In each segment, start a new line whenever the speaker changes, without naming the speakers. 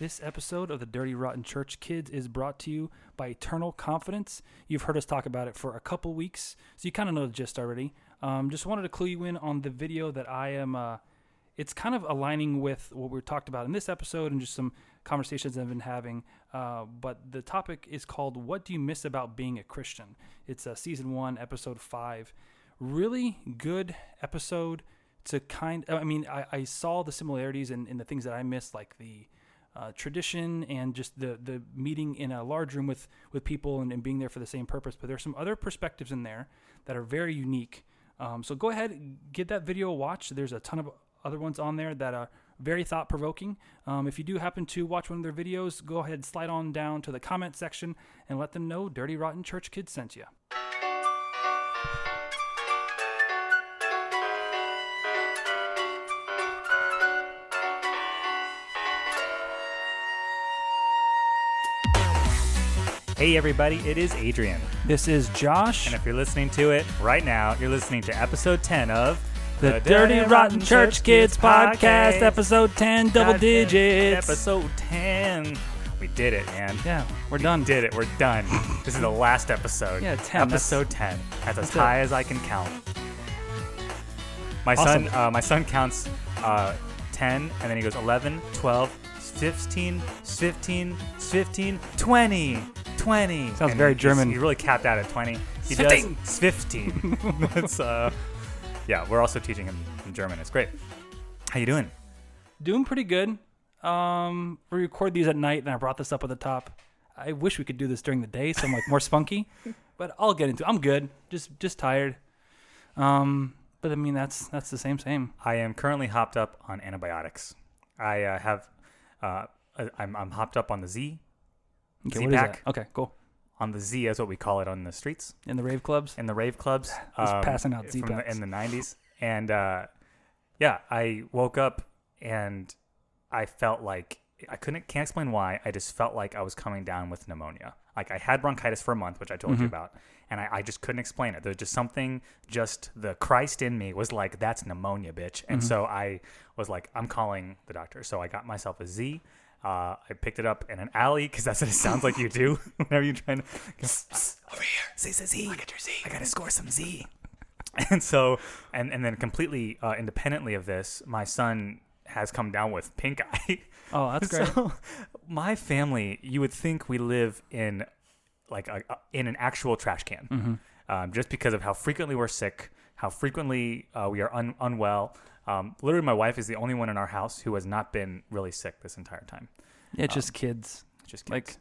This episode of the Dirty Rotten Church Kids is brought to you by Eternal Confidence. You've heard us talk about it for a couple weeks, so you kind of know the gist already. Um, just wanted to clue you in on the video that I am. Uh, it's kind of aligning with what we talked about in this episode and just some conversations I've been having. Uh, but the topic is called "What Do You Miss About Being a Christian?" It's uh, season one, episode five. Really good episode to kind. I mean, I, I saw the similarities in the things that I missed, like the uh, tradition and just the the meeting in a large room with with people and, and being there for the same purpose. But there's some other perspectives in there that are very unique. Um, so go ahead, get that video a watch. There's a ton of other ones on there that are very thought provoking. Um, if you do happen to watch one of their videos, go ahead, slide on down to the comment section and let them know Dirty Rotten Church Kids sent you.
Hey everybody, it is Adrian.
This is Josh.
And if you're listening to it right now, you're listening to episode 10 of
the, Dirty Rotten Church Kids Podcast, episode 10, double
God,
digits.
Episode 10. We did it, man.
Yeah, we're done.
Did it. We're done. this is the last episode.
Yeah, 10,
Episode 10. That's as
it.
high as I can count. My
Awesome.
son uh, my son counts uh, 10 and then he goes 11, 12, 15, 15, 15, 20. 20.
Sounds
And
very
he's-
German.
He really capped out at 20. He
Fifteen.
does 15. That's uh yeah, we're also teaching him German. It's great. How you doing?
Doing pretty good. Um, we record these at night, and I brought this up at the top. I wish we could do this during the day, so I'm like more spunky. But I'll get into. I'm good. Just just tired. Um, but I mean that's that's the same same.
I am currently hopped up on antibiotics. I uh, have uh, I'm, I'm hopped up on the Z.
Okay, Z-Pak. Okay, cool.
On the Z is what we call it on the streets
In the rave clubs.
in the rave clubs.
Just
um,
passing out Z-Paks.
in the 90s. And uh, yeah, I woke up and I felt like I couldn't can't explain why. I just felt like I was coming down with pneumonia. Like I had bronchitis for a month, which I told you
Mm-hmm.
about, and I, I just couldn't explain it. There's just something, just the Christ in me was like, "That's pneumonia, bitch." And
Mm-hmm.
so I was like, "I'm calling the doctor." So I got myself a Z. Uh, I picked it up in an alley because that's what it sounds like you do whenever you're trying to over here. Say the Z. I got your Z. I gotta score some Z. And so, and and then completely uh, independently of this, my son has come down with pink eye.
Oh, that's great.
So, my family, you would think we live in like a, a- in an actual trash can,
Mm-hmm.
um, just because of how frequently we're sick, how frequently uh, we are un- unwell. Um, literally, my wife is the only one in our house who has not been really sick this entire time.
Yeah, it's just kids.
Just kids.
Like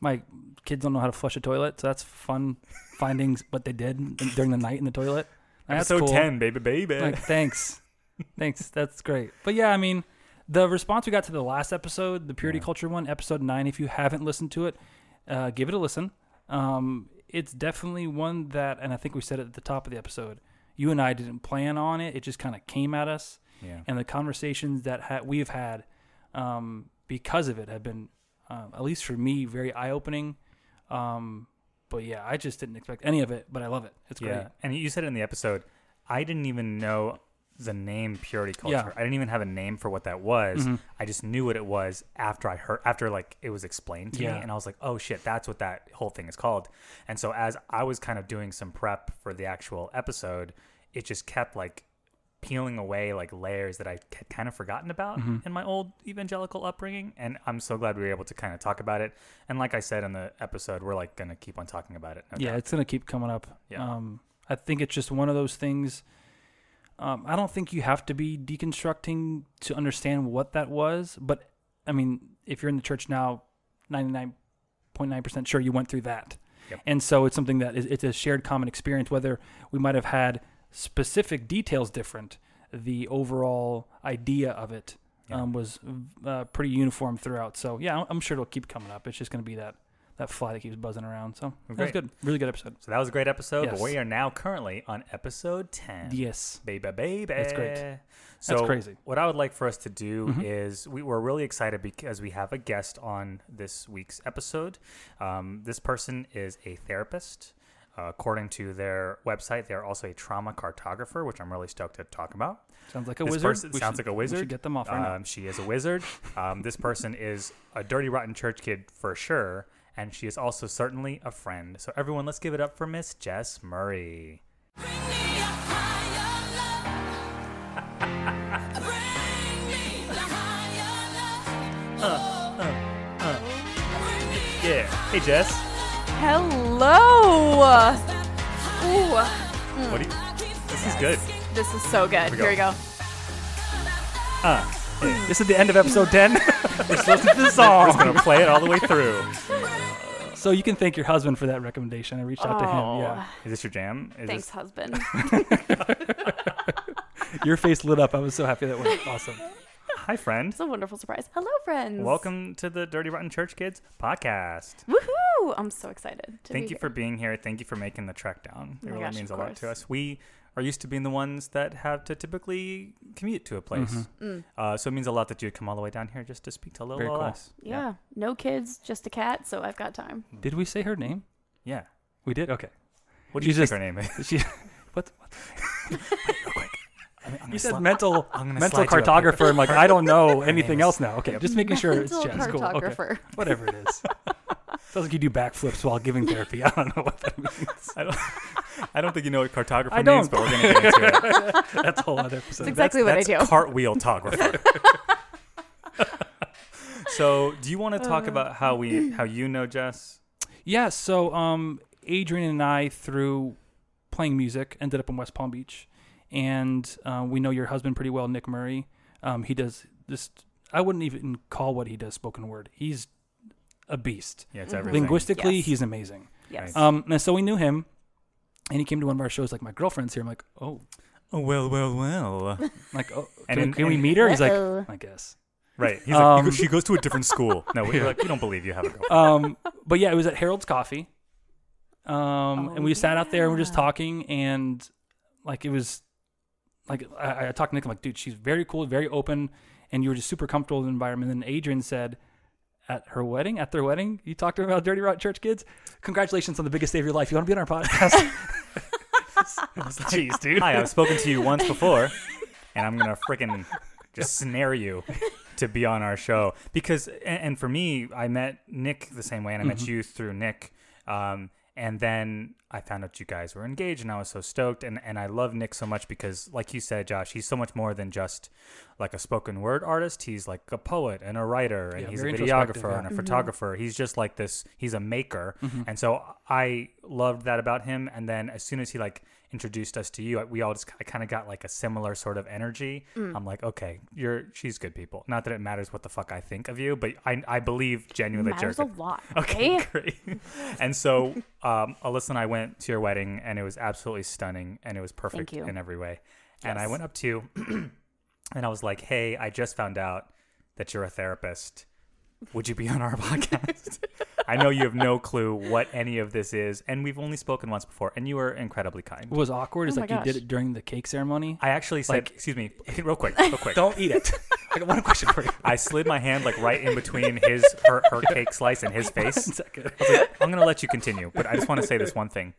my kids don't know how to flush a toilet, so that's fun finding what they did during the night in the toilet. That's
episode
cool.
ten, baby, baby.
Like, thanks, thanks. That's great. But yeah, I mean, the response we got to the last episode, the purity
Yeah.
culture one, episode nine. If you haven't listened to it, uh, give it a listen. Um, it's definitely one that, and I think we said it at the top of the episode. You and I didn't plan on it; it just kind of came at us,
yeah.
and the conversations that ha- we've had um, because of it have been, uh, at least for me, very eye opening. Um, but yeah, I just didn't expect any of it, but I love it. It's great.
Yeah, and you said it in the episode. I didn't even know the name purity culture.
Yeah.
I didn't even have a name for what that was.
Mhm.
I just knew what it was after I heard after like it was explained to
Yeah.
me, and I was like, oh shit, that's what that whole thing is called. And so as I was kind of doing some prep for the actual episode, it just kept like peeling away like layers that I had kind of forgotten about
Mhm.
in my old evangelical upbringing. And I'm so glad we were able to kind of talk about it. And like I said in the episode, we're like gonna keep on talking about it. no
yeah,
doubt.
it's gonna keep coming up.
Yeah.
Um, I think it's just one of those things. Um, I don't think you have to be deconstructing to understand what that was, but I mean, if you're in the church now, ninety nine point nine percent sure you went through that,
Yep.
and so it's something that is it's a shared common experience. Whether we might have had specific details different, the overall idea of it um, was uh, pretty uniform throughout. So yeah, I'm sure it'll keep coming up. It's just going to be that that fly that keeps buzzing around. So that was
Great.
good, really good episode.
So that was a great episode.
Yes.
But we are now currently on episode 10.
Yes,
Baby, baby.
That's great.
So
That's crazy.
What I would like for us to do
Mhm.
is we, we're really excited because we have a guest on this week's episode. Um, this person is a therapist. Uh, according to their website, they are also a trauma cartographer, which I'm really stoked to talk about.
Sounds like a
This
wizard.
person
We
sounds
should-
like a
We
wizard.
should get them off right now.
Um, she is a wizard. Um, this person is a dirty, rotten church kid for sure, and she is also certainly a friend. So everyone, let's give it up for Miss Jess Murray.
Bring me a higher love. Bring me the higher love. Uh, uh, uh. Bring me
Yeah. Hey Jess.
Hello. Ooh,
What do you? This is good.
this is so good.
we
Here we
go.
go.
Uh,
This is the end of episode 10. We're supposed to listen to the
I'm
song.
just gonna play it all the way through.
So you can thank your husband for that recommendation. I reached out to him. Yeah.
Is this your jam? Is
Thanks,
This,
husband.
Your face lit up. I was so happy that went awesome.
hi, friend.
It's a wonderful surprise. Hello, friends.
Welcome to the Dirty Rotten Church Kids podcast.
Woohoo! I'm so excited. To
Thank
be
you
here.
for being here. Thank you for making the trek down. Oh it
Oh my
really
gosh,
means a
of
lot to
course.
us. We are used to being the ones that have to typically commute to a place.
Mm.
Uh, so it means a lot that you'd come all the way down here just to speak to a little
Very
old
cool.
us.
Yeah. No kids, just a cat, so I've got time.
Did we say her name?
Yeah.
We did? Okay.
What do you think her name is?
She, what? what?
Real quick. I'm, I'm
You said
sli-
mental
I'm
mental
slide you up here.
cartographer. I'm like, I don't know anything
is-
else now. Okay,
Yep.
just making sure it's
Mental
Jess. Cool. Okay.
cartographer.
Whatever it is. Sounds like you do backflips while giving therapy. I don't know what that means.
I don't, I don't think you know what cartographer
I
means,
don't.
but we're going to get into it.
That's a whole other episode.
That's exactly what I
That's
do.
cartwheel tographer. so, do you want to
Uh.
talk about how we how you know Jess?
Yeah, so um, Adrian and I, through playing music, ended up in West Palm Beach, and uh, we know your husband pretty well, Nick Murray. Um, he does this. I wouldn't even call what he does spoken word. He's a beast.
Yeah, it's
Mhm.
everything.
Linguistically,
Yes.
he's amazing.
Yes.
Um, and so we knew him, and he came to one of our shows. Like my girlfriend's here. I'm like, oh,
Oh well, well, well.
like oh,
And
can,
in-
we, can we meet her? He's like, I guess.
Right. He's like,
Um,
"You she goes to a different school. No, we're
Yeah.
like, we don't believe you have a girlfriend.
um, but yeah, it was at Harold's Coffee. Um,
Oh,
and we sat out there and we're just talking, and like it was, like I, I talked to Nick. I'm like, dude, she's very cool, very open, and you were just super comfortable in the environment. And then Adrian said, at her wedding, at their wedding, you talked to her about Dirty Rotten Church Kids. Congratulations on the biggest day of your life. You want to be on our podcast? I was like, Jeez, dude.
Hi, I've spoken to you once before, and I'm gonna freaking just snare you to be on our show because. And, and for me, I met Nick the same way, and I met you through Nick. Um, and then I found out you guys were engaged, and I was so stoked. And, and I love Nick so much because, like you said, Josh, he's so much more than just like a spoken word artist. He's like a poet and a writer, and
Yeah,
he's a videographer
yeah.
and a
Mhm.
photographer. He's just like this. He's a maker,
Mhm.
and so I loved that about him. And then as soon as he like introduced us to you, we all just I kind of got like a similar sort of energy.
Mm.
I'm like, okay, you're she's good people. Not that it matters what the fuck I think of you, but I I believe genuinely that
Matters a lot.
Okay,
Okay.
great. and so um, Alyssa and I went to your wedding, and it was absolutely stunning, and it was perfect in every way. And I went up to you, and I was like, "Hey, I just found out that you're a therapist. Would you be on our podcast?" I know you have no clue what any of this is, and we've only spoken once before, and you were incredibly kind.
What was awkward is
Oh my
like you did
gosh.
it during the cake ceremony.
I actually said,
Like-
"Excuse me, real quick, real quick."
Don't eat it. I got one question for you.
I slid my hand like right in between his her, her cake slice and his face.
One second.
I was like, I'm gonna let you continue, but I just want to say this one thing.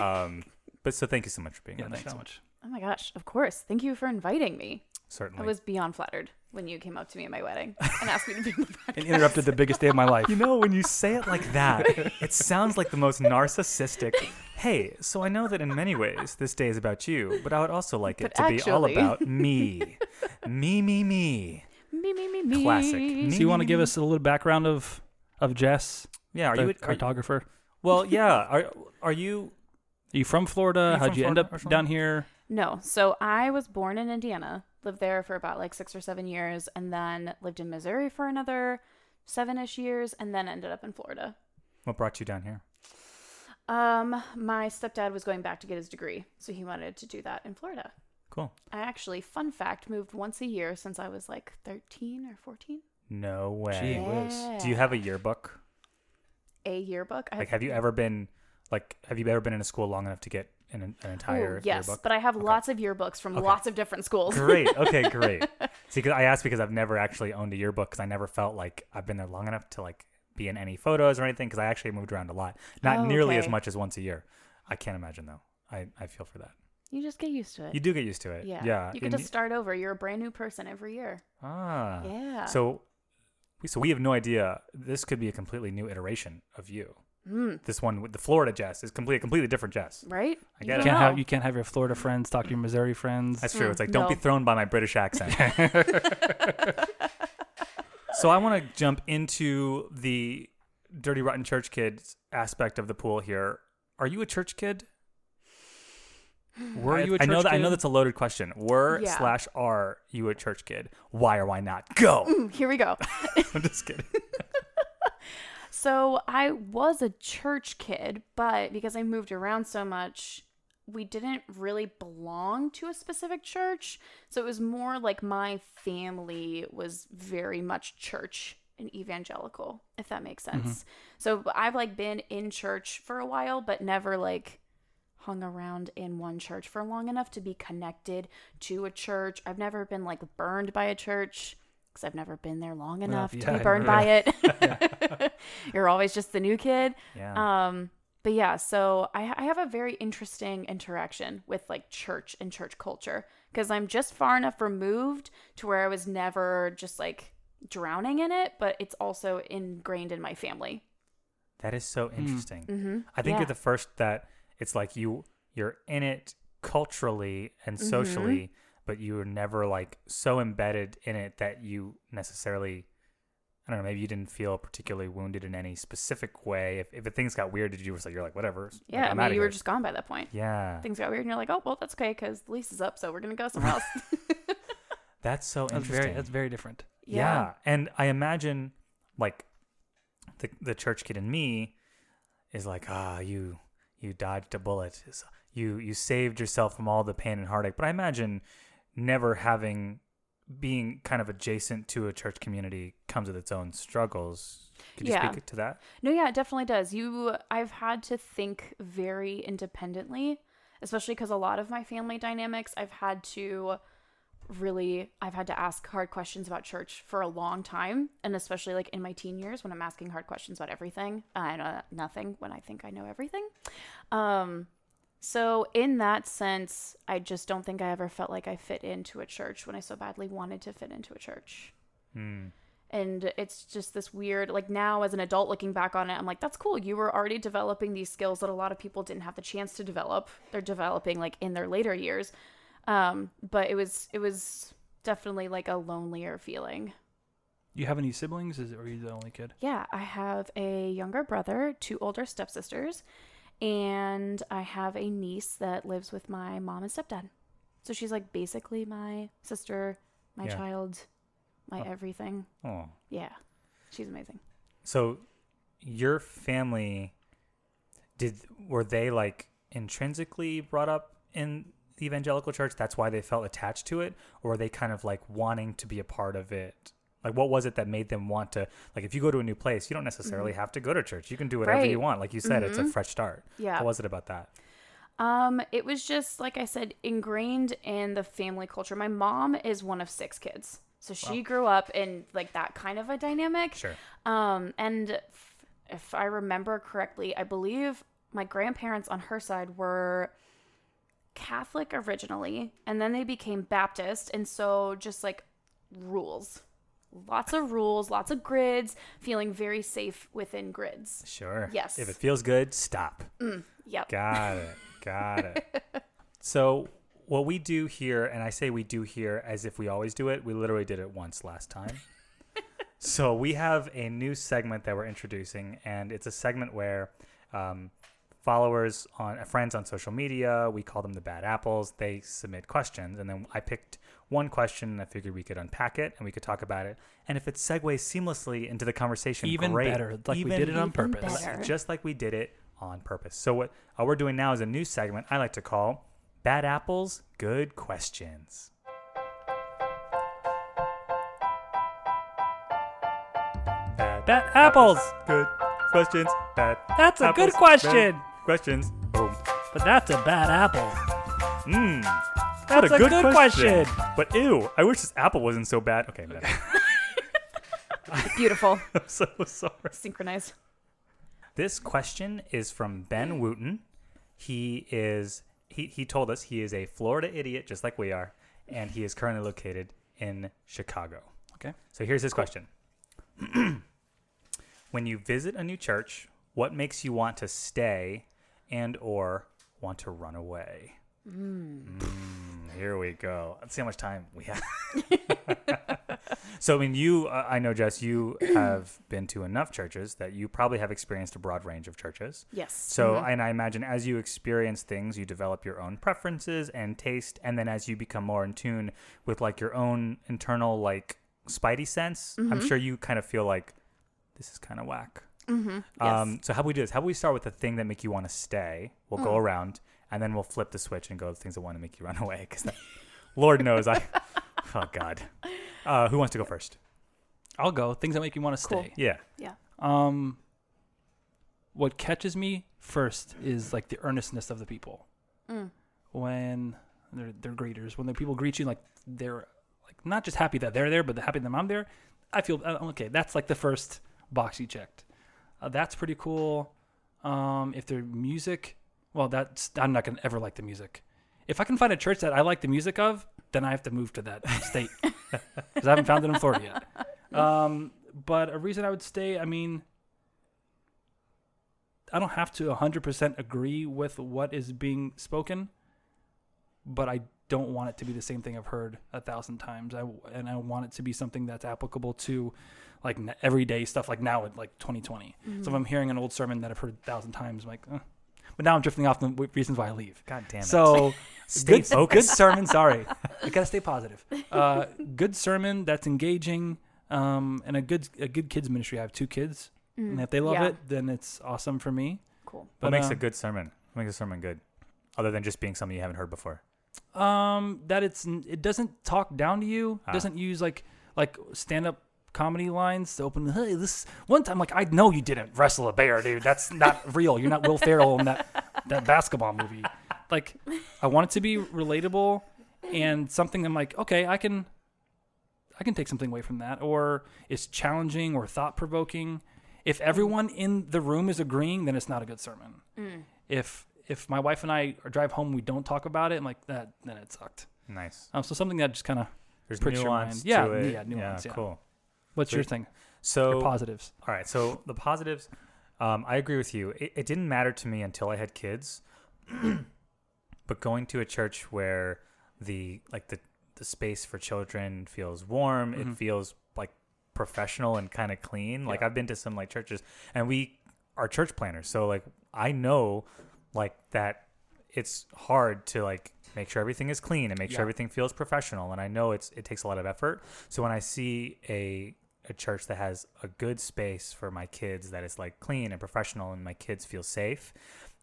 Um, but so thank you so much for being
Yeah,
on.
thanks
the
so
show.
much.
Oh my gosh. Of course. Thank you for inviting me.
Certainly.
I was beyond flattered when you came up to me at my wedding and asked me to be on the podcast.
And interrupted the biggest day of my life.
you know, when you say it like that, it sounds like the most narcissistic. Hey, so I know that in many ways this day is about you, but I would also like it
But
to be all about me. me, me, me.
Me, me, me, me.
Classic.
So you want to give us a little background of of Jess,
Yeah, are
the
you, are you?
cartographer?
Well, yeah. Are are you?
Are you from Florida?
You
How'd
from
you end up down here?
No. So I was born in Indiana, lived there for about like six or seven years, and then lived in Missouri for another seven ish years, and then ended up in Florida.
What brought you down here?
Um, my stepdad was going back to get his degree, so he wanted to do that in Florida.
Cool.
I actually, fun fact, moved once a year since I was like 13 or 14.
No way.
Gee whiz.
Do you have a yearbook?
a yearbook? I
Like, have you ever been like, have you ever been in a school long enough to get an, an entire
yes,
yearbook?
but I have
Okay.
lots of yearbooks from
Okay.
lots of different schools.
Great. Okay, great. See, because I asked because I've never actually owned a yearbook because I never felt like I've been there long enough to like be in any photos or anything because I actually moved around a lot, not
Oh,
nearly as much as once a year. I can't imagine though. I, I feel for that.
You just get used to it.
You do get used to it.
yeah.
Yeah.
You get
and
start over. You're a brand new person every year.
ah.
Yeah.
So, so we have no idea. This could be a completely new iteration of you.
Mm,
This one with the Florida Jess is complete, completely different Jess.
right?
I
You
get
You
it.
don't
can't have you can't have your Florida friends talk to your Missouri friends.
That's true.
Mm,
It's like don't be thrown by my British accent. so I want to jump into the dirty rotten church kids aspect of the pool here. Are you a church kid?
Were
I,
you a
I know
church
that I know that's a loaded question. Were
Yeah.
slash are you a church kid? Why or why not? Go.
Mm, Here we go.
I'm just kidding.
So I was a church kid, but because I moved around so much, we didn't really belong to a specific church. So it was more like my family was very much church and evangelical, if that makes mm-hmm. sense. So I've like been in church for a while, but never like hung around in one church for long enough to be connected to a church. I've never been like burned by a church because I've never been there long enough
yeah,
to be burned by it. You're always just the new kid.
Yeah.
Um, but yeah, so I, I have a very interesting interaction with like church and church culture because I'm just far enough removed to where I was never just like drowning in it, but it's also ingrained in my family.
that is so interesting.
Mm-hmm.
I think
yeah.
you're the first that it's like you you're in it culturally and
Mm-hmm.
Socially, but you were never like so embedded in it that you necessarily I don't know, maybe you didn't feel particularly wounded in any specific way. If if things got weird, did you just like you're like whatever?
Yeah,
I'm
I mean, you were just gone by that point.
yeah.
Things got weird, and you're like, oh, well, that's okay because the lease is up, so we're going to go somewhere else.
That's so
That's
interesting.
very that's very different.
Yeah. And I imagine like the the church kid in me is like, ah, you you dodged a bullet. You you saved yourself from all the pain and heartache. But I imagine never having being kind of adjacent to a church community comes with its own struggles. Could you
Yeah.
speak to that?
No, yeah, it definitely does. You, I've had to think very independently, especially because a lot of my family dynamics, I've had to really, I've had to ask hard questions about church for a long time, and especially like in my teen years when I'm asking hard questions about everything. I know nothing when I think I know everything. Um, so in that sense, I just don't think I ever felt like I fit into a church when I so badly wanted to fit into a church
Hmm.
and it's just this weird like now as an adult looking back on it i'm like that's cool you were already developing these skills that a lot of people didn't have the chance to develop they're developing like in their later years um but it was it was definitely like a lonelier feeling
You have any siblings? Is or are you the only kid?
yeah i have a younger brother two older stepsisters and i have a niece that lives with my mom and stepdad so she's like basically my sister my
Yeah.
child my
Oh.
everything
Oh.
yeah she's amazing
So your family did were they like intrinsically brought up in the evangelical church that's why they felt attached to it or were they kind of like wanting to be a part of it like what was it that made them want to like if you go to a new place you don't necessarily have to go to church you can do whatever you
Mm-hmm.
Want like you said it's a
Mhm.
fresh start
yeah
what was it about that
Um, it was just like I said, ingrained in the family culture. My mom is one of six kids, so she grew up in like that kind of a dynamic.
sure
Um, and f- if I remember correctly, I believe my grandparents on her side were Catholic originally, and then they became Baptist, and so just like rules. Lots of rules, lots of grids, feeling very safe within grids.
sure
Yes.
if it feels good stop
Yep.
Got it. Got it. so what we do here, and I say we do here as if we always do it, we literally did it once last time. so we have a new segment that we're introducing, and it's a segment where um, followers on friends on social media, we call them the bad apples. They submit questions, and then I picked one question, and I figured we could unpack it and we could talk about it. And if it segues seamlessly into the conversation,
Even
great.
better, like we did it on purpose.
better.
just like we did it on purpose. So what uh, we're doing now is a new segment I like to call Bad Apples, Good Questions. Bad,
Bad apples.
good questions. Bad.
That's a good
apples,
question.
bad questions. Boom.
But that's a bad apple.
Mmm.
That's a good question.
But ew, I wish this apple wasn't so bad. Okay, man.
Beautiful.
I'm so sorry.
Synchronized.
This question is from Ben Wooten. he is he he told us he is a Florida idiot, just like we are, and he is currently located in Chicago.
Okay.
So here's his question: When you visit a new church, what makes you want to stay and or want to run away? Mm, here we go. Let's see how much time we have. so, I mean, you, uh, I know, Jess, you have been to enough churches that you probably have experienced a broad range of churches.
Yes.
So, and I imagine as you experience things, you develop your own preferences and taste, and then as you become more in tune with like your own internal like spidey sense, I'm sure you kind of feel like this is kind of whack.
Mm-hmm.
Um, so how about we do this? How about we start with the thing that make you want to stay? We'll
Mm.
go around, and then we'll flip the switch and go to the things that want to make you run away. Because Lord knows I. Oh God. Uh, who wants to go first?
I'll go. Things that make you want to
Cool.
stay.
Yeah.
yeah.
Um, what catches me first is like the earnestness of the people
Mm.
when they're they're greeters. When the people greet you, like they're like not just happy that they're there, but they're happy that I'm there. I feel uh, okay. That's like the first box you checked. Uh, that's pretty cool. Um, if their music, well, that's I'm not gonna ever like the music. If I can find a church that I like the music of, then I have to move to that state because I haven't found it in Florida yet. Um, but a reason I would stay, I mean, I don't have to 100% agree with what is being spoken, but I don't want it to be the same thing I've heard a thousand times. I and I want it to be something that's applicable to like everyday stuff, like now at like 2020. So if I'm hearing an old sermon that I've heard a thousand times, I'm like, eh. But now I'm drifting off the w- reasons why I leave.
God damn it.
So
Stay
good,
focused.
good sermon. Sorry, I gotta stay positive. Uh, good sermon that's engaging, um, and a good a good kids ministry. I have two kids, and if they love
Mm. Yeah.
it, then it's awesome for me.
Cool.
what
But,
makes
uh,
a good sermon? What makes a sermon good? Other than just being something you haven't heard before.
Um, that it's it doesn't talk down to you.
Ah.
Doesn't use like like stand up comedy lines to open. Hey, this one time, like I know you didn't wrestle a bear, dude. That's not real. You're not Will Ferrell in that that basketball movie. Like, I want it to be relatable and something I'm like, okay, I can I can take something away from that, or it's challenging or thought provoking. If everyone in the room is agreeing, then it's not a good sermon. If if my wife and I drive home, we don't talk about it, I'm like that, then it sucked.
Nice.
Um, so something that just kind of
There's
pricks your
nuance
mind. Yeah, yeah, nuance, yeah.
cool.
What's your thing?
So
Your positives.
All right. So the positives, um, I agree with you. It, it didn't matter to me until I had kids, but going to a church where the like the the space for children feels warm,
Mhm.
it feels like professional and kind of clean. Like I've been to some like churches, and we are church planners, so like I know like that it's hard to like make sure everything is clean and make
Yeah.
sure everything feels professional and i know it's it takes a lot of effort so when i see a a church that has a good space for my kids that is like clean and professional and my kids feel safe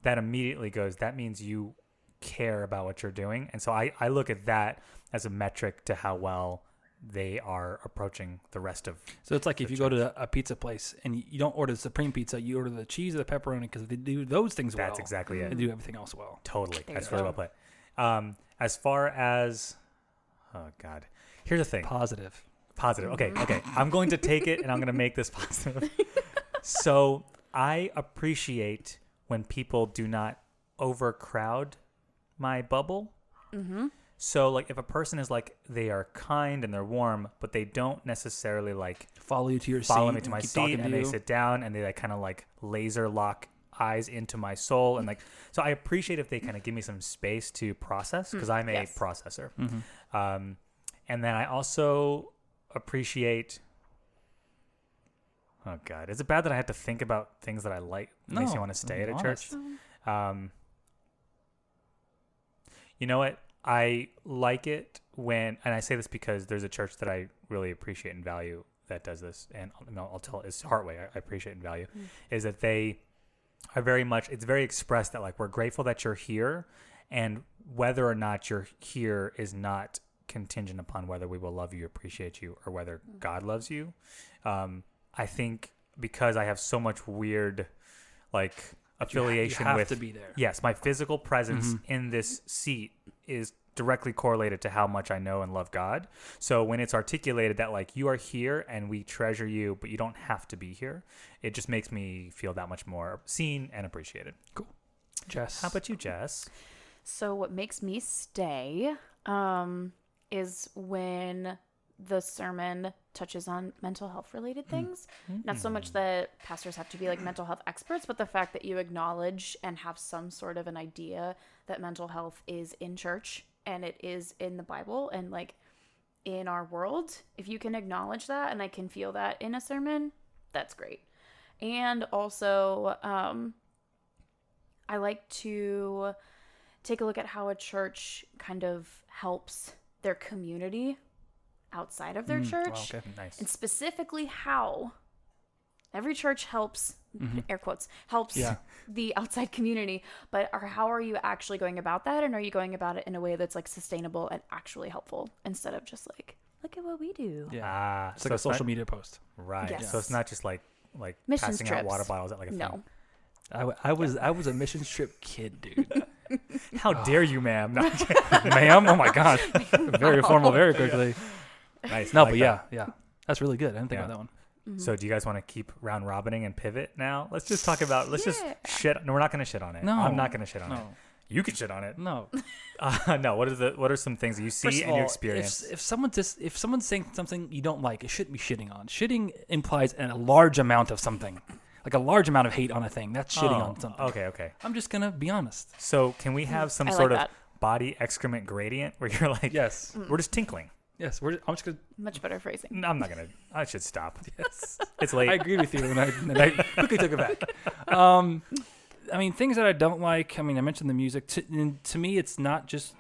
that immediately goes that means you care about what you're doing and so i i look at that as a metric to how well they are approaching the rest of
So it's like if
the
you go to a pizza place and you, you don't order the supreme pizza, you order the cheese or the pepperoni because they do those things well.
that's exactly it
They do everything else well.
Totally.
There
That's
you
really well put. Um, as far as, oh God, here's the thing.
Positive.
Positive. Okay, okay. I'm going to take it and I'm going to make this positive. so I appreciate when people do not overcrowd my bubble.
Mm-hmm.
So like if a person is like they are kind and they're warm, but they don't necessarily like
Follow you to your
follow
seat.
me to my
keep
seat
talking
and
to
they sit down and they like kind of like laser lock eyes into my soul and like so I appreciate if they kind of give me some space to process because I'm a
yes.
processor.
Mhm.
Um, and then I also appreciate. Oh God, is it bad that I have to think about things that I like? That makes me want to stay at a
honest.
church. Um, you know what? I like it when, and I say this because there's a church that I really appreciate and value that does this, and no, I'll tell it's Heartway. I, I appreciate and value is that they are very much. It's very expressed that like we're grateful that you're here, and whether or not you're here is not contingent upon whether we will love you, appreciate you, or whether God loves you. Um, I think because I have so much weird, like
You ha-
affiliation
you have
with
to be there.
Yes, my physical presence
Mhm.
in this seat is directly correlated to how much I know and love God. So when it's articulated that like you are here and we treasure you, but you don't have to be here, it just makes me feel that much more seen and appreciated.
Cool. Jess.
How about you, Jess?
So what makes me stay um, is when the sermon touches on mental health related things. Not so much that pastors have to be like mental health experts, but the fact that you acknowledge and have some sort of an idea that mental health is in church and it is in the Bible and like in our world. If you can acknowledge that and I can feel that in a sermon, that's great. And also, um, I like to take a look at how a church kind of helps their community outside of their church
wow, okay.
Nice.
and specifically how every church helps air quotes helps
Yeah.
the outside community but are how are you actually going about that and are you going about it in a way that's like sustainable and actually helpful instead of just like look at what we do
Yeah.
Ah,
It's like
so
a social
not-
media post.
Right.
Yes.
So it's not just like like
Missions
passing out water bottles at like a
no
thing.
I, w- I was I was a mission trip kid, dude.
How dare you, ma'am? No,
Ma'am, oh my god, very formal, very quickly.
nice.
No,
like
but
that.
yeah, yeah, that's really good. I didn't think
Yeah.
about that one.
So do you guys want to keep round robining and pivot now? Let's just talk about. Let's
Yeah.
just shit. No, we're not going to shit on it.
No.
I'm not going to shit on it. You can shit on it.
no.
Uh, no. What are the What are some things that you see
First of
and you experience?
If, if someone just if someone's saying something you don't like, it shouldn't be shitting on. Shitting implies a large amount of something, like a large amount of hate on a thing. That's shitting
Oh,
on something.
Okay. Okay.
I'm just gonna be honest.
So can we have some
I like
sort of
that.
body excrement gradient where you're like,
Yes,
we're just tinkling.
yes. We're, I'm just gonna.
much better phrasing
No, I'm not gonna. I should stop.
Yes.
It's late.
I agreed with you, and I, and I quickly took it back. Um, I mean, things that I don't like. I mean, I mentioned the music. To, and to me, it's not just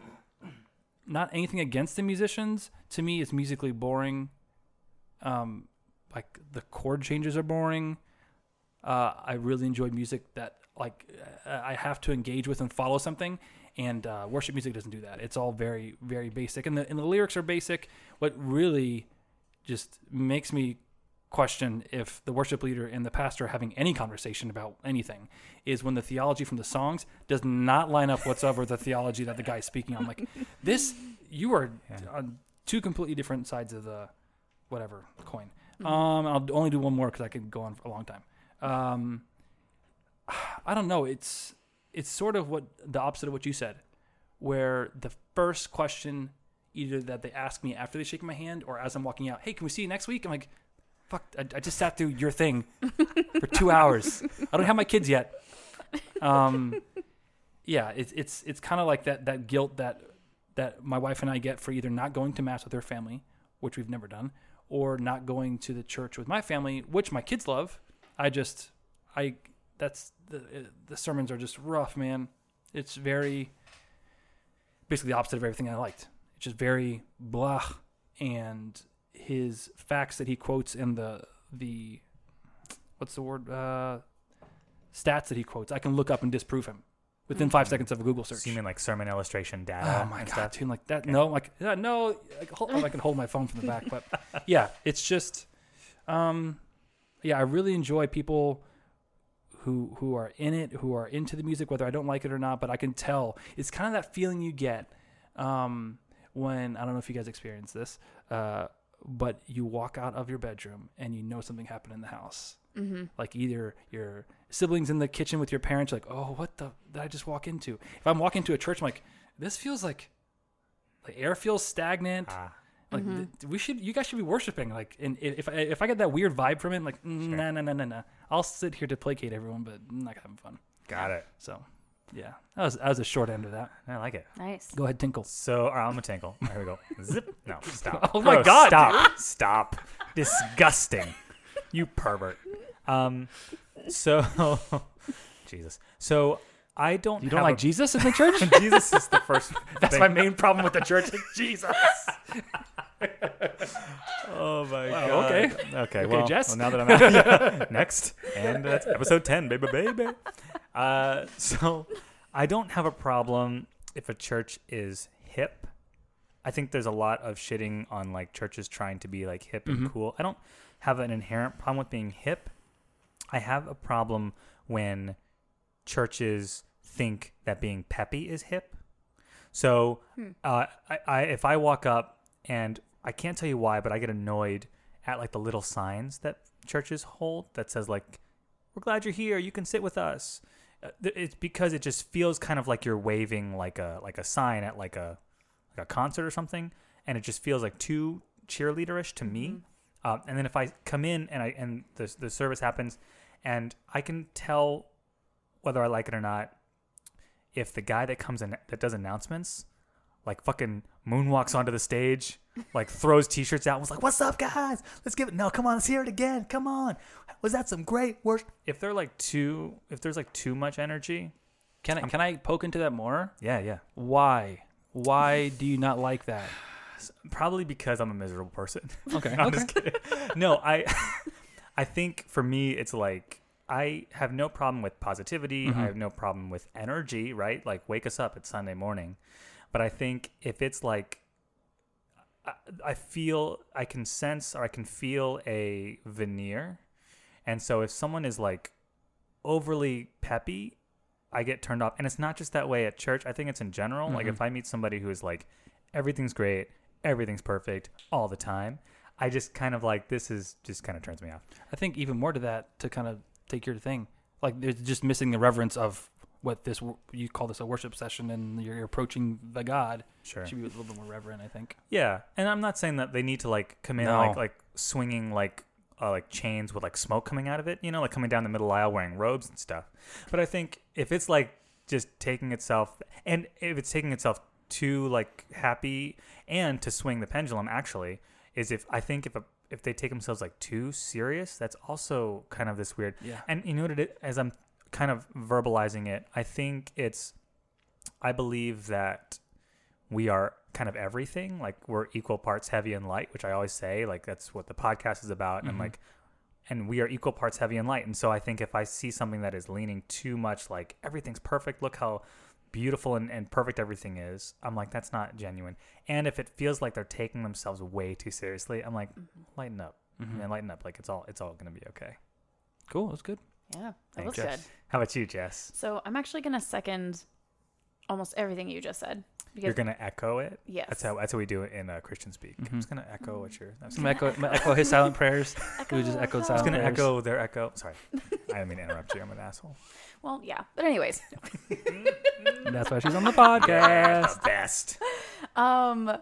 not anything against the musicians. To me, it's musically boring. Um, like the chord changes are boring. Uh, I really enjoy music that like uh, I have to engage with and follow something. And uh, worship music doesn't do that. It's all very, very basic, and the and the lyrics are basic. What really just makes me question if the worship leader and the pastor are having any conversation about anything is when the theology from the songs does not line up whatsoever with the theology that the guy's speaking on. Like this, you are on two completely different sides of the whatever coin. Um, I'll only do one more because I could go on for a long time. Um, I don't know. It's it's sort of what the opposite of what you said, where the first question either that they ask me after they shake my hand or as I'm walking out, hey, can we see you next week? I'm like, fuck, I, I just sat through your thing for two hours. I don't have my kids yet. Um, yeah, it's it's it's kind of like that that guilt that that my wife and I get for either not going to mass with her family, which we've never done, or not going to the church with my family, which my kids love. I just I that's the the sermons are just rough, man. It's very basically the opposite of everything I liked. It's just very blah, and his facts that he quotes and the the what's the word uh, stats that he quotes, I can look up and disprove him within five seconds of a Google search.
So you mean like sermon illustration data?
Oh my god,
stuff?
dude! Like that? No, like yeah, no. Like, hold, I can hold my phone from the back, but yeah, it's just, um, yeah, I really enjoy people who who are in it, who are into the music, whether I don't like it or not. But I can tell it's kind of that feeling you get um, when I don't know if you guys experience this, uh, but you walk out of your bedroom and you know something happened in the house.
mm-hmm.
Like either your siblings in the kitchen with your parents, like, oh, what the did I just walk into? If I'm walking to a church, I'm like, this feels like the air feels stagnant.
Ah,
Like th- we should, you guys should be worshiping. Like, and if I, if I get that weird vibe from it, like, mm, nah, nah, nah, nah, nah. I'll sit here to placate everyone, but I'm not having fun.
got it.
So, yeah, that was that was a short end of that.
I like it.
nice
Go ahead, Tinkle.
So, all right, I'm gonna tinkle. Here we go. Zip. No, stop.
Oh my
Gross.
God,
Stop. Stop. Disgusting. You pervert. Um. So, Jesus. So I don't.
You don't
have
like
a-
Jesus in the church?
Jesus is the first.
That's
thing.
my main problem with the church. Jesus.
Oh my
Wow,
god.
okay.
Okay.
Okay,
well,
Jess?
well, now that I'm out, next, and that's episode ten, baby, baby. Uh, so I don't have a problem if a church is hip. I think there's a lot of shitting on like churches trying to be like hip and
Mhm.
cool. I don't have an inherent problem with being hip. I have a problem when churches think that being peppy is hip. So, uh, I, I if I walk up and I can't tell you why, but I get annoyed at like the little signs that churches hold that says like, "We're glad you're here. You can sit with us." uh, it's because it just feels kind of like you're waving like a like a sign at like a like a concert or something, and it just feels like too cheerleaderish to me. Um, and then if I come in and I and the the service happens, and I can tell whether I like it or not, if the guy that comes in that does announcements, like fucking moonwalks onto the stage, like throws t-shirts out, and was like, "What's up, guys? Let's give it. No, come on, let's hear it again. Come on. Was that some great work?" If they're like too, if there's like too much energy,
Can I can I poke into that more?
yeah, yeah.
Why? Why do you not like that?
Probably because I'm a miserable person.
Okay.
I'm
okay.
just kidding. No, I I think for me it's like I have no problem with positivity.
Mhm.
I have no problem with energy, right? Like wake us up, it's Sunday morning. But I think if it's like I, feel I can sense or I can feel a veneer. And so if someone is like overly peppy, I get turned off. And it's not just that way at church. I think it's in general. Like
Mhm.
if I meet somebody who is like everything's great, everything's perfect all the time, I just kind of like this is just kind of turns me off.
I think even more to that to kind of take your thing. Like there's just missing the reverence of what this you call this a worship session and you're approaching the God.
Sure.
Should be a little bit more reverent, I think.
Yeah, and I'm not saying that they need to like come in
No.
like like swinging like uh, like chains with like smoke coming out of it, you know, like coming down the middle aisle wearing robes and stuff. But I think if it's like just taking itself, and if it's taking itself too like happy and to swing the pendulum, actually, is if I think if a if they take themselves like too serious, that's also kind of this weird.
Yeah.
And you know what it is? As I'm kind of verbalizing it, I think it's, I believe that we are kind of everything. Like we're equal parts heavy and light, which I always say. Like that's what the podcast is about. And
Mhm.
like, and we are equal parts heavy and light. And so I think if I see something that is leaning too much, like everything's perfect, look how beautiful and, and perfect everything is, I'm like, that's not genuine. And if it feels like they're taking themselves way too seriously, I'm like, lighten up,
Mhm.
man, lighten up. Like it's all, it's all gonna be okay.
Cool. That's good.
Yeah, that
Thanks,
was good.
How about you, Jess?
So I'm actually gonna second almost everything you just said because
You're gonna echo it.
yes,
That's how that's how we do it in uh, Christian speak. I'm
Mhm.
just gonna echo what you're. I was
I'm
gonna,
echo, I'm echo his silent prayers. We just echoed
I'm
silent
gonna
prayers.
echo their echo. Sorry, I didn't mean to interrupt you. I'm an asshole.
Well, yeah, but anyways,
that's why she's on the podcast.
The best.
um,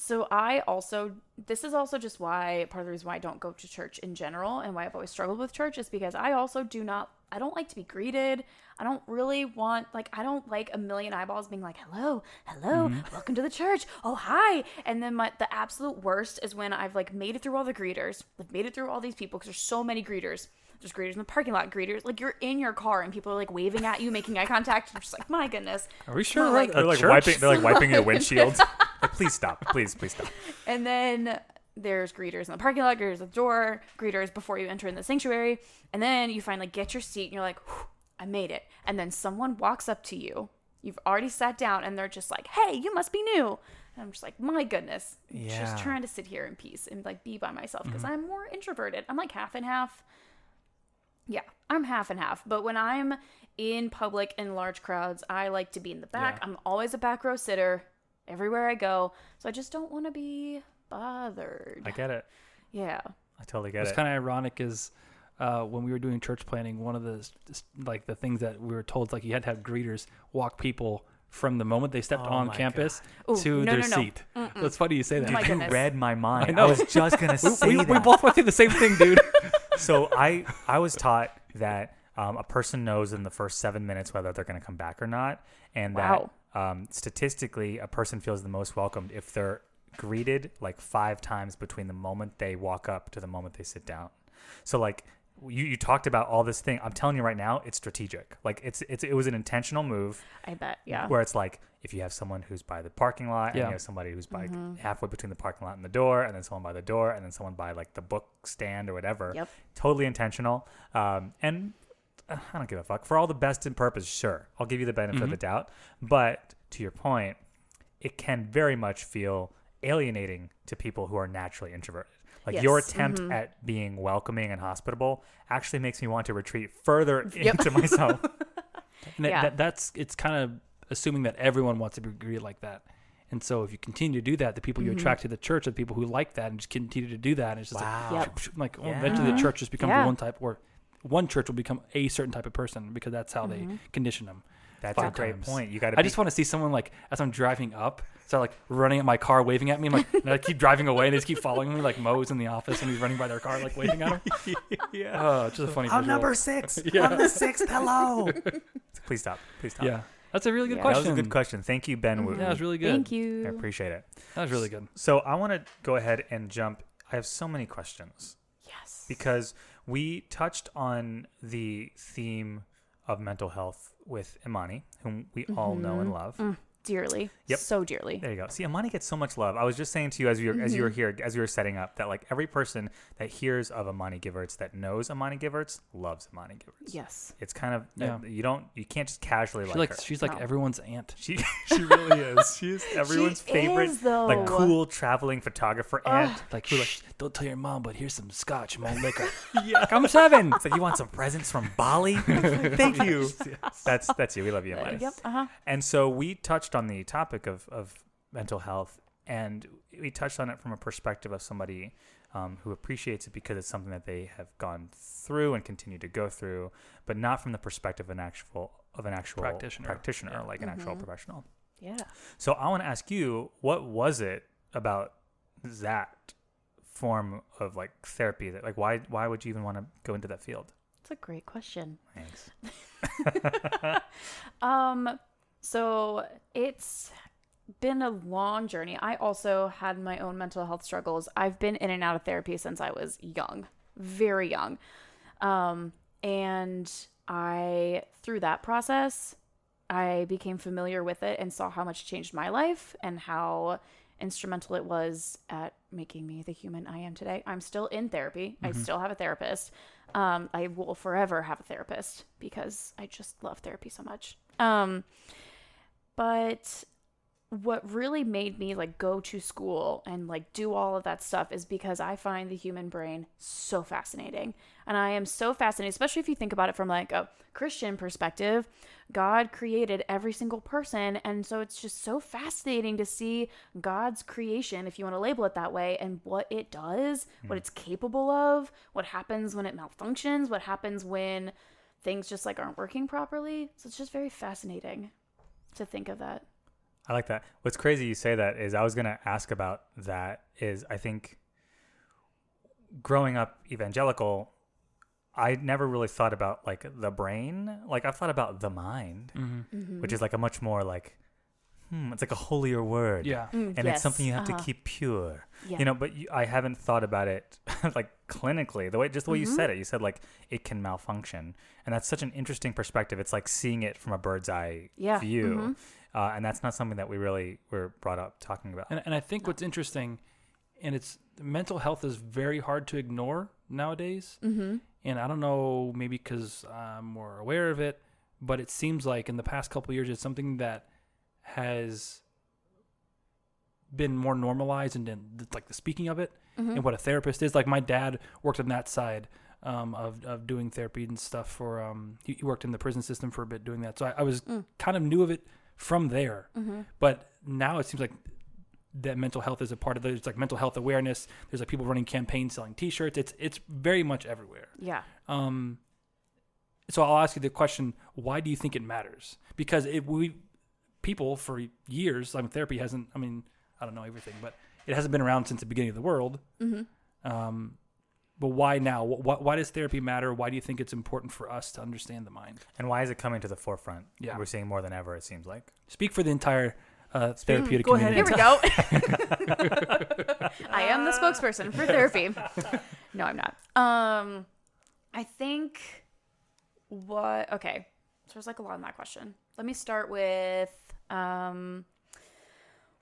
so I also this is also just why part of the reason why I don't go to church in general and why I've always struggled with church is because I also do not I don't like to be greeted. I don't really want like I don't like a million eyeballs being like, "Hello, hello, mm-hmm. welcome to the church. Oh, hi." And then my the absolute worst is when I've like made it through all the greeters, I've made it through all these people because there's so many greeters. There's greeters in the parking lot, greeters like you're in your car and people are like waving at you, making eye contact. I'm just like, my goodness.
Are we sure?
Well,
we're
like-
They're like wiping. They're like wiping your windshield. like, please stop. Please, please stop.
And then there's greeters in the parking lot, greeters at the door, greeters before you enter in the sanctuary. And then you finally get your seat and you're like, I made it. And then someone walks up to you. You've already sat down and they're just like, hey, you must be new. And I'm just like, my goodness.
Yeah.
Just trying to sit here in peace and like be by myself because
Mm-hmm.
I'm more introverted. I'm like half and half. Yeah, I'm half and half. But when I'm in public in large crowds, I like to be in the back.
Yeah.
I'm always a back row sitter everywhere I go. So I just don't want to be bothered.
I get it.
yeah.
I totally get
What's
it.
kind of ironic is uh, when we were doing church planning, one of the s- s- like the things that we were told like you had to have greeters walk people from the moment they stepped
Oh
on campus
Ooh,
to
no,
their
no, no.
seat. That's funny you say that.
My
you
goodness.
read my mind.
I
I, was just gonna say
we,
that.
we both went through the same thing, dude.
so I I was taught that um, a person knows in the first seven minutes whether they're going to come back or not, and
Wow.
that um, statistically a person feels the most welcomed if they're greeted like five times between the moment they walk up to the moment they sit down. So like you, you talked about all this thing. I'm telling you right now, it's strategic. Like it's it's it was an intentional move
I bet. Yeah.
where it's like if you have someone who's by the parking lot and you have somebody who's by
Mm-hmm.
halfway between the parking lot and the door and then someone by the door and then someone by like the book stand or whatever
Yep.
totally intentional um, and uh, i don't give a fuck for all the best in purpose sure i'll give you the benefit of the doubt but to your point it can very much feel alienating to people who are naturally introverted like your
Yes.
attempt
Mhm.
at being welcoming and hospitable actually makes me want to retreat further into myself
And
Yeah.
that, that's it's kind of assuming that everyone wants to be greeted like that. And so if you continue to do that, the people
Mm-hmm.
you attract to the church are the people who like that and just continue to do that. And it's just
Wow.
like,
Yep.
like oh,
Yeah.
eventually the church just becomes
Yeah.
one type or one church will become a certain type of person because that's how
Mm-hmm.
they condition them.
That's
five
a great
times.
point. You got to.
I just want to see someone like as I'm driving up, start like running at my car, waving at me. I'm like, and I keep driving away, and they just keep following me, like Mose in the office, and he's running by their car, like waving at him.
yeah.
Oh, it's just a funny.
I'm
visual.
number six.
Yeah.
I'm the sixth. Hello. Please stop. Please stop.
Yeah, that's a really good
Yeah.
That
question.
was a good question. Thank you, Ben mm-hmm. Wooten.
Yeah, that was really good.
Thank you.
I appreciate it.
That was really good.
So I want to go ahead and jump. I have so many questions
Yes.
because we touched on the theme of mental health with Imani, whom we all know and love.
Mm, dearly.
Yep.
So dearly.
There you go. See, Imani gets so much love. I was just saying to you as you were, as you were here, as you were setting up, that like every person that hears of Imani Giverts, that knows Imani Giverts, loves Imani Giverts.
Yes.
It's kind of
Yeah.
you don't you can't just casually
She's
like,
like
her.
she's like
No.
everyone's aunt.
She she really is. She is everyone's
She
favorite,
is,
like cool traveling photographer aunt.
Like, Shh, don't tell your mom, but here's some scotch, more liquor.
yeah,
I'm seven.
It's like you want some presents from Bali. Thank you. That's that's you. We love you, Imani.
Yep. Uh huh.
And so we touched on the topic of, of mental health, and we touched on it from a perspective of somebody um, who appreciates it because it's something that they have gone through and continue to go through, but not from the perspective of an actual of an actual
Practitioner.
practitioner
Yeah.
like an actual professional.
Yeah.
So I want to ask you, what was it about that form of like therapy that like why why would you even want to go into that field?
It's a great question.
Thanks.
Um, so it's been a long journey. I also had my own mental health struggles. I've been in and out of therapy since I was young, very young. Um, and I, through that process, I became familiar with it and saw how much it changed my life and how instrumental it was at making me the human I am today. I'm still in therapy. I still have a therapist. Um, I will forever have a therapist because I just love therapy so much. Um, but what really made me like go to school and like do all of that stuff is because I find the human brain so fascinating. And I am so fascinated, especially if you think about it from like a Christian perspective. God created every single person. And so it's just so fascinating to see God's creation, if you want to label it that way, and what it does, what hmm. it's capable of, what happens when it malfunctions, what happens when things just like aren't working properly. So it's just very fascinating to think of that.
I like that. What's crazy you say that is I was gonna ask about that is I think growing up evangelical, I never really thought about like the brain. Like I've thought about the mind,
Mm-hmm.
which is like a much more like hmm, it's like a holier word.
Yeah.
Mm,
And it's something you have
uh-huh.
to keep pure.
Yeah.
You know, but you, I haven't thought about it like clinically. The way just the way
Mm-hmm.
you said it, you said like it can malfunction, and that's such an interesting perspective. It's like seeing it from a bird's eye
Yeah,
view,
mhm.
uh, and that's not something that we really were brought up talking about.
And, and I think what's interesting, and it's mental health is very hard to ignore nowadays. Mm-hmm. And I don't know, maybe because I'm more aware of it, but it seems like in the past couple of years, it's something that has been more normalized and then like the speaking of it and what a therapist is. Like my dad worked on that side um, of of doing therapy and stuff for. Um, he, he worked in the prison system for a bit doing that, so I, I was kind of knew of it from there. But now it seems like that mental health is a part of it. It's like mental health awareness. There's like people running campaigns selling T-shirts. It's it's very much everywhere.
Yeah.
Um, so I'll ask you the question: Why do you think it matters? Because it we people for years. I mean, therapy hasn't. I mean, I don't know everything, but it hasn't been around since the beginning of the world.
Mm-hmm.
Um, but why now? Why, why does therapy matter? Why do you think it's important for us to understand the mind?
And why is it coming to the forefront?
Yeah.
We're seeing more than ever, it seems like.
Speak for the entire uh, therapeutic
Go ahead
community.
Here we go. I am the spokesperson for therapy. No, I'm not. Um, I think what. Okay, so there's like a lot in that question. Let me start with um,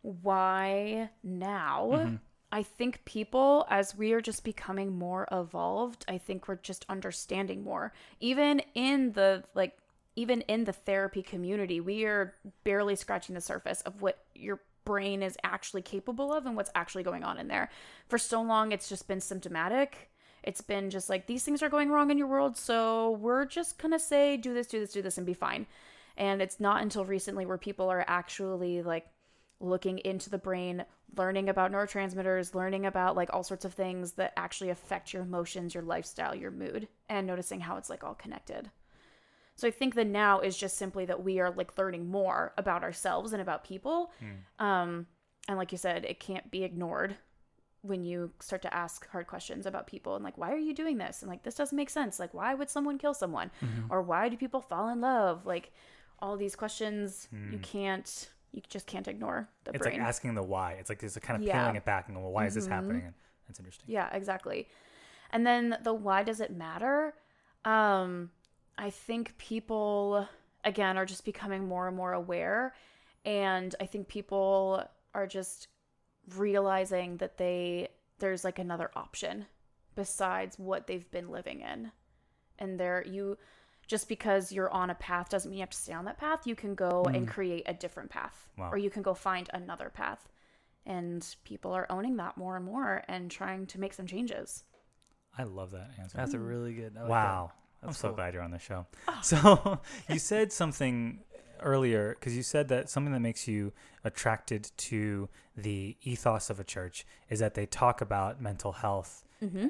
why now. I think people, as we are just becoming more evolved, I think we're just understanding more. Even in the like, even in the therapy community, we are barely scratching the surface of what your brain is actually capable of and what's actually going on in there. For so long, it's just been symptomatic. It's been just like these things are going wrong in your world, so we're just gonna say do this, do this, do this, and be fine. And it's not until recently where people are actually like looking into the brain, learning about neurotransmitters, learning about like all sorts of things that actually affect your emotions, your lifestyle, your mood, and noticing how it's like all connected. So I think the now is just simply that we are like learning more about ourselves and about people. Um, and like you said, it can't be ignored when you start to ask hard questions about people and like, why are you doing this? And like, this doesn't make sense. Like, why would someone kill someone? Or why do people fall in love? Like, all these questions you can't, you just can't ignore the
It's
brain.
like asking the why. It's like it's kind of
Yeah. Mm-hmm.
peeling it back and going, well, why is this happening? And that's interesting.
Yeah, exactly. And then the why does it matter? Um, I think people again are just becoming more and more aware, and I think people are just realizing that they there's like another option besides what they've been living in, and there you just because you're on a path doesn't mean you have to stay on that path. You can go and create a different path,
Wow.
or you can go find another path. And people are owning that more and more and trying to make some changes.
I love that answer.
That's a really good. I like that.
wow. I'm
That's
so glad you're on the show. So you said something earlier because you said that something that makes you attracted to the ethos of a church is that they talk about mental health.
Mm-hmm.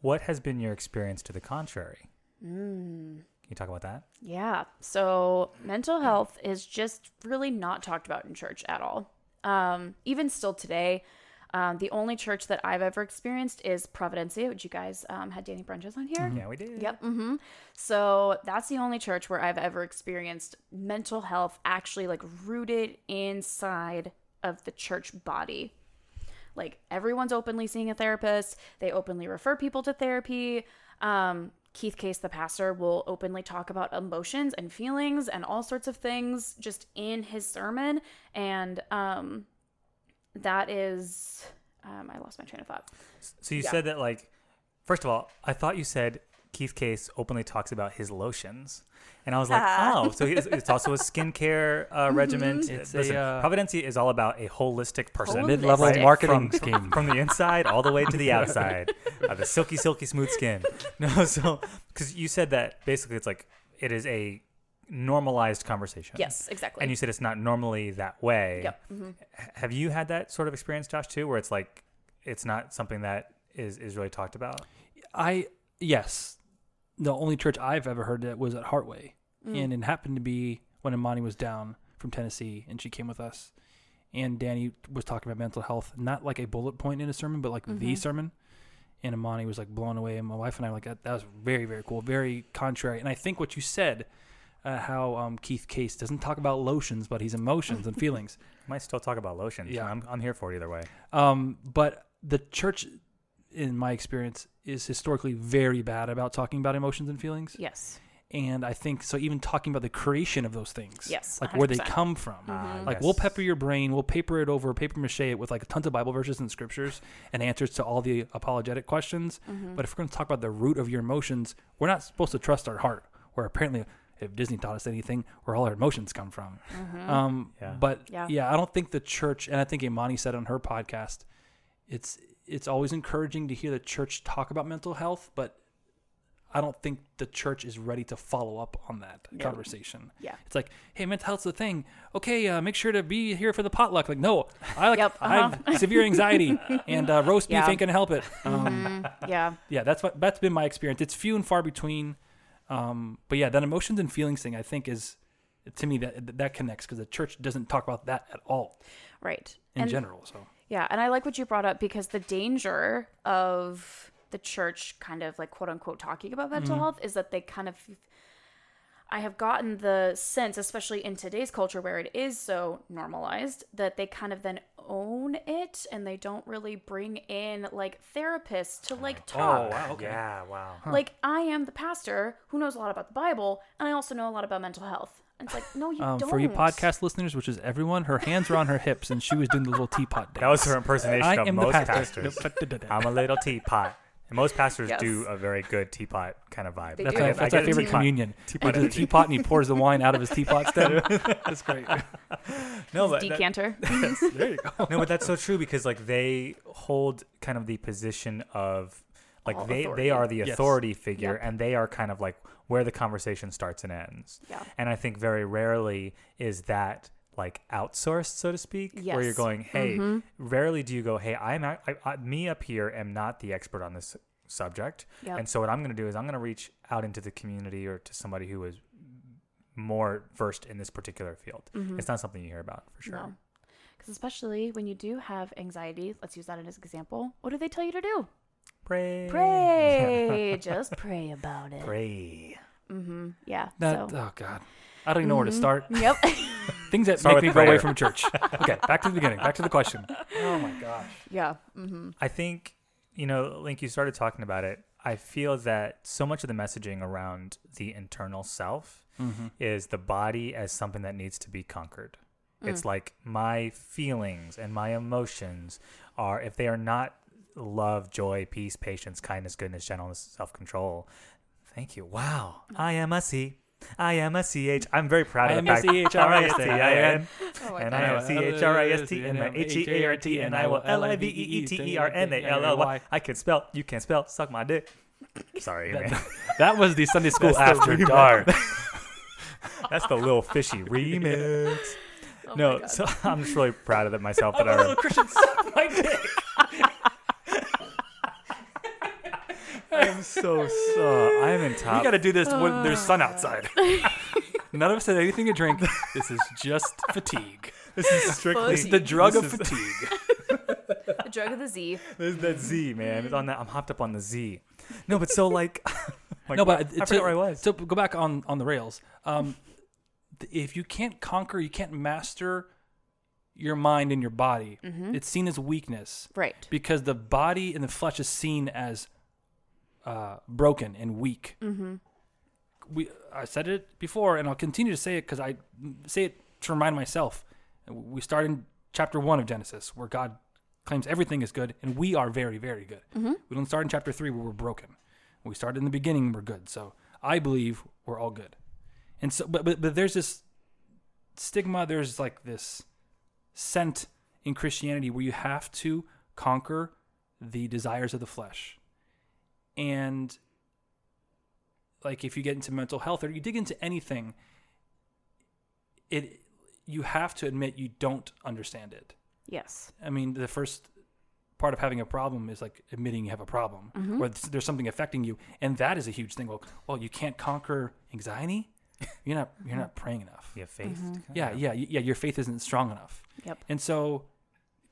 What has been your experience to the contrary?
Mm.
Can you talk about that?
Yeah. So mental health is just really not talked about in church at all. Um, even still today, um, the only church that I've ever experienced is Providencia, which you guys um, had Danny Brunches on here.
Yeah, we did.
Yep. hmm So that's the only church where I've ever experienced mental health actually like rooted inside of the church body. Like everyone's openly seeing a therapist. They openly refer people to therapy. Um, Keith Case, the pastor, will openly talk about emotions and feelings and all sorts of things just in his sermon. And um, that is, um, I lost my train of thought.
So you
Yeah.
said that like, first of all, I thought you said Keith Case openly talks about his lotions, and I was like,
Ah.
oh, so it's, it's also a skincare uh, regiment.
It's a,
Listen,
uh,
Providencia is all about a holistic person,
Mid-level
right?
marketing
from,
scheme.
from the inside all the way to the outside, uh, the silky, silky smooth skin. No, so because you said that basically it's like it is a normalized conversation.
Yes, exactly.
And you said it's not normally that way.
Yep. hmm
Have you had that sort of experience, Josh, too, where it's like it's not something that is is really talked about?
I yes, the only church I've ever heard that was at Heartway,
Mm.
and it happened to be when Imani was down from Tennessee, and she came with us, and Danny was talking about mental health, not like a bullet point in a sermon, but like the
Mhm.
sermon. And Imani was like blown away, and my wife and I were like that, that was very very cool, very contrary. And I think what you said, uh, how um, Keith Case doesn't talk about lotions, but he's emotions and feelings.
Might still talk about lotions.
Yeah.
I'm I'm here for it either way.
Um, but the church, in my experience, is historically very bad about talking about emotions and feelings.
Yes.
And I think so. Even talking about the creation of those things,
Yes,
like where they
100%.
come from.
Ah,
Like
yes.
we'll pepper your brain, we'll paper it over, paper mache it with like a tons of Bible verses and scriptures and answers to all the apologetic questions.
Mm-hmm.
But if we're going to talk about the root of your emotions, we're not supposed to trust our heart. Where apparently, if Disney taught us anything, where all our emotions come from. Um,
Yeah.
But
Yeah.
yeah. I don't think the church, and I think Imani said on her podcast, it's it's always encouraging to hear the church talk about mental health, but I don't think the church is ready to follow up on that
No.
conversation.
Yeah.
It's like, hey, mental health's the thing. Okay, uh, make sure to be here for the potluck. Like, no, I like
Yep,
I have severe anxiety, and uh, roast beef
Yeah.
ain't gonna help it. Um,
Mm, yeah.
yeah, that's what that's been my experience. It's few and far between. Um, but yeah, that emotions and feelings thing, I think, is to me that that connects because the church doesn't talk about that at all
Right.
in
and
general. So
Yeah, and I like what you brought up because the danger of the church kind of like quote unquote talking about mental mm-hmm. health is that they kind of I have gotten the sense, especially in today's culture where it is so normalized, that they kind of then own it and they don't really bring in like therapists to like oh, talk.
Oh, wow, okay.
Yeah, wow.
Like I am the pastor who knows a lot about the Bible and I also know a lot about mental health. And it's like, no, you
um,
don't.
for you podcast listeners, which is everyone, her hands were on her hips and she was doing the little teapot dance.
That was her impersonation
I
of most
pastor.
pastors. I'm a little teapot. And most pastors
Yes.
do a very good teapot kind of vibe.
They
That's,
do.
my, that's
get
my favorite
teapot.
communion.
Teapot.
He does a teapot and he pours the wine out of his teapot stem. That's great.
No, but that-
decanter.
there you go.
no, but that's so true because like they hold kind of the position of like
All
they
authority.
they are the
Yes.
authority figure
Yep.
and they are kind of like where the conversation starts and ends.
yeah.
And I think very rarely is that like outsourced, so to speak, where you're going, hey,
Mm-hmm.
rarely do you go, hey, I'm I, I, me up here am not the expert on this subject,
Yep.
and so what I'm going to do is I'm going to reach out into the community or to somebody who is more versed in this particular field. It's not something you hear about for sure.
Mm-hmm. No. Because especially when you do have anxiety, let's use that as an example. What do they tell you to do?
Pray,
Pray. Just pray about it.
pray.
Mm-hmm. Yeah.
That
so.
oh god, I don't even know where to start.
Yep.
Things that
Start
make
with
me go away
prayer.
from church. Okay, back to the beginning. Back to the question. Oh my gosh.
yeah. Mm-hmm.
I think, you know, Link, you started talking about it. I feel that so much of the messaging around the internal self
Mm-hmm.
is the body as something that needs to be conquered.
Mm.
It's like my feelings and my emotions are, if they are not love, joy, peace, patience, kindness, goodness, gentleness, self control. Thank you. Wow. I am a C. I am a CH. I'm very proud
I
of
am
the
a
fact
C-H-R-I-S-T-I-N.
Oh
and I am C H R I S T and my H E A R T and I will L I V E E T E R N A L L Y. I can spell. You can spell. Suck my dick. Sorry, man.
That was the Sunday school
That's
after
remix.
dark.
That's the little fishy remix.
Oh
no, so I'm just really proud of it myself that I.
Little Christian suck my dick.
I am so so. I am in top.
We got to do this when there's sun outside. None of us had anything to drink. This is just fatigue.
this is strictly
It's the drug of
is-
fatigue.
the drug of the Z.
This is that Z, man. It's on that. I'm hopped up on the Z. No, but so like. like
no, but
I
to,
forgot where I was.
to go back on on the rails. Um, th- if you can't conquer, you can't master your mind and your body. It's seen as weakness
Right.
because the body and the flesh is seen as uh, broken and weak. Mm-hmm. We I said it before, and I'll continue to say it because I say it to remind myself. We start in chapter one of Genesis, where God claims everything is good, and we are very, very good. We don't start in chapter three where we're broken. We start in the beginning, we're good. So I believe we're all good. And so, but but, but there's this stigma. There's like this scent in Christianity where you have to conquer the desires of the flesh. And like if you get into mental health or you dig into anything, it you have to admit you don't understand it.
Yes.
I mean, the first part of having a problem is like admitting you have a problem mm-hmm. or there's something affecting you, and that is a huge thing. Well, well, you can't conquer anxiety. You're not you're not praying enough.
You have faith.
Mm-hmm. Yeah, yeah, yeah. Your faith isn't strong enough.
Yep.
And so,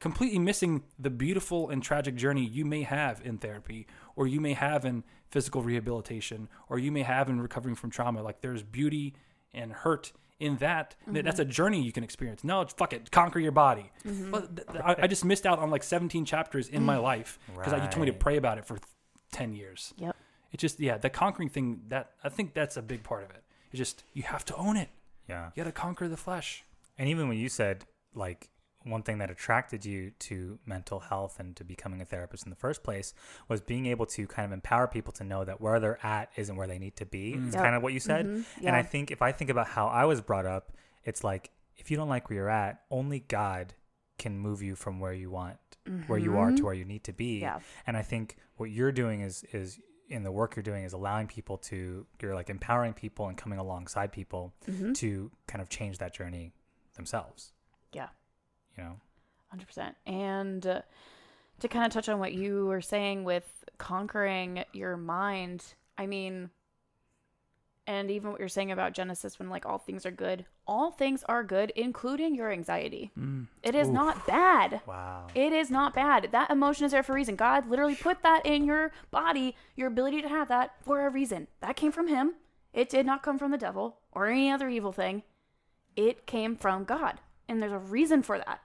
completely missing the beautiful and tragic journey you may have in therapy, or you may have in physical rehabilitation, or you may have in recovering from trauma. Like there's beauty and hurt in that. Th- mm-hmm. That's a journey you can experience. No, fuck it, conquer your body. Mm-hmm. Well, th- th- I, I just missed out on like 17 chapters in my mm. life because you told me to pray about it for th- 10 years.
Yep.
It just yeah, the conquering thing that I think that's a big part of it. It's just you have to own it.
Yeah.
You got to conquer the flesh.
And even when you said like one thing that attracted you to mental health and to becoming a therapist in the first place was being able to kind of empower people to know that where they're at isn't where they need to be. Mm. It's
Yep.
kind of what you said.
Mhm.
And I think if I think about how I was brought up, it's like if you don't like where you're at, only God can move you from where you want, where you are to mm-hmm. where you need to be.
Yeah.
And I think what you're doing is is in the work you're doing is allowing people to you're like empowering people and coming alongside people mm-hmm. to kind of change that journey themselves.
Yeah. Hundred percent. And uh, to kind of touch on what you were saying with conquering your mind, I mean, and even what you're saying about Genesis, when like all things are good, all things are good, including your anxiety. It is not bad.
Wow.
It is not bad. That emotion is there for a reason. God literally put that in your body, your ability to have that for a reason. That came from Him. It did not come from the devil or any other evil thing. It came from God. And there's a reason for that.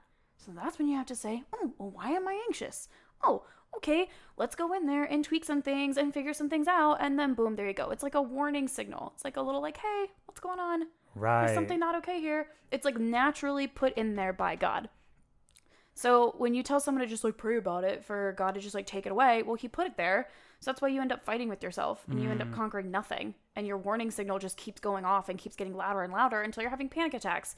So that's when you have to say, oh, well, why am I anxious? Oh, okay, let's go in there and tweak some things and figure some things out. And then boom, there you go. It's like a warning signal. It's like a little like, hey, what's going on?
Right.
There's something not okay here. It's like naturally put in there by God. So when you tell someone to just like pray about it for God to just like take it away, well, He put it there. So that's why you end up fighting with yourself and you end up mm. conquering nothing. And your warning signal just keeps going off and keeps getting louder and louder until you're having panic attacks.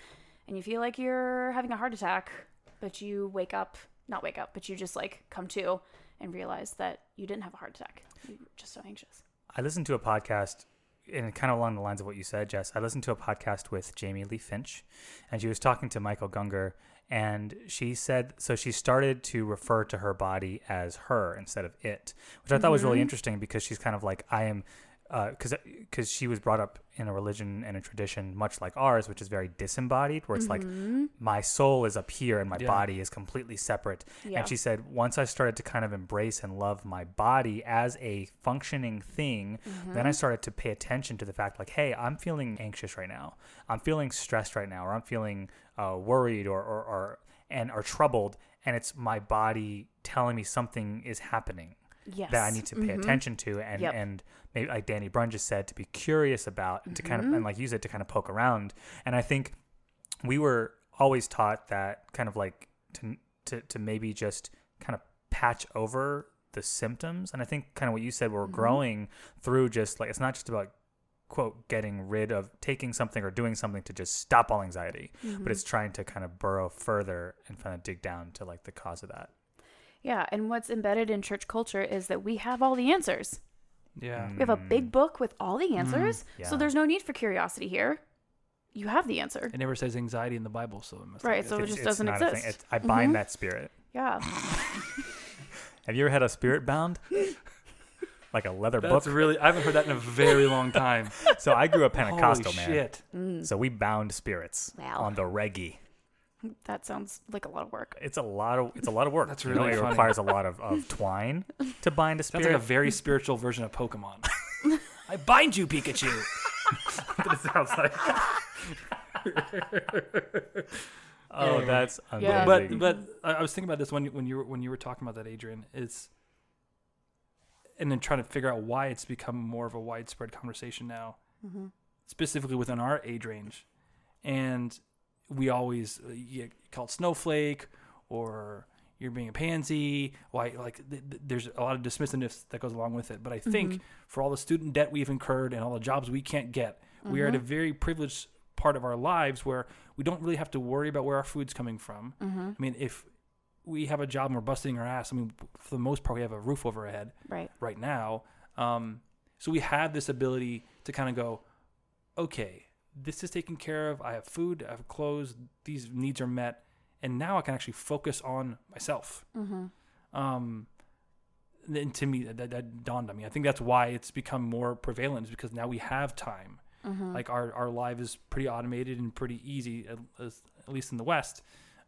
And you feel like you're having a heart attack, but you wake up, not wake up, but you just like come to and realize that you didn't have a heart attack. You were just so anxious.
I listened to a podcast and kind of along the lines of what you said, Jess, I listened to a podcast with Jamie Lee Finch, and she was talking to Michael Gungor, and she said so she started to refer to her body as her instead of it, which I thought was really mm-hmm. interesting because she's kind of like I am. Uh, because because uh, she was brought up in a religion and a tradition much like ours, which is very disembodied, where it's like mm-hmm. my soul is up here and my
Yeah.
body is completely separate.
Yeah.
And she said once I started to kind of embrace and love my body as a functioning thing, then I mm-hmm. started to pay attention to the fact like, hey, I'm feeling anxious right now, I'm feeling stressed right now, or I'm feeling uh, worried or, or or and or troubled, and it's my body telling me something is happening
Yes.
that I need to pay mm-hmm. attention to and
Yep.
and maybe like Danny Brun just said to be curious about and to kind of and mm-hmm. like use it to kind of poke around. And I think we were always taught that kind of like to to to maybe just kind of patch over the symptoms. And I think kind of what you said we're mm-hmm. growing through just like it's not just about quote getting rid of taking something or doing something to just stop all anxiety but mm-hmm. it's trying to kind of burrow further and kind of dig down to like the cause of that.
Yeah, and what's embedded in church culture is that we have all the answers.
Yeah.
We have a big mm. book with all the answers,
Mm. yeah.
so there's no need for curiosity here. You have the answer.
It never says anxiety in the Bible, so it must
Right,
be
so
a
it
thing.
just doesn't
not a thing.
exist.
It's, I bind mm-hmm. that spirit
Yeah.
Have you ever had a spirit bound? like a leather book?
That's really. I haven't heard that in a very long time.
so I grew up Pentecostal,
Holy
man.
shit. Mm.
So we bound spirits
Wow.
on the reggae.
That sounds like a lot of work.
It's a lot of it's a lot of work.
That's
You know,
really
it
funny.
requires a lot of, of twine to bind a
Sounds
spirit.
like a very spiritual version of Pokemon. I bind you, Pikachu.
it sounds like. oh,
Yeah.
that's
Yeah.
but but I I was thinking about this when when you were when you were talking about that, Adrian. It's and then trying to figure out why it's become more of a widespread conversation now, mm-hmm. specifically within our age range, and we always uh, you call it snowflake or you're being a pansy. Why like th- th- there's a lot of dismissiveness that goes along with it. But I think for all the student debt we've incurred and all the jobs we can't get, we are at a very privileged part of our lives where we don't really have to worry about where our food's coming from. I mean, if we have a job and we're busting our ass, I mean, for the most part, we have a roof over our head
Right.
right now. Um, so we have this ability to kind of go, okay, this is taken care of. I have food, I have clothes, these needs are met, and now I can actually focus on myself. Um, and to me, that, that dawned on me. I think that's why it's become more prevalent, is because now we have time. Like our our life is pretty automated and pretty easy, at, at least in the West,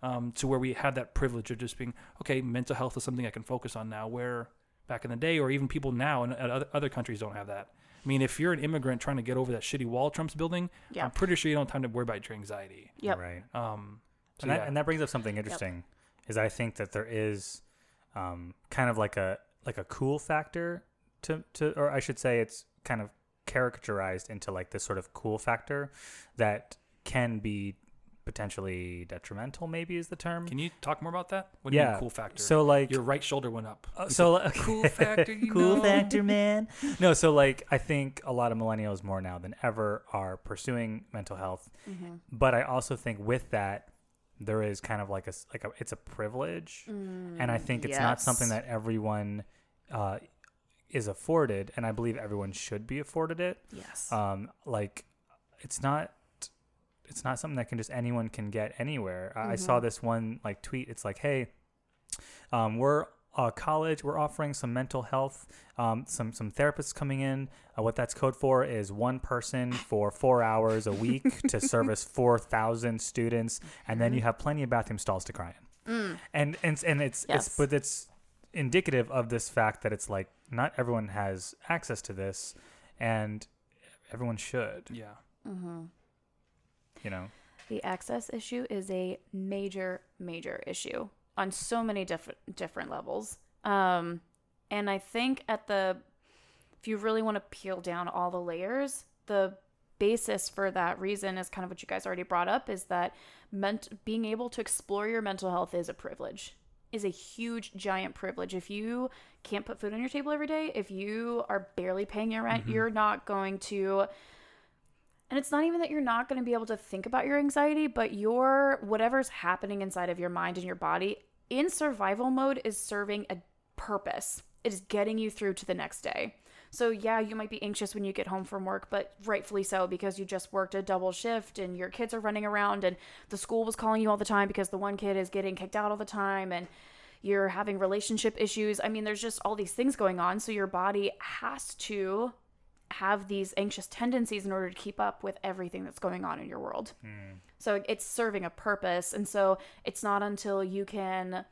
um, to where we have that privilege of just being okay. Mental health is something I can focus on now. Where back in the day, or even people now in other, other countries don't have that. I mean, if you're an immigrant trying to get over that shitty wall Trump's building,
Yeah.
I'm pretty sure you don't have time to worry about your anxiety.
Yep.
Right.
Um, so
and, that,
yeah.
and that brings up something interesting is I think that there is um, kind of like a like a cool factor to, to or I should say it's kind of caricaturized into like this sort of cool factor that can be potentially detrimental maybe is the term
Can you talk more about that? What do you
yeah
mean cool factor?
so like
your right shoulder went up.
uh, so
said,
like-
cool factor, you
cool
know?
factor man no so like i think a lot of millennials more now than ever are pursuing mental health but i also think with that there is kind of like a like a it's a privilege and i think it's not something that everyone uh, is afforded and i believe everyone should be afforded it
Yes.
um like it's not it's not something that can just anyone can get anywhere. I I saw this one like tweet. It's like hey um we're a college we're offering some mental health um some some therapists coming in. Uh, what that's code for is one person for four hours a week to service 4000 students and then you have plenty of bathroom stalls to cry in. And and and it's
Yes.
it's but it's indicative of this fact that it's like not everyone has access to this and everyone should.
Yeah.
You know?
The access issue is a major, major issue on so many different different levels. Um, and I think at the, if you really want to peel down all the layers, the basis for that reason is kind of what you guys already brought up is that ment- being able to explore your mental health is a privilege is a huge giant privilege. If you can't put food on your table every day if you are barely paying your rent you're not going to and it's not even that you're not going to be able to think about your anxiety, but your whatever's happening inside of your mind and your body in survival mode is serving a purpose. It is getting you through to the next day. So, yeah, you might be anxious when you get home from work, but rightfully so because you just worked a double shift and your kids are running around and the school was calling you all the time because the one kid is getting kicked out all the time and you're having relationship issues. I mean, there's just all these things going on. So, your body has to have these anxious tendencies in order to keep up with everything that's going on in your world. So it's serving a purpose. And so it's not until you can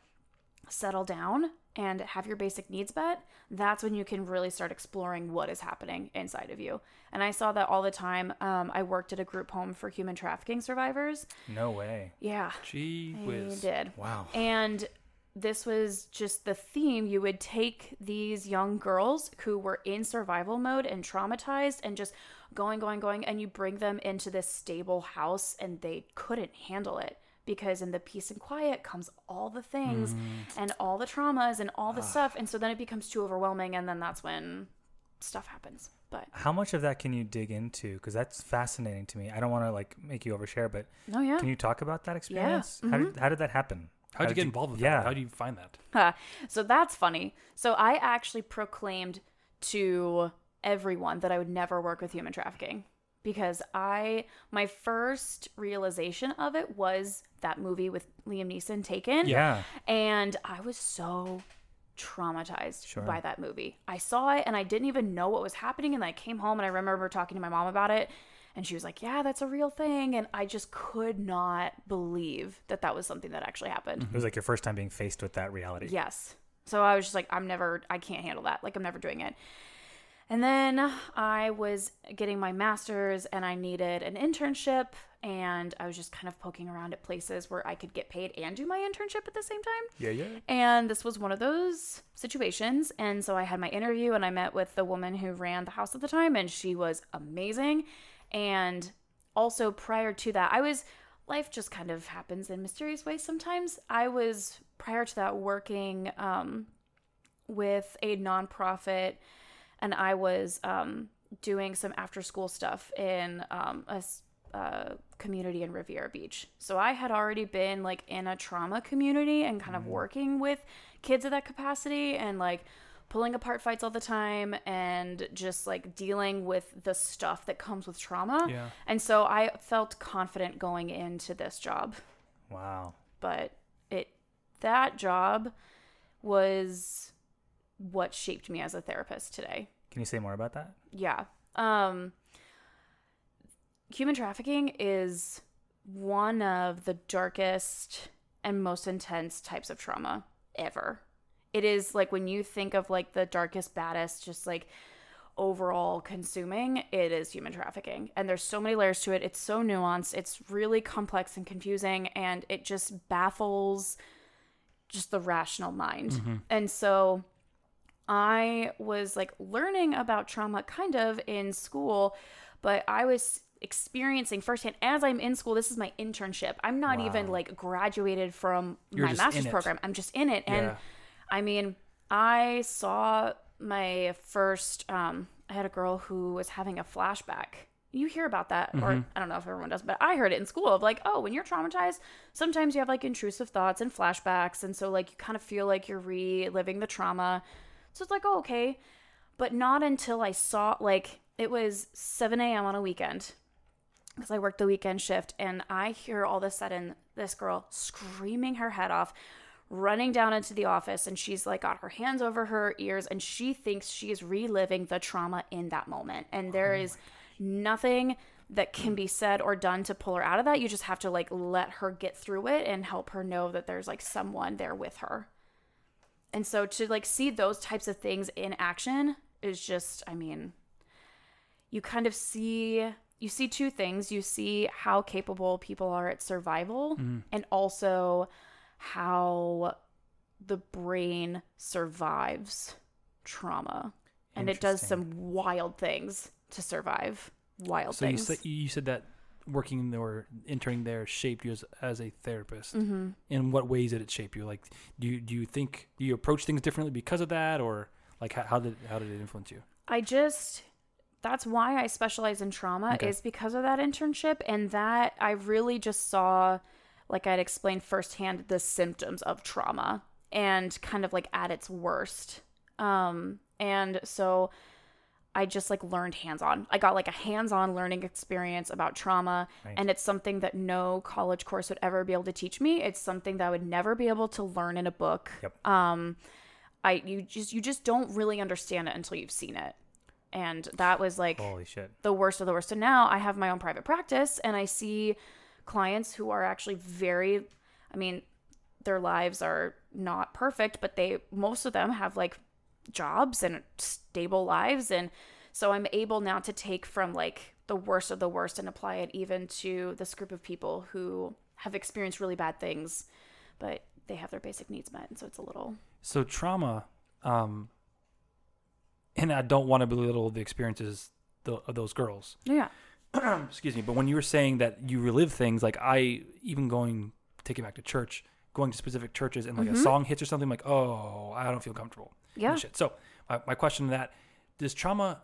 settle down and have your basic needs met, that's when you can really start exploring what is happening inside of you. And I saw that all the time. Um, I worked at a group home for human trafficking survivors.
No way.
Yeah,
Gee
I
whiz.
did.
Wow.
And this was just the theme. You would take these young girls who were in survival mode and traumatized and just going, going, going, and you bring them into this stable house and they couldn't handle it because in the peace and quiet comes all the things mm. and all the traumas and all the ah. stuff. And so then it becomes too overwhelming and then that's when stuff happens. But
How much of that can you dig into? Because that's fascinating to me. I don't want to like make you overshare, but
no, yeah.
can you talk about that experience? How, did, mm-hmm. how did that happen?
How'd
How
you get involved with
yeah.
that? How do you find that?
Huh. So that's funny. So I actually proclaimed to everyone that I would never work with human trafficking because I my first realization of it was that movie with Liam Neeson Taken.
Yeah.
And I was so traumatized
Sure.
by that movie. I saw it and I didn't even know what was happening and I came home and I remember talking to my mom about it and she was like, "Yeah, that's a real thing." And I just could not believe that that was something that actually happened.
It was like your first time being faced with that reality.
Yes. So I was just like, I'm never, I can't handle that. Like, I'm never doing it. And then I was getting my master's and I needed an internship. And I was just kind of poking around at places where I could get paid and do my internship at the same time.
Yeah, yeah.
And this was one of those situations. And so I had my interview and I met with the woman who ran the house at the time, and she was amazing. And also, prior to that, I was, life just kind of happens in mysterious ways sometimes. I was, prior to that, working um, with a nonprofit, and I was um, doing some after school stuff in um, a uh, community in Riviera Beach. So I had already been like in a trauma community and kind of working with kids of that capacity and like pulling apart fights all the time and just like dealing with the stuff that comes with trauma.
Yeah.
And so I felt confident going into this job
Wow.
but it that job was what shaped me as a therapist today.
Can you say more about that?
Yeah. Um human trafficking is one of the darkest and most intense types of trauma ever. It is like when you think of like the darkest baddest just like overall consuming, it is human trafficking. And there's so many layers to it. It's so nuanced. It's really complex and confusing and it just baffles just the rational mind. And so I was like learning about trauma kind of in school, but I was experiencing firsthand as I'm in school. This is my internship. I'm not even like graduated from
You're
my master's program. I'm just in it. And
Yeah.
I mean, I saw my first, um, I had a girl who was having a flashback. You hear about that, or
Mm-hmm.
I don't know if everyone does, but I heard it in school of like, oh, when you're traumatized, sometimes you have like intrusive thoughts and flashbacks. And so, like, you kind of feel like you're reliving the trauma. So it's like, oh, okay. But not until I saw, like, it was 7 a.m. on a weekend because I worked the weekend shift, and I hear all of a sudden this girl screaming her head off, running down into the office, and she's like got her hands over her ears, and she thinks she is reliving the trauma in that moment. And oh there is nothing that can be said or done to pull her out of that. You just have to like let her get through it and help her know that there's like someone there with her. And so to like see those types of things in action is just, I mean, you kind of see you see two things. You see how capable people are at survival mm-hmm. and also how the brain survives trauma. And it does some wild things to survive. Wild
So you
things.
said you said that working or entering there shaped you as, as a therapist.
Mm-hmm.
In what ways did it shape you? Like, do you do you think do you approach things differently because of that, or like how, how did how did it influence you?
I just that's why I specialize in trauma
Okay.
is because of that internship and that I really just saw like I'd explained firsthand the symptoms of trauma and kind of like at its worst. Um and so I just like learned hands on. I got like a hands on learning experience about trauma. And it's something that no college course would ever be able to teach me. It's something that I would never be able to learn in a book.
Yep.
Um, I you just you just don't really understand it until you've seen it. And that was like
Holy shit.
the worst of the worst. And now I have my own private practice and I see clients who are actually very, I mean, their lives are not perfect, but they, most of them have like jobs and stable lives. And so I'm able now to take from like the worst of the worst and apply it even to this group of people who have experienced really bad things, but they have their basic needs met. And so it's a little,
So trauma, um, and I don't want to belittle the experiences of those girls.
yeah.
Excuse me, but when you were saying that you relive things, like I even going take it back to church, going to specific churches, and like a song hits or something, like oh, I don't feel comfortable.
Yeah.
shit. So my, my question to that: Does trauma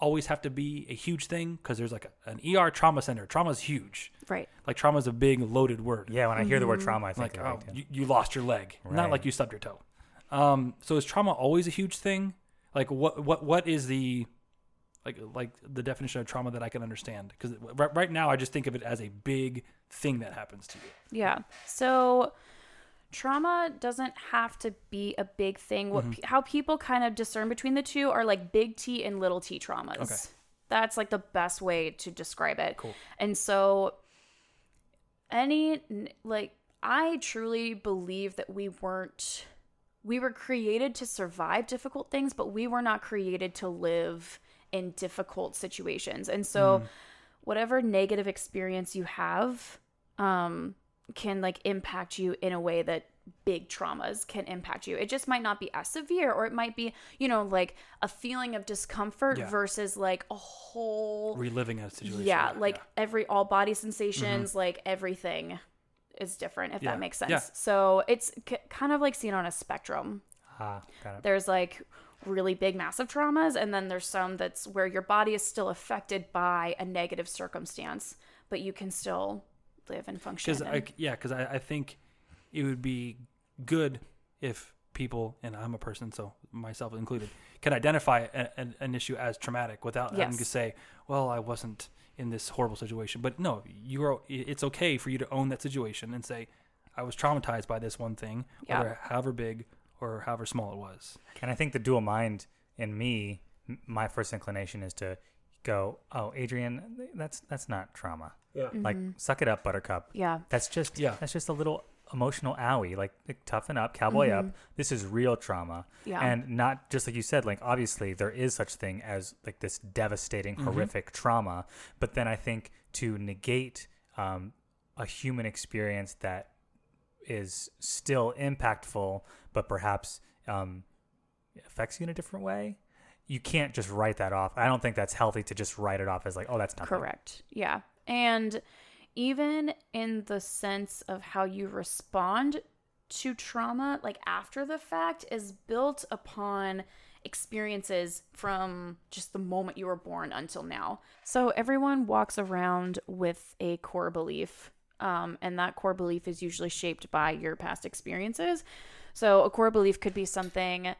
always have to be a huge thing? Because there's like a, an ER trauma center. Trauma is huge.
Right.
Like trauma is a big loaded word.
Yeah, when I hear the word trauma, I think
like oh, you, you lost your leg, not like you stubbed your toe. Um, so is trauma always a huge thing? Like what what what is the like like the definition of trauma that I can understand? Because right, right now I just think of it as a big thing that happens to you.
Yeah. So trauma doesn't have to be a big thing. What mm-hmm. pe- how people kind of discern between the two are like big T and little T traumas.
Okay.
That's like the best way to describe it.
Cool.
And so any like I truly believe that we weren't we were created to survive difficult things, but we were not created to live in difficult situations. And so whatever negative experience you have um can like impact you in a way that big traumas can impact you. It just might not be as severe or it might be, you know, like a feeling of discomfort
Yeah.
versus like a whole
Reliving a situation.
yeah, like every all body sensations, like everything is different if
Yeah.
that makes sense.
Yeah.
So it's k- kind of like seen on a spectrum.
Ah, got it.
There's like really big massive traumas and then there's some that's where your body is still affected by a negative circumstance, but you can still live and function.
because I
and-
yeah because I, I think it would be good if people and I'm a person so myself included can identify a, an, an issue as traumatic without having to say well I wasn't in this horrible situation but no you're it's okay for you to own that situation and say I was traumatized by this one thing
Yeah.
whether however big or however small it was
And I think the dual mind in me, my first inclination is to go, "Oh, Adrian, that's that's not trauma.
Yeah.
Like, mm-hmm. suck it up, Buttercup.
yeah.
That's just
Yeah.
That's just a little emotional owie. Like, like, toughen up, cowboy up. Mm-hmm. This is real trauma.
Yeah.
And not just like you said. Like, obviously, there is such thing as like this devastating, mm-hmm. horrific trauma. But then I think to negate um, a human experience that is still impactful, but perhaps um, affects you in a different way. You can't just write that off. I don't think that's healthy to just write it off as like, oh, that's not
Correct. Yeah. And even in the sense of how you respond to trauma, like after the fact, is built upon experiences from just the moment you were born until now. So everyone walks around with a core belief. Um, and that core belief is usually shaped by your past experiences. So a core belief could be something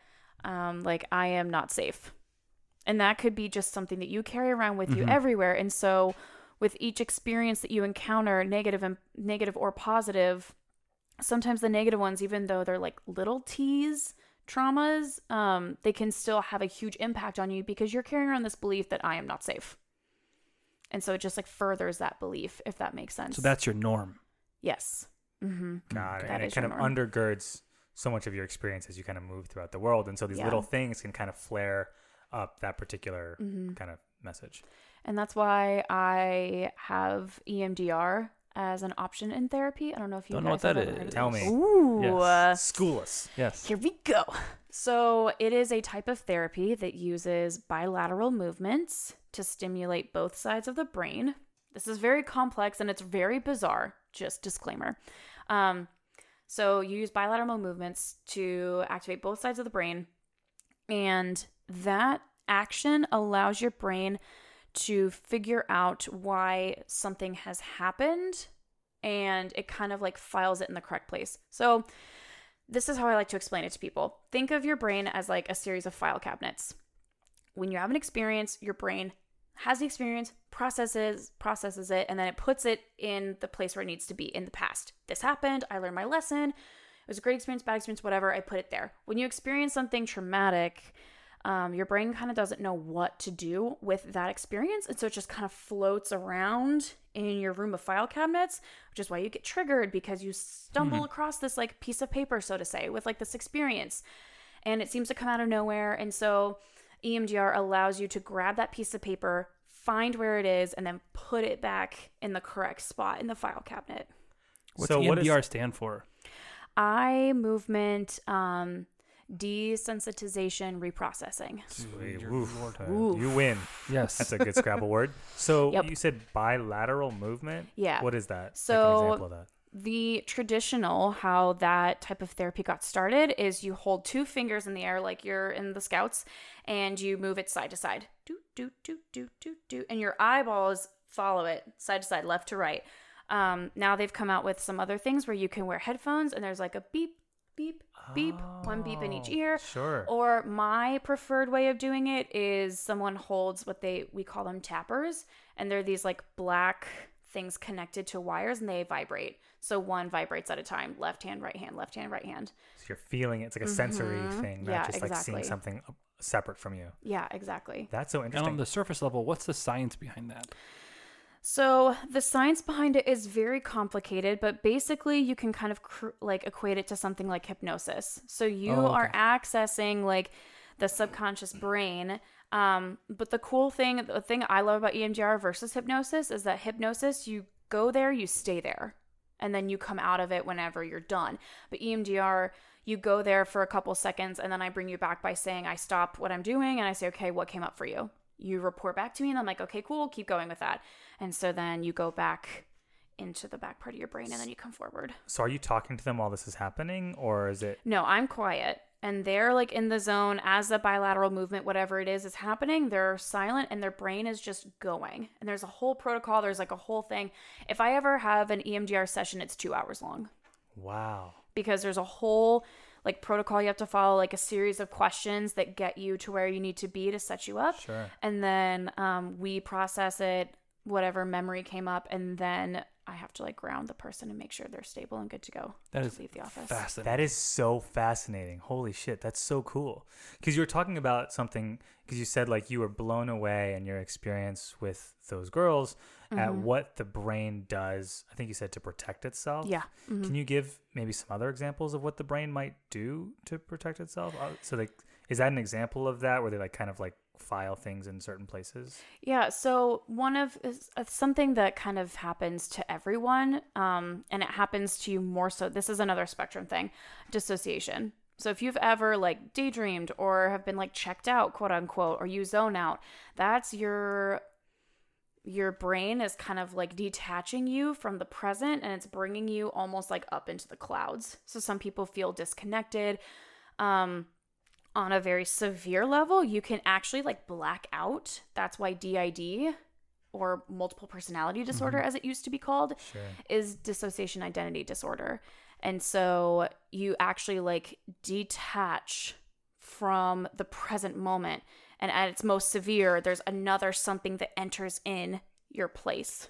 um, like, I am not safe. And that could be just something that you carry around with you everywhere. And so with each experience that you encounter negative and negative or positive sometimes the negative ones even though they're like little t's traumas um, they can still have a huge impact on you because you're carrying around this belief that i am not safe and so it just like furthers that belief if that makes sense
so that's your norm
yes mm-hmm.
God,
That
and it
is
kind of
norm.
undergirds so much of your experience as you kind of move throughout the world. And so these
Yeah.
little things can kind of flare up that particular
Mm-hmm.
kind of message.
and that's why i have emdr as an option in therapy i don't know if you
Don't know what
have
that
ever heard
Tell me.
Ooh,
Yes.
uh,
School us.
yes
Here we go. So, it is a type of therapy that uses bilateral movements to stimulate both sides of the brain. This is very complex and it's very bizarre, just disclaimer. Um, so, you use bilateral movements to activate both sides of the brain, and that action allows your brain to figure out why something has happened and it kind of like files it in the correct place. So, this is how I like to explain it to people. Think of your brain as like a series of file cabinets. when you have an experience, your brain has the experience, processes processes it, and then it puts it in the place where it needs to be in the past. This happened. I learned my lesson. It was a great experience, bad experience, whatever. I put it there. When you experience something traumatic, um, your brain kind of doesn't know what to do with that experience. And so it just kind of floats around in your room of file cabinets, which is why you get triggered because you stumble across this like piece of paper, so to say, with like this experience. And it seems to come out of nowhere. And so EMDR allows you to grab that piece of paper, find where it is, and then put it back in the correct spot in the file cabinet.
What's
So what is-
EMDR stand for?
Eye movement um, desensitization reprocessing.
Sweet. Oof.
Oof.
You win.
Yes.
That's a good Scrabble word. So
Yep.
you said bilateral movement.
Yeah.
What is that? Like
So-
an example of that.
The traditional, how that type of therapy got started, is you hold two fingers in the air like you're in the scouts and you move it side to side. Do, do, do, do, do, do. And your eyeballs follow it side to side, left to right. Um, now they've come out with some other things where you can wear headphones and there's like a beep, beep, beep, one beep in each
Oh,
ear.
Sure.
Or my preferred way of doing it is someone holds what they we call them tappers, and they're these like black things connected to wires, and they vibrate. So one vibrates at a time, left hand, right hand, left hand, right hand.
So you're feeling it. It's like a sensory
Mhm.
thing, not
Yeah,
just like seeing something separate from you.
Yeah, exactly.
That's so
And
interesting.
on the surface level, what's the science behind that?
So the science behind it is very complicated, but basically you can kind of cr- like equate it to something like hypnosis. So you
Oh,
are accessing like the subconscious brain. Um, but the cool thing, the thing I love about EMDR versus hypnosis is that hypnosis, you go there, you stay there, and then you come out of it whenever you're done. But EMDR, you go there for a couple seconds, and then I bring you back by saying, I stop what I'm doing, and I say, okay, what came up for you? You report back to me, and I'm like, okay, cool, keep going with that. And so then you go back into the back part of your brain, and then you come forward.
so are you talking to them while this is happening, or is it?
No, I'm quiet. And they're like in the zone as the bilateral movement, whatever it is, is happening. They're silent and their brain is just going. And there's a whole protocol. There's like a whole thing. If I ever have an EMDR session, it's two hours long
Wow.
because there's a whole like protocol you have to follow, like a series of questions that get you to where you need to be to set you up.
Sure.
And then um, we process it, whatever memory came up. And then I have to like ground the person and make sure they're stable and good to go
That
to
is
leave the office.
Fascinating.
That is so fascinating. Holy shit, that's so cool. Because you were talking about something, because you said like you were blown away in your experience with those girls at
Mm-hmm.
what the brain does. I think you said to protect itself.
Yeah. Mhm.
Can you give maybe some other examples of what the brain might do to protect itself? Uh, So like, is that an example of that where they like kind of like file things in certain places?
Yeah, so one of uh, something that kind of happens to everyone, um, and it happens to you more so. This is another spectrum thing, dissociation. So if you've ever like daydreamed or have been like checked out, quote unquote, or you zone out, that's your your brain is kind of like detaching you from the present and it's bringing you almost like up into the clouds. So some people feel disconnected. Um, on a very severe level, you can actually like black out. That's why DID or multiple personality mm-hmm. disorder, as it used to be called,
Sure.
is dissociation identity disorder. And so you actually like detach from the present moment. And at its most severe, there's another something that enters in your place.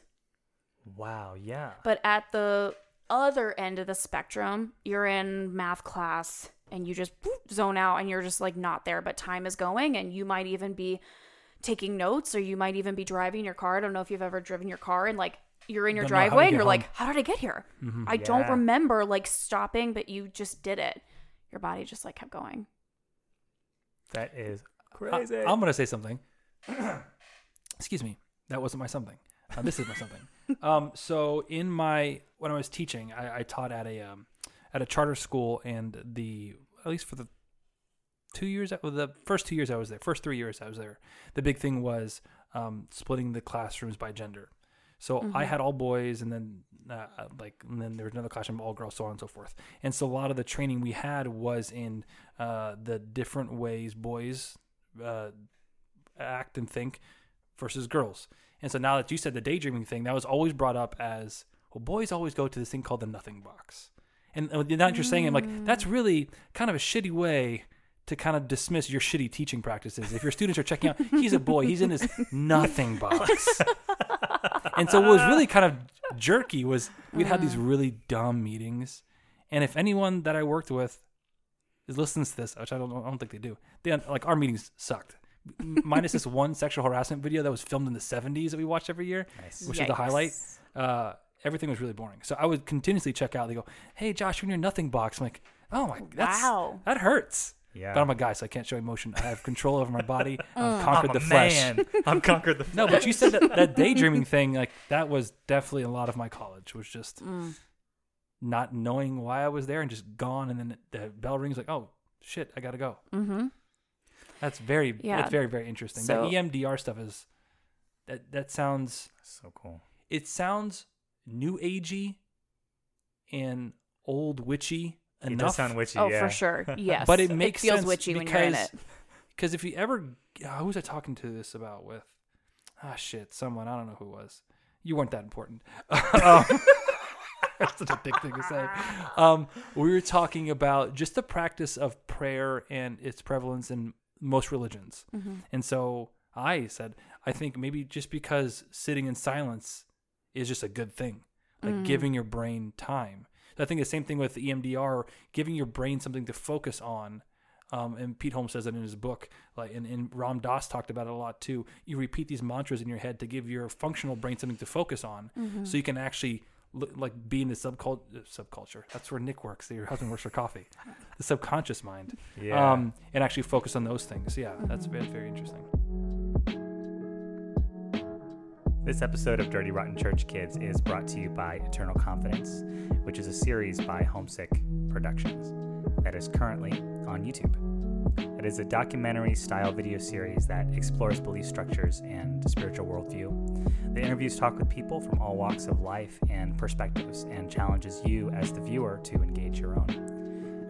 Wow. Yeah.
But at the other end of the spectrum, you're in math class and you just boop, zone out and you're just like not there, but time is going and you might even be taking notes or you might even be driving your car. I don't know if you've ever driven your car and like you're in your
Don't know how to
driveway and you're
home.
like, how did I get here? I don't remember like stopping, but you just did it. Your body just like kept going.
That is crazy.
I,
crazy.
am gonna say something. Excuse me. That wasn't my something. Uh, this is my something. Um, so in my when I was teaching, I, I taught at a um, at a charter school, and the at least for the two years, well, the first two years I was there, first three years I was there, the big thing was um, splitting the classrooms by gender. So I had all boys, and then uh, like, and then there was another classroom all girls, so on and so forth. And so a lot of the training we had was in uh, the different ways boys uh, act and think versus girls. And so now that you said the daydreaming thing, that was always brought up as well. Boys always go to this thing called the nothing box. And now that you're saying, it, I'm like, that's mm. really kind of a shitty way to kind of dismiss your shitty teaching practices. If your students are checking out, he's a boy, he's in his nothing box. and so what was really kind of jerky was we'd have these mm. really dumb meetings. And if anyone that I worked with is listens to this, which I don't I don't think they do, then like our meetings sucked. M- Minus this one sexual harassment video that was filmed in the 70s that we watched every year,
Nice.
which is the highlight. Uh, everything was really boring. So I would continuously check out. They go, "Hey, Josh, you're in your nothing box." I'm like, "Oh my, that's,
Wow.
that hurts."
Yeah.
But I'm a guy, so I can't show emotion. I have control over my body. I've
I'm
conquered
a
the flesh.
man. I've conquered the flesh.
No, but you said that, that daydreaming thing, like that was definitely a lot of my college was just
Mm.
not knowing why I was there and just gone. And then the bell rings, like, oh shit, I gotta go.
Mm-hmm.
That's very,
Yeah.
that's very, very interesting.
So-
that EMDR stuff is that that sounds
so cool.
it sounds new agey and old witchy enough.
It
enough.
does sound witchy.
Oh,
yeah.
for sure. Yes.
But it makes
feels
sense
witchy when you're in
because-
it.
Because if you ever, uh, who was I talking to this about with? Ah, shit, someone I don't know who it was. You weren't that important. um, that's such a big thing to say. Um, we were talking about just the practice of prayer and its prevalence in most religions.
Mm-hmm.
And so I said, I think maybe just because sitting in silence is just a good thing, like
Mm.
giving your brain time. I think the same thing with EMDR, giving your brain something to focus on. Um, and Pete Holmes says it in his book, like, and, and Ram Dass talked about it a lot too. You repeat these mantras in your head to give your functional brain something to focus on,
Mm-hmm.
so you can actually like be in the subcult- uh, subculture. That's where Nick works. Your husband works for coffee. The subconscious mind
Yeah.
um, and actually focus on those things. Yeah, that's very, very interesting.
This episode of Dirty Rotten Church Kids is brought to you by Eternal Confidence, which is a series by Homesick Productions that is currently on YouTube. It is a documentary style video series that explores belief structures and spiritual worldview. The interviews talk with people from all walks of life and perspectives and challenges you as the viewer to engage your own.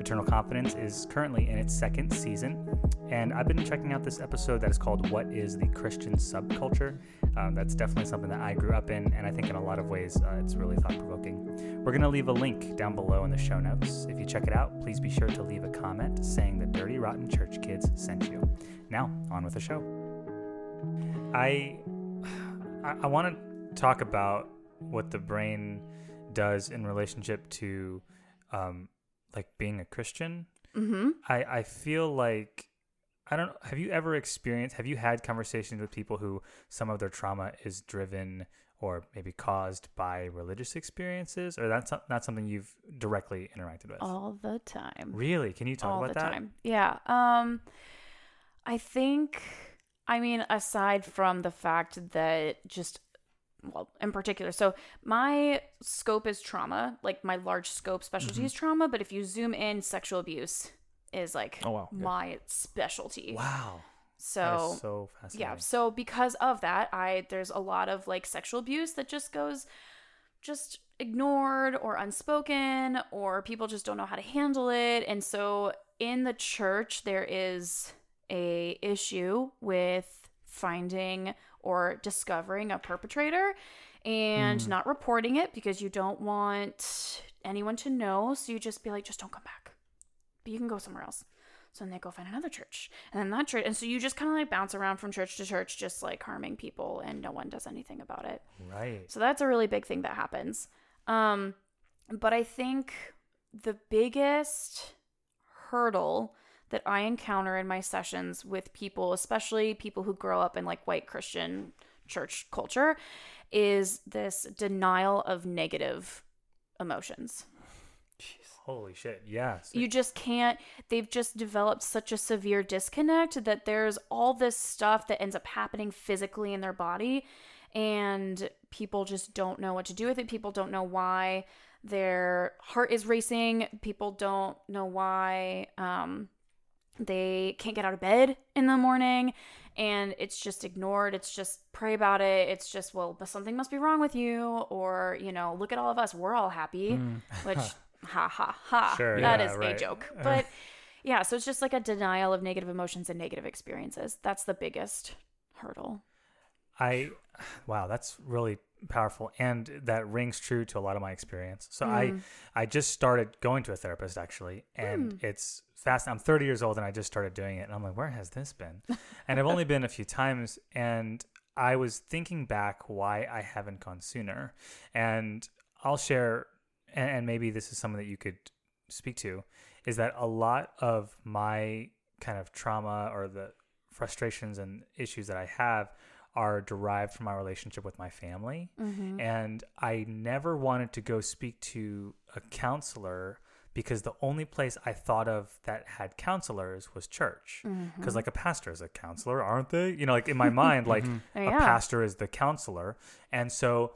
Eternal Confidence is currently in its second season, and I've been checking out this episode that is called What is the Christian Subculture? Um, that's definitely something that I grew up in, and I think in a lot of ways uh, it's really thought provoking. We're going to leave a link down below in the show notes. If you check it out, please be sure to leave a comment saying the Dirty Rotten Church Kids sent you. Now, on with the show. I, I, I want to talk about what the brain does in relationship to um, like being a Christian.
Mm-hmm.
I, I feel like I don't have you ever experienced have you had conversations with people who some of their trauma is driven or maybe caused by religious experiences or that's not, not something you've directly interacted with?
All the time.
Really? Can you talk
all
about
the
that?
time. Yeah. Um I think I mean aside from the fact that just well, in particular. So my scope is trauma, like my large scope specialty
Mm-hmm.
is trauma, but if you zoom in sexual abuse is like
Oh, wow.
My specialty.
Wow.
So,
so fascinating.
yeah, so because of that, I there's a lot of like sexual abuse that just goes just ignored or unspoken or people just don't know how to handle it. And so in the church there is a issue with finding or discovering a perpetrator and not reporting it because you don't want anyone to know. So you just be like, just don't come back. But you can go somewhere else. So then they go find another church. And then that church. And so you just kind of like bounce around from church to church, just like harming people, and no one does anything about it.
Right.
So that's a really big thing that happens. Um, but I think the biggest hurdle that I encounter in my sessions with people, especially people who grow up in like white Christian church culture, is this denial of negative emotions.
Holy shit. Yeah.
You just can't, they've just developed such a severe disconnect that there's all this stuff that ends up happening physically in their body, and people just don't know what to do with it. People don't know why their heart is racing. People don't know why um, they can't get out of bed in the morning. And it's just ignored. It's just pray about it. It's just, well, but something must be wrong with you. Or, you know, look at all of us. We're all happy. Hmm. Which, ha ha ha.
Sure,
that
yeah,
is
right.
a joke. Uh. But yeah, so it's just like a denial of negative emotions and negative experiences. That's the biggest hurdle.
I wow, that's really powerful, and that rings true to a lot of my experience. So
Mm.
I I just started going to a therapist actually, and
Hmm.
it's fast. I'm 30 years old, and I just started doing it, and I'm like, where has this been? and I've only been a few times, and I was thinking back why I haven't gone sooner, and I'll share, and, and maybe this is something that you could speak to, is that a lot of my kind of trauma or the frustrations and issues that I have are derived from my relationship with my family.
Mm-hmm.
And I never wanted to go speak to a counselor because the only place I thought of that had counselors was church.
Mm-hmm.
Because, like, a pastor is a counselor, aren't they? You know, like in my mind, like a pastor is the counselor. And so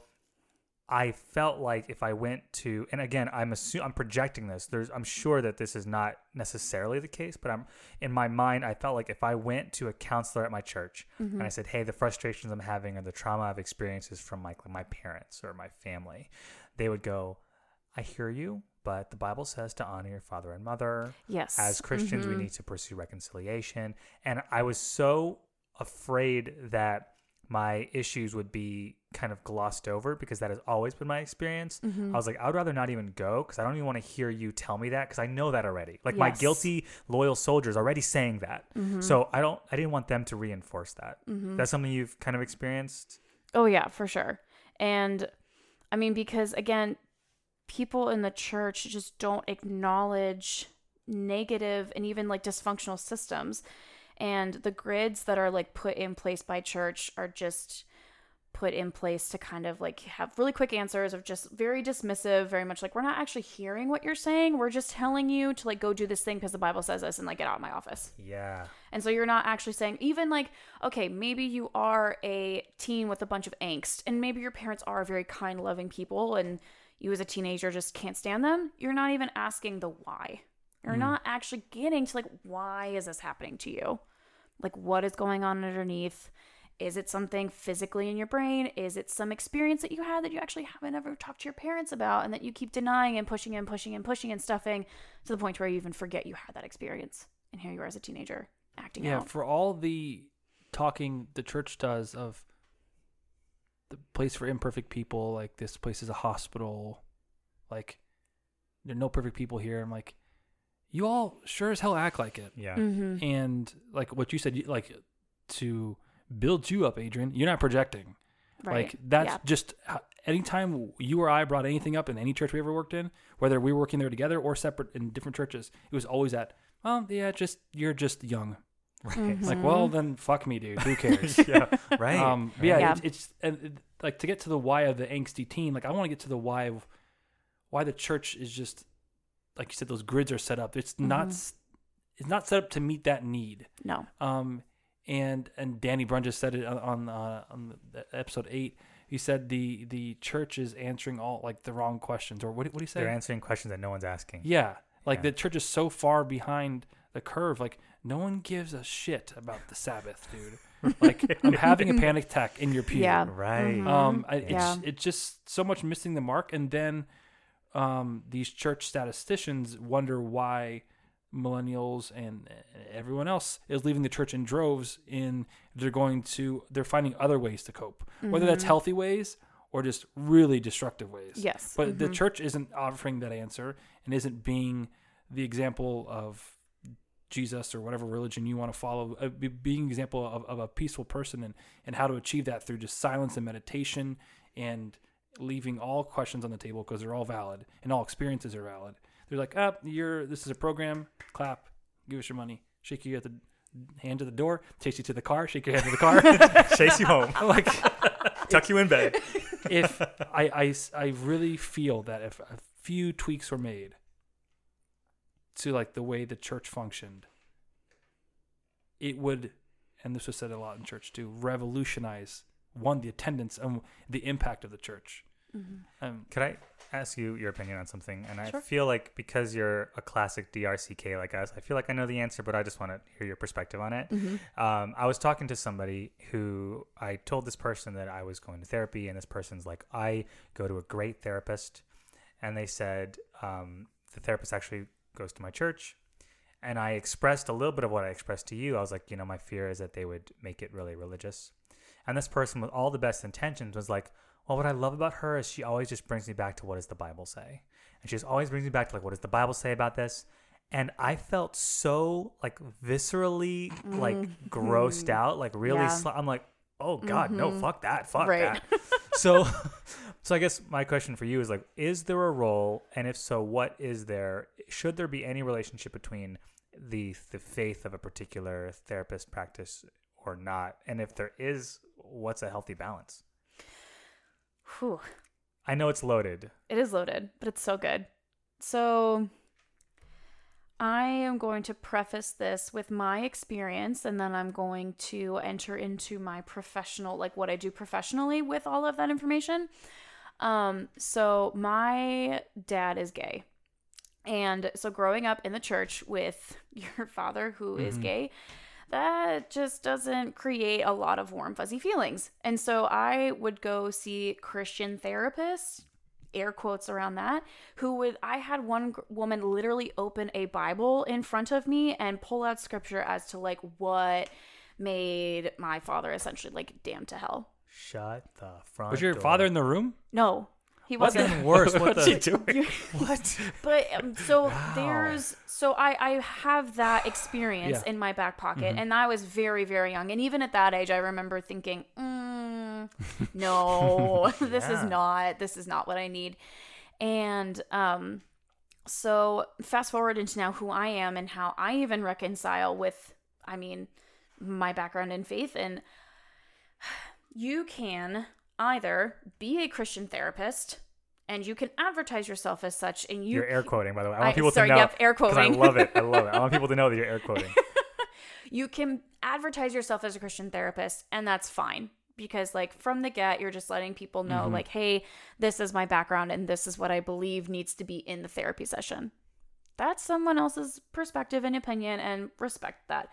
I felt like if I went to, and again, I'm assu- I'm projecting this. There's, I'm sure that this is not necessarily the case, but I'm in my mind. I felt like if I went to a counselor at my church
Mm-hmm.
and I said, "Hey, the frustrations I'm having or the trauma I've experienced is from like my parents or my family," they would go, "I hear you, but the Bible says to honor your father and mother."
Yes.
as Christians, we need to pursue reconciliation. And I was so afraid that my issues would be kind of glossed over because that has always been my experience. Mm-hmm. I was like, I would rather not even go because I don't even want to hear you tell me that because I know that already. Like my guilty, loyal soldiers already saying that. Mm-hmm. So I don't, I didn't want them to reinforce that. Mm-hmm. That's something you've kind of experienced.
Oh yeah, for sure. And I mean because again, people in the church just don't acknowledge negative and even like dysfunctional systems. And the grids that are like put in place by church are just put in place to kind of like have really quick answers of just very dismissive, very much like we're not actually hearing what you're saying. We're just telling you to like go do this thing because the Bible says this and like get out of my office.
Yeah.
And so you're not actually saying, even like, okay, maybe you are a teen with a bunch of angst, and maybe your parents are very kind, loving people, and you as a teenager just can't stand them. You're not even asking the why. You're mm. not actually getting to like, why is this happening to you? Like, what is going on underneath? Is it something physically in your brain? Is it some experience that you had that you actually haven't ever talked to your parents about and that you keep denying and pushing and pushing and pushing and stuffing to the point where you even forget you had that experience? And here you are as a teenager acting
Yeah,
out.
Yeah, for all the talking the church does of the place for imperfect people, like this place is a hospital, like there are no perfect people here. I'm like, you all sure as hell act like it.
Yeah.
Mm-hmm.
And like what you said, like to build you up, Adrian, you're not projecting.
Right.
Like that's
Yeah.
just h- anytime you or I brought anything up in any church we ever worked in, whether we were working there together or separate in different churches, it was always that. Well, yeah, just you're just young.
Right.
Mm-hmm.
Like, well, then fuck me, dude. Who cares?
yeah. Right.
Um, but yeah,
Yeah.
It's, it's and it, like to get to the why of the angsty teen. Like I want to get to the why of why the church is just like you said. Those grids are set up. It's not.
Mhm.
s It's not set up to meet that need.
No.
Um, and and Danny Brun just said it on on, uh, on the episode eight. He said the the church is answering all like the wrong questions, or what? What do you say?
They're answering questions that no one's asking.
Yeah. Like
Yeah.
the church is so far behind the curve. Like no one gives a shit about the Sabbath, dude. Like I'm having a panic attack in your pew.
Yeah.
Right.
Mhm.
Um, I, it's it's just so much missing the mark, and then um, these church statisticians wonder why millennials and everyone else is leaving the church in droves. In they're going to they're finding other ways to cope, whether that's healthy ways or just really destructive ways.
Yes.
But the church isn't offering that answer and isn't being the example of Jesus or whatever religion you want to follow, uh, being an example of, of a peaceful person and, and how to achieve that through just silence and meditation and leaving all questions on the table because they're all valid and all experiences are valid. They're like, up, oh, you're this is a program, clap, give us your money, shake you at the hand to the door, chase you to the car, shake your hand to the car.
Chase you home.
like
Tuck you in bed.
if I, I I really feel that if a few tweaks were made to like the way the church functioned, it would, and this was said a lot in church too, revolutionize one the attendance and the impact of the church. Um,
Could I ask you your opinion on something? And I feel like because you're a classic DRCK like us, I feel like I know the answer, but I just want to hear your perspective on it. Um, I was talking to somebody who I told this person that I was going to therapy, and this person's like, I go to a great therapist. And they said, um, the therapist actually goes to my church. And I expressed a little bit of what I expressed to you. I was like, you know, my fear is that they would make it really religious. And this person with all the best intentions was like, well, what I love about her is she always just brings me back to what does the Bible say? And she just always brings me back to like, what does the Bible say about this? And I felt so like viscerally like mm-hmm. grossed mm-hmm. out, like really.
Yeah.
Sl- I'm like, oh God, no, mm-hmm. fuck that, fuck
Right.
that. so, so I guess my question for you is like, is there a role, and if so, what is there? Should there be any relationship between the the faith of a particular therapist practice or not? And if there is, what's a healthy balance?
Whew.
I know it's loaded.
It is loaded, but it's so good. So I am going to preface this with my experience and then I'm going to enter into my professional like what I do professionally with all of that information. Um so my dad is gay. And so growing up in the church with your father who is gay, that just doesn't create a lot of warm fuzzy feelings. And so I would go see Christian therapists, air quotes around that, who would I had one woman literally open a Bible in front of me and pull out scripture as to like what made my father essentially like damned to hell.
Shut the front.
Was your
door.
father in the room?
No. He
What's
wasn't.
even worse? What
What's
the?
he doing?
What?
but um, so there's so I I have that experience
Yeah.
in my back pocket, and I was very very young, and even at that age, I remember thinking, mm, no, this is not this is not what I need, and um, so fast forward into now who I am and how I even reconcile with, I mean, my background in faith and you can either be a Christian therapist and you can advertise yourself as such and you
You're air quoting, by the way. I want
I-
people
sorry,
to know.
yep, air quoting.
I love it. I love it. I want people to know that you're air quoting.
you can advertise yourself as a Christian therapist and that's fine because like from the get you're just letting people know
Mm-hmm.
like hey this is my background and this is what I believe needs to be in the therapy session. That's someone else's perspective and opinion and respect that.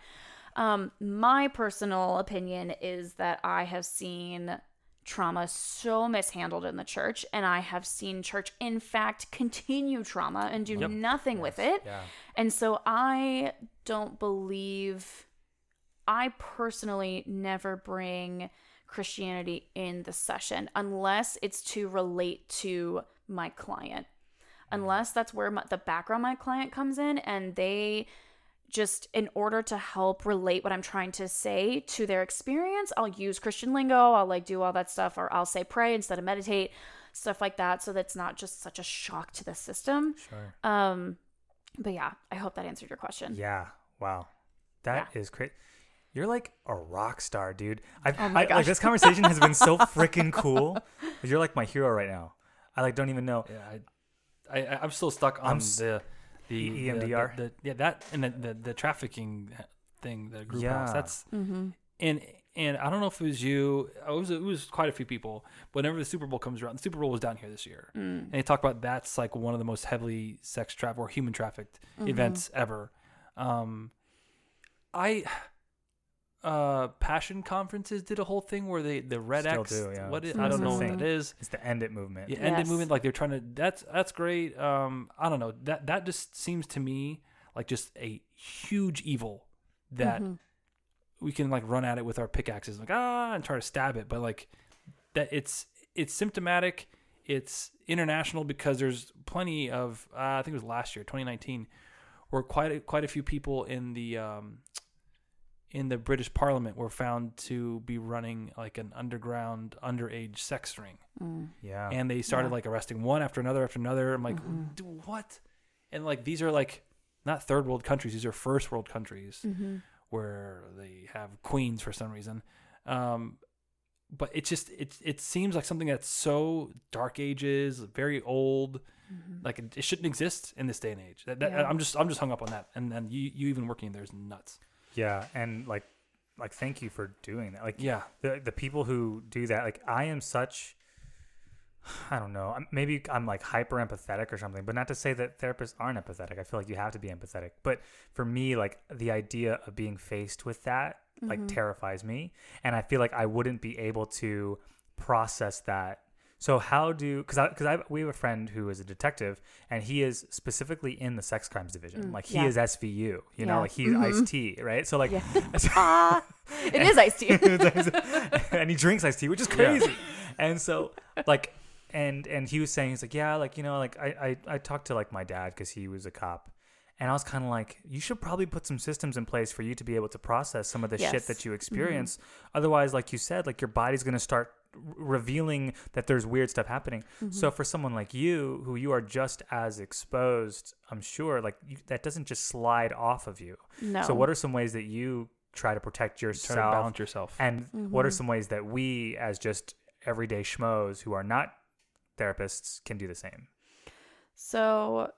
Um my personal opinion is that I have seen trauma so mishandled in the church and I have seen church in fact continue trauma and do nothing with it.
Yeah.
And so I don't believe, I personally never bring Christianity in the session unless it's to relate to my client. Mm. Unless that's where my, the background my client comes in and they just in order to help relate what I'm trying to say to their experience, I'll use Christian lingo, I'll like do all that stuff or I'll say pray instead of meditate, stuff like that so that's not just such a shock to the system.
Sure.
Um but yeah, I hope that answered your question.
Yeah. Wow. That is great. You're like a rock star, dude. I've,
Oh my
I,
gosh.
like this conversation has been so freaking cool. You're like my hero right now. I like don't even know.
Yeah, I, I I'm still stuck on
I'm s-
the the the-
EMDR?
The, the- yeah, that and the, the the trafficking thing, the group house.
Yeah.
That's
Mm-hmm.
and and I don't know if it was you. It was it was quite a few people. Whenever the Super Bowl comes around, the Super Bowl was down here this year, and they talk about that's like one of the most heavily sex trafficked or human trafficked events ever. Um, I uh passion conferences did a whole thing where they the red
Still
X.
do, yeah.
What is,
It's
I
a
don't know what
thing.
that is.
It's the end it movement.
Yeah, end
Yes.
movement like they're trying to. That's that's great. Um, I don't know. That that just seems to me like just a huge evil that we can like run at it with our pickaxes, like ah, and try to stab it. But like that, it's it's symptomatic. It's international because there's plenty of. Uh, I think it was last year, 2019, where quite a, quite a few people in the um, in the British Parliament were found to be running like an underground underage sex ring mm.
Yeah.
and they started
Yeah.
like arresting one after another after another. I'm like, mm-hmm. "D- what? And like these are like not third world countries; these are first world countries mm-hmm. where they have queens for some reason. Um, but it just it it seems like something that's so dark ages, very old. Mm-hmm. Like it, it shouldn't exist in this day and age. That, that,
Yeah.
I'm just I'm just hung up on that. And then you you even working there is nuts.
Yeah. And like, like, thank you for doing that. Like,
Yeah.
the the people who do that like i am such i don't know maybe i'm like hyper empathetic or something but not to say that therapists aren't empathetic i feel like you have to be empathetic but for me like the idea of being faced with that like mm-hmm. terrifies me and i feel like i wouldn't be able to process that So how do because because I we have a friend who is a detective and he is specifically in the sex crimes division. like he
Mm, yeah.
is SVU, you
Yeah.
know, like he's Ice T, right? So like,
Yeah. Ah, it is iced tea.
and he drinks iced tea, which is crazy. And so like, and and he was saying he's like, yeah, like you know, like I I, I talked to like my dad because he was a cop. And I was kind of like, you should probably put some systems in place for you to be able to process some of the shit that you experience. Otherwise, like you said, like your body's going to start revealing that there's weird stuff happening. So for someone like you, who you are just as exposed, I'm sure, like you, that doesn't just slide off of you.
No.
So what are some ways that you try to protect
Try
yourself?
to balance yourself.
And what are some ways that we, as just everyday schmoes who are not therapists, can do the same?
So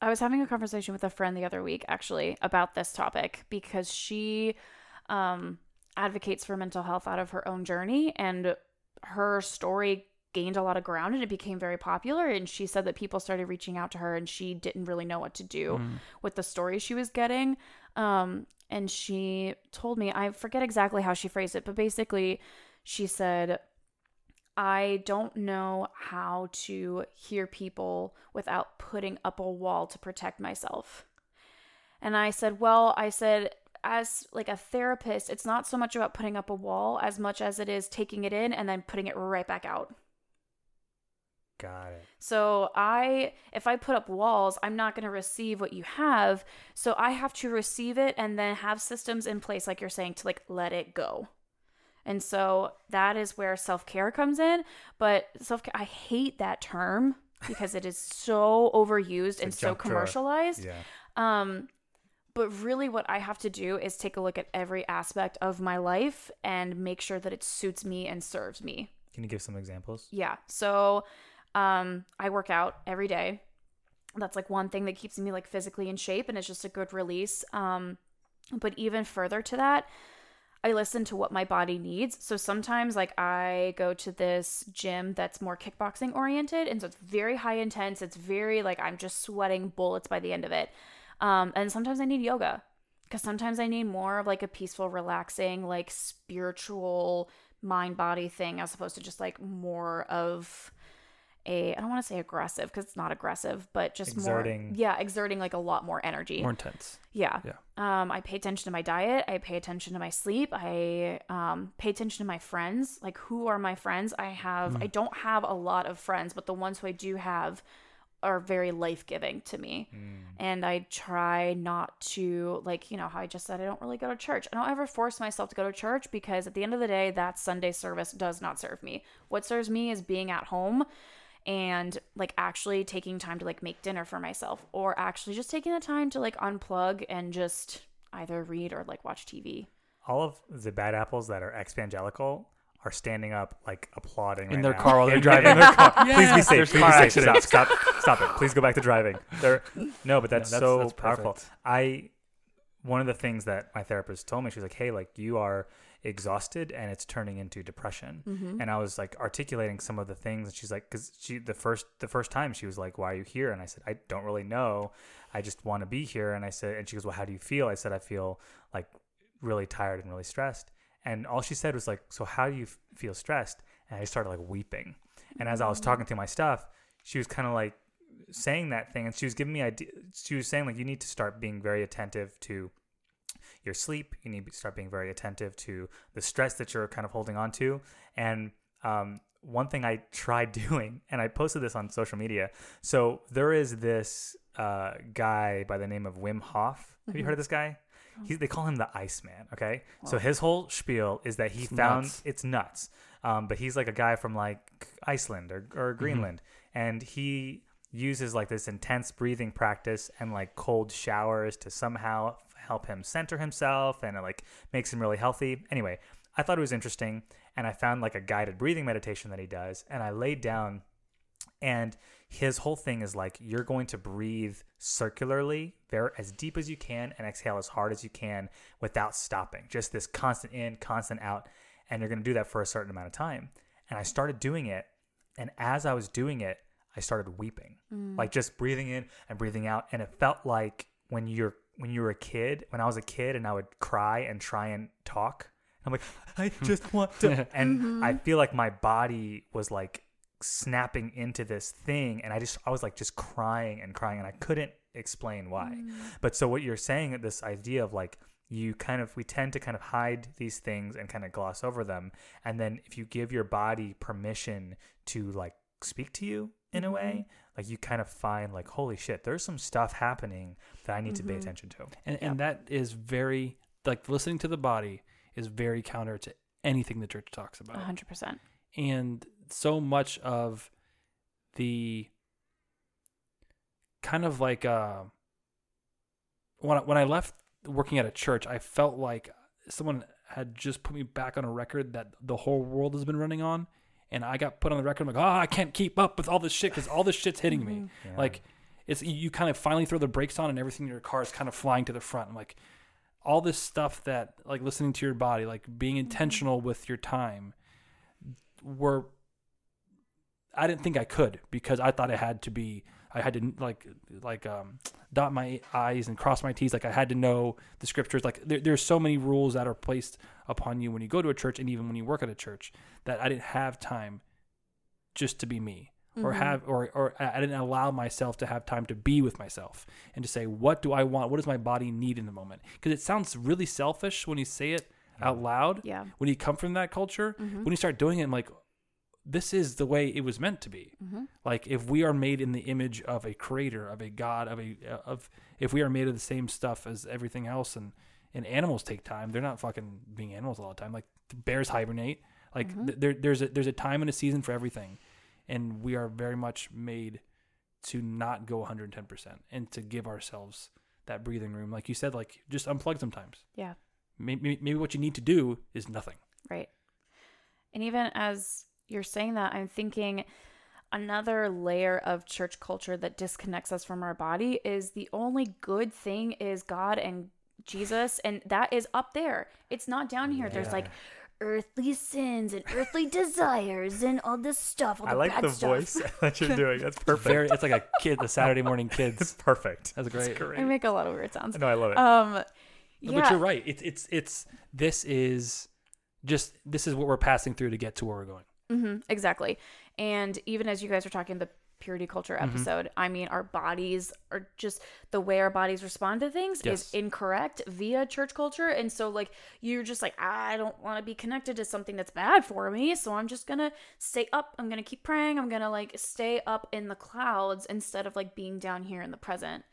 I was having a conversation with a friend the other week actually about this topic because she um, advocates for mental health out of her own journey and her story gained a lot of ground and it became very popular and she said that people started reaching out to her and she didn't really know what to do with the story she was getting um, and she told me i forget exactly how she phrased it but basically she said I don't know how to hear people without putting up a wall to protect myself. And I said, well, I said, as like a therapist, it's not so much about putting up a wall as much as it is taking it in and then putting it right back out.
Got it.
So I if I put up walls, I'm not going to receive what you have. So I have to receive it and then have systems in place like you're saying to like let it go. And so that is where self-care comes in, but self-care I hate that term because it is so overused and so commercialized.
Yeah.
Um, but really, what I have to do is take a look at every aspect of my life and make sure that it suits me and serves me.
Can you give some examples?
Yeah. So, um, I work out every day. That's like one thing that keeps me like physically in shape, and it's just a good release. Um, but even further to that, I listen to what my body needs. So sometimes, like, I go to this gym that's more kickboxing oriented. And so it's very high intense. It's very, like, I'm just sweating bullets by the end of it. Um, and sometimes I need yoga because sometimes I need more of like a peaceful, relaxing, like spiritual mind body thing as opposed to just like more of a, I don't want to say aggressive because it's not aggressive, but just
Exerting.
more, yeah, exerting like a lot more energy.
More intense.
Yeah.
Yeah.
Um, I pay attention to my diet. I pay attention to my sleep. I um, pay attention to my friends. Like, who are my friends? I have, I don't have a lot of friends, but the ones who I do have are very life giving to me. Mm. And I try not to, like, you know, how I just said, I don't really go to church. I don't ever force myself to go to church because at the end of the day, that Sunday service does not serve me. What serves me is being at home and like actually taking time to like make dinner for myself or actually just taking the time to like unplug and just either read or like watch TV.
All of the bad apples that are exvangelical are standing up, like applauding
In
right
their
now.
car while they're driving.
their car. Please be safe.
there's
Please
car
be safe. Stop,
accidents.
stop, stop it. Please go back to driving. They're, no, but that's,
that's-
so
that's
powerful.
perfect.
I one of the things that my therapist told me, she's like, "Hey, like you are exhausted and it's turning into depression." Mm-hmm. And I was like articulating some of the things, and she's like, "Cause she the first the first time she was like, "Why are you here?" And I said, "I don't really know. I just want to be here." And I said, and she goes, "Well, how do you feel?" I said, "I feel like really tired and really stressed." And all she said was like, "So how do you f- feel stressed?" And I started like weeping. And as I was talking through my stuff, she was kind of like saying that thing, and she was giving me idea. She was saying like, you need to start being very attentive to your sleep. You need to start being very attentive to the stress that you're kind of holding on to. And um, one thing I tried doing, and I posted this on social media. So there is this uh, guy by the name of Wim Hof. Have you heard of this guy? He's, they call him the Iceman. Okay, so his whole spiel is that he found
nuts.
it's nuts. Um, but he's like a guy from like Iceland or, or Greenland, and he uses like this intense breathing practice and like cold showers to somehow help him center himself, and it like makes him really healthy. Anyway, I thought it was interesting, and I found like a guided breathing meditation that he does, and I laid down and his whole thing is like you're going to breathe circularly very as deep as you can and exhale as hard as you can without stopping. Just this constant in constant out and you're going to do that for a certain amount of time. And i started doing it and as i was doing it i started weeping. Mm. Like just breathing in and breathing out and it felt like when you're when you were a kid when i was a kid and i would cry and try and talk i'm like i just want to and mm-hmm. i feel like my body was like snapping into this thing and i just i was like just crying and crying and i couldn't explain why. But so what you're saying this idea of like you kind of we tend to kind of hide these things and kind of gloss over them and then if you give your body permission to like speak to you in a way like you kind of find like holy shit there's some stuff happening that i need to pay attention to.
And and that is very like listening to the body is very counter to anything the church talks about.
100%.
and so much of the kind of like uh when I, when I left working at a church, I felt like someone had just put me back on a record that the whole world has been running on, and I got put on the record. I'm like, oh, I can't keep up with all this shit because all this shit's hitting me. Mm-hmm.
Yeah.
Like, it's you kind of finally throw the brakes on, and everything in your car is kind of flying to the front. I'm like, all this stuff that like listening to your body, like being mm-hmm. intentional with your time, were I didn't think I could because I thought I had to be I had to like like um dot my i's and cross my t's. Like I had to know the scriptures. Like there, there's so many rules that are placed upon you when you go to a church and even when you work at a church that I didn't have time just to be me or have or or I I didn't allow myself to have time to be with myself and to say what do I want? What does my body need in the moment? Because it sounds really selfish when you say it out loud
Yeah.
when you come from that culture. When you start doing it I'm like this is the way it was meant to be. Mm-hmm. Like if we are made in the image of a creator of a god of a of if we are made of the same stuff as everything else and and animals take time they're not fucking being animals all the time. Like bears hibernate. Like mm-hmm. th- there there's a there's a time and a season for everything. And we are very much made to not go 110% and to give ourselves that breathing room. Like you said like just unplug sometimes.
Yeah.
maybe, maybe what you need to do is nothing.
Right. And even as you're saying that, I'm thinking another layer of church culture that disconnects us from our body is the only good thing is God and Jesus, and that is up there. It's not down here. There's like earthly sins and earthly desires and all this stuff. All the
i like
bad
the
stuff.
voice that you're doing that's perfect
very it's like a kid the saturday morning kids.
it's perfect
that's great
I make a lot of weird sounds.
no i love it
Um,
No,
yeah.
But you're right. It's it's it's this is just this is what we're passing through to get to where we're going.
Hmm exactly. And even as you guys were talking the purity culture
Mm-hmm.
episode, I mean, our bodies are just the way our bodies respond to things
Yes.
is incorrect via church culture. And so, like, you're just like, I don't want to be connected to something that's bad for me. So I'm just going to stay up. I'm going to keep praying. I'm going to like stay up in the clouds instead of like being down here in the present.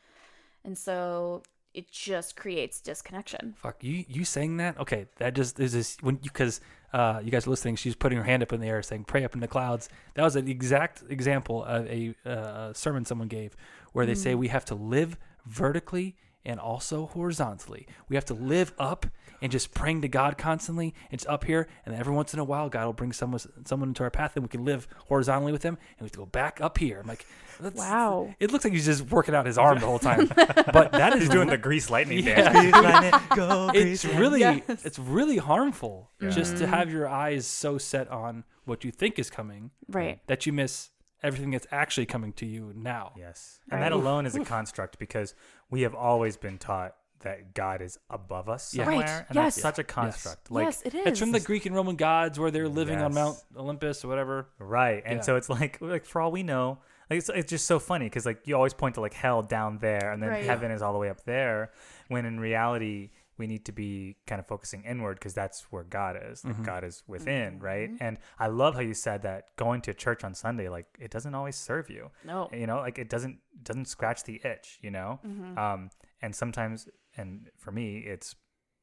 And so it just creates disconnection.
Fuck you! You saying that? Okay, that just is this when you because uh, you guys are listening. She's putting her hand up in the air, saying "Pray up in the clouds." That was an exact example of a uh, sermon someone gave, where they say we have to live vertically and also horizontally. We have to live up and just praying to God constantly. It's up here, and every once in a while, God will bring someone someone into our path, and we can live horizontally with them, and we have to go back up here. I'm like, that's,
Wow.
It looks like he's just working out his arm the whole time, but that is
he's doing the grease lightning
Yeah.
dance Grease lightning, go,
it's
grease
really
Yes.
it's really harmful just
Mm.
to have your eyes so set on what you think is coming
Right.
that you miss everything that's actually coming to you now.
Yes. And that alone is a construct because we have always been taught that God is above us somewhere.
Right.
And
Yes.
that's such a construct. Like
yes, it is.
It's from the Greek and Roman gods where they're living on Mount Olympus or whatever.
right. And
Yeah.
so it's like like for all we know, like it's, it's just so funny because like you always point to like hell down there and then
Right.
heaven is all the way up there when in reality we need to be kind of focusing inward because that's where God is. Like God is within, right? And I love how you said that going to church on Sunday like it doesn't always serve you.
No.
you know like it doesn't doesn't scratch the itch you know
Mm-hmm.
um and sometimes and for me it's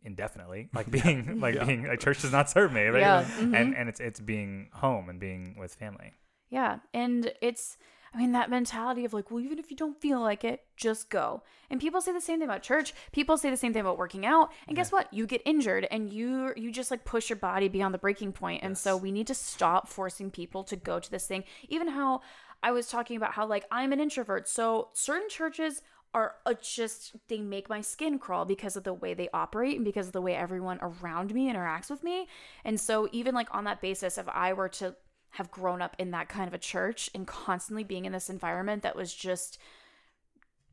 indefinitely like being like being a church does not serve me right
Yeah, mm-hmm.
and and it's it's being home and being with family
Yeah. And it's, I mean, that mentality of like, well, even if you don't feel like it, just go. And people say the same thing about church. People say the same thing about working out. And guess what? You get injured and you you just like push your body beyond the breaking point. And so we need to stop forcing people to go to this thing. Even how I was talking about how like I'm an introvert. So certain churches are uh, just they make my skin crawl because of the way they operate and because of the way everyone around me interacts with me. And so even like on that basis if I were to have grown up in that kind of a church and constantly being in this environment that was just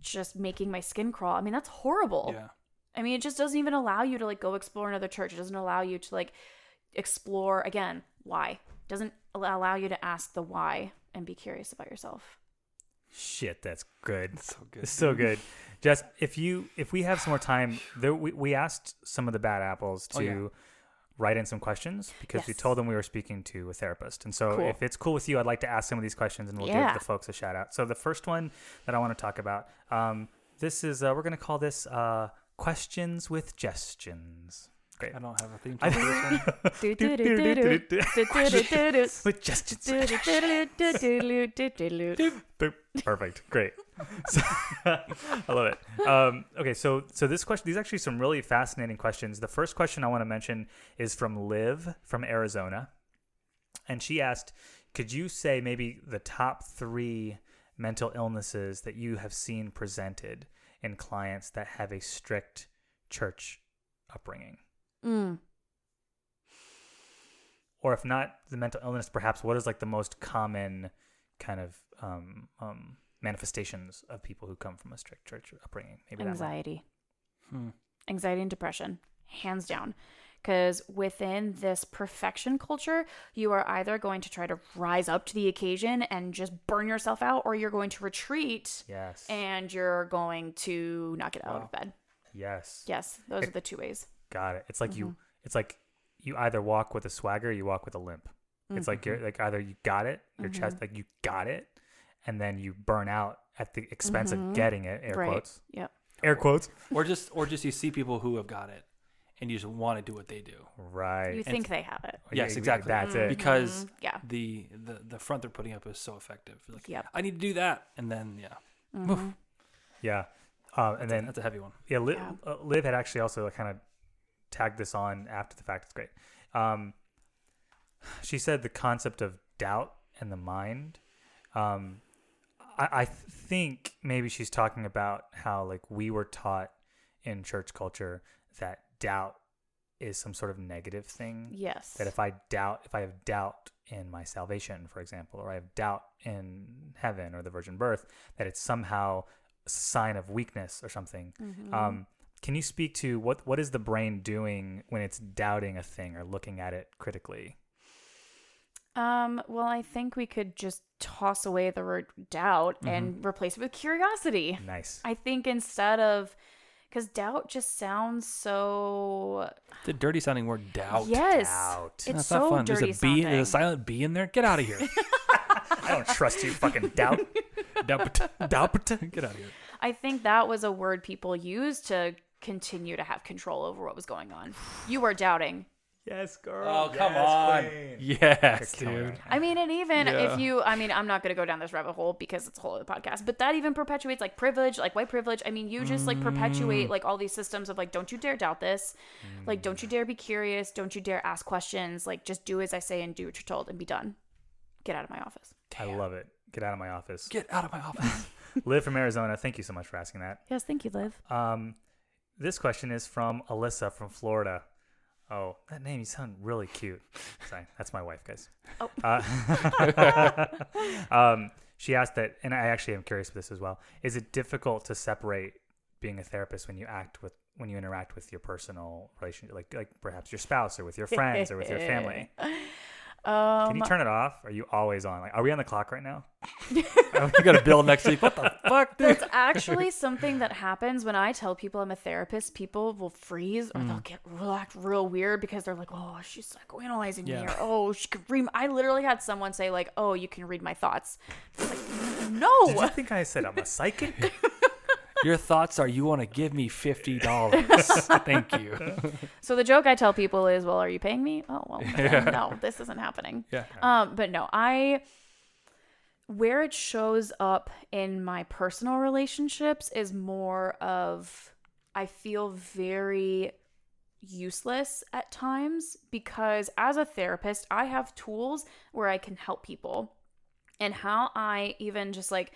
just making my skin crawl. I mean, that's horrible.
Yeah.
I mean, it just doesn't even allow you to like go explore another church. It doesn't allow you to like explore again, why? Doesn't allow you to ask the why and be curious about yourself.
Shit, that's good.
So good.
So good. Jess, if you if we have some more time, there we, we asked some of the bad apples to
Oh, yeah.
Write in some questions because we told them we were speaking to a therapist. And so
Cool.
if it's cool with you, I'd like to ask some of these questions and we'll
Yeah.
give the folks a shout out. So the first one that I want to talk about, um, this is uh, we're gonna call this uh, questions with gestions. Great.
I don't have a theme
I-
tune for this one.
Perfect. Great. So, I love it. Um, okay, so so this question, these are actually some really fascinating questions. The first question I want to mention is from Liv from Arizona, and she asked, "Could you say maybe the top three mental illnesses that you have seen presented in clients that have a strict church upbringing?"
Mm.
or if not the mental illness, perhaps what is like the most common kind of um, um, manifestations of people who come from a strict church upbringing? Maybe.
Anxiety.
Hmm.
Anxiety and depression, hands down. Because within this perfection culture, you are either going to try to rise up to the occasion and just burn yourself out, or you're going to retreat
Yes.
and you're going to not get out
Wow.
of bed.
yes.
Yes, those
It-
are the two ways.
Got it. It's like you.
Mhm.
It's like you either walk with a swagger, or you walk with a limp. It's like you're like either you got it, your chest, like you got it, and then you burn out at the expense of
Mhm.
getting it. Air
right.
quotes.
Yep.
Air quotes.
Or just or just you see people who have got it, and you just want to do what they do
Right.
You think they have it.
Yes,
Yeah,
exactly.
That's it.
because
Mhm. Yeah.
the, the the front they're putting up is so effective. You're Like,
Yep.
I need to do that, and then yeah.
Yeah. Uh, and then
that's a heavy one.
Yeah, Liv,
Yeah.
Uh, Liv had actually also kind of tagged this on after the fact. It's great. Um, she said the concept of doubt and the mind. Um, I, I think maybe she's talking about how like we were taught in church culture that doubt is some sort of negative thing.
Yes.
That if I doubt, if I have doubt in my salvation, for example, or I have doubt in heaven or the virgin birth, that it's somehow a sign of weakness or something.
Mhm.
Um, can you speak to what what is the brain doing when it's doubting a thing or looking at it critically?
Um, well, I think we could just toss away the word doubt
Mm-hmm.
and replace it with curiosity.
Nice.
I think instead of because doubt just sounds so
The dirty sounding word doubt.
yes,
Doubt.
it's
That's
so
not fun.
dirty
There's a B.
sounding.
There's a silent B in there. Get out of here.
I don't trust you, fucking doubt.
doubt. Doubt. Get out of here.
I think that was a word people used to continue to have control over what was going on. You were doubting.
Yes, girl.
Oh come
Yes,
on.
queen.
Yes, dude.
I mean, and even
Yeah.
if you, I mean, I'm not going to go down this rabbit hole because it's a whole other podcast, but that even perpetuates like privilege, like white privilege. I mean, you just like
Mm.
perpetuate like all these systems of like, don't you dare doubt this. Like, don't
Mm.
you dare be curious. Don't you dare ask questions. Like, just do as I say and do what you're told and be done. Get out of my office.
I love it. Get out of my office.
Get out of my office.
Liv from Arizona. Thank you so much for asking that.
Yes, thank you, Liv.
Um, this question is from Alyssa from Florida. Oh, that name, you sound really cute. Sorry, that's my wife, guys.
Oh.
Uh, um, she asked that, and I actually am curious with this as well. Is it difficult to separate being a therapist when you act with when you interact with your personal relationship, like like perhaps your spouse or with your friends or with your family?
Um,
Can you turn it off? Are you always on? Like, are we on the clock right now?
you got a bill next week. What the fuck, dude?
That's actually something that happens when I tell people I'm a therapist. People will freeze or
Mm.
they'll get real, act real weird because they're like, "Oh, she's psychoanalyzing
Yeah.
me," or "Oh, she could read." I literally had someone say like, "Oh, you can read my thoughts." Like, no.
Did you think I said I'm a psychic?
Your thoughts are you want to give me fifty dollars? Thank you.
So the joke I tell people is, "Well, are you paying me?" Oh, well, then no, this isn't happening.
Yeah.
Um, but no, I where it shows up in my personal relationships is more of I feel very useless at times because as a therapist, I have tools where I can help people. And how I even just like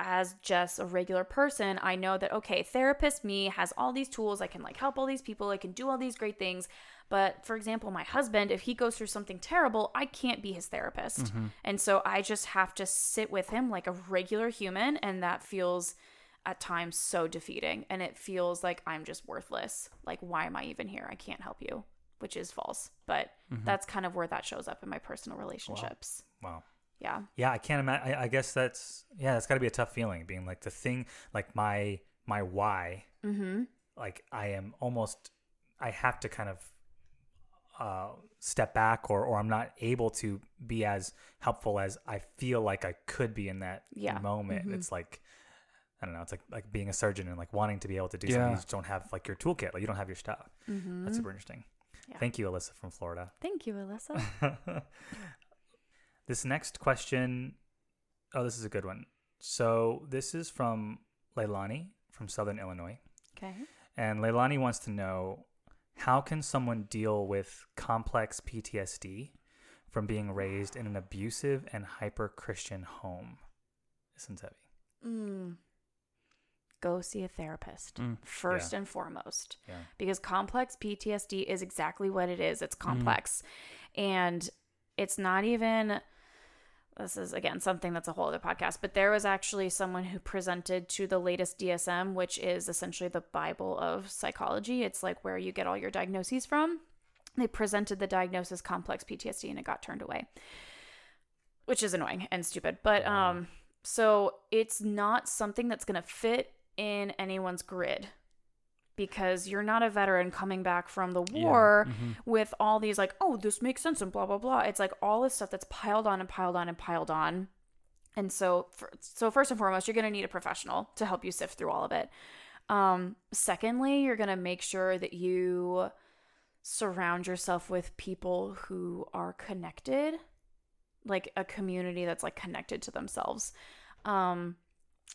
as just a regular person, I know that okay, therapist me has all these tools. I can like help all these people. I can do all these great things. But for example, my husband, if he goes through something terrible, I can't be his therapist. Mm-hmm. And so I just have to sit with him like a regular human. And that feels at times so defeating. And it feels like I'm just worthless. Like, why am I even here? I can't help you, which is false. But mm-hmm. that's kind of where that shows up in my personal relationships.
Wow.
Yeah.
Yeah, I can't imagine. I, I guess that's yeah, that's got to be a tough feeling. Being like the thing, like my my why,
Mm-hmm.
like I am almost, I have to kind of uh, step back, or or I'm not able to be as helpful as I feel like I could be in that
Yeah.
moment.
Mhm.
It's like. I don't know. It's like like being a surgeon and like wanting to be able to do something. You just don't have like your toolkit. Like you don't have your stuff.
Mm-hmm.
That's super interesting.
Yeah.
Thank you, Alyssa from Florida.
Thank you, Alyssa.
this next question, oh, this is a good one. So this is from Leilani from Southern Illinois,
okay.
and Leilani wants to know how can someone deal with complex PTSD from being raised in an abusive and hyper Christian home? This one's heavy.
Mm. Go see a therapist
Mm.
first
Yeah.
and foremost.
Yeah.
because complex PTSD is exactly what it is. It's
Mm-hmm.
complex. And it's not even this is again something that's a whole other podcast, but there was actually someone who presented to the latest DSM, which is essentially the Bible of psychology. It's like where you get all your diagnoses from. They presented the diagnosis complex PTSD and it got turned away. Which is annoying and stupid. But um so it's not something that's going to fit in anyone's grid because you're not a veteran coming back from the
Yeah.
war
Mhm.
with all these like oh this makes sense and blah blah blah it's like all this stuff that's piled on and piled on and piled on and so for, so first and foremost you're going to need a professional to help you sift through all of it um secondly you're going to make sure that you surround yourself with people who are connected like a community that's like connected to themselves um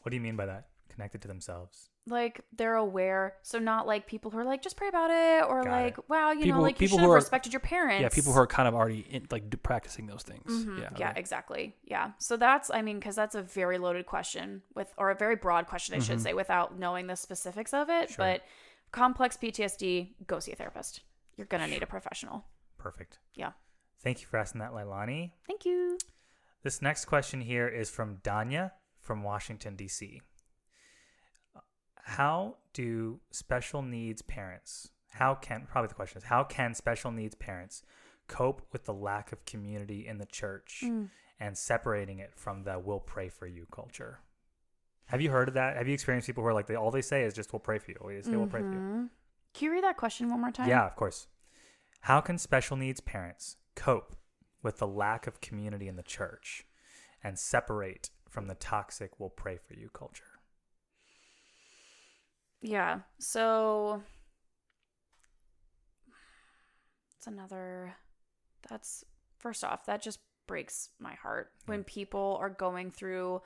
What do you mean by that? Connected to themselves.
Like they're aware so not like people who are like just pray about it or
Got
like
it.
wow you
People-
know like you
people
should
who
have respected your parents
Yeah, people who are kind of already in, like practicing those things.
Mhm.
Yeah.
yeah, exactly. Yeah. So that's, I mean, because that's a very loaded question with, or a very broad question, I should
Mhm.
say, without knowing the specifics of it.
Sure.
But complex PTSD, go see a therapist. You're going to need a professional.
Perfect.
Yeah.
Thank you for asking that, Leilani.
Thank you.
This next question here is from Danya from Washington, D.C. How do special needs parents, how can, probably the question is, how can special needs parents cope with the lack of community in the church
Mm.
and separating it from the we'll pray for you culture? Have you heard of that? Have you experienced people who are like, they, all they say is just we'll pray for you. They say we'll pray for you.
Mhm. Can you read that question one more time?
Yeah, of course. How can special needs parents cope with the lack of community in the church and separate from the toxic we'll pray for you culture?
Yeah. So it's another that's first off, that just breaks my heart when people are going through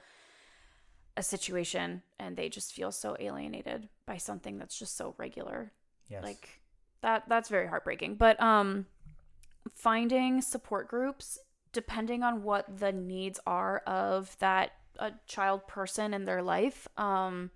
a situation and they just feel so alienated by something that's just so regular.
Yes.
Like that that's very heartbreaking. But um finding support groups depending on what the needs are of that a child person in their life, um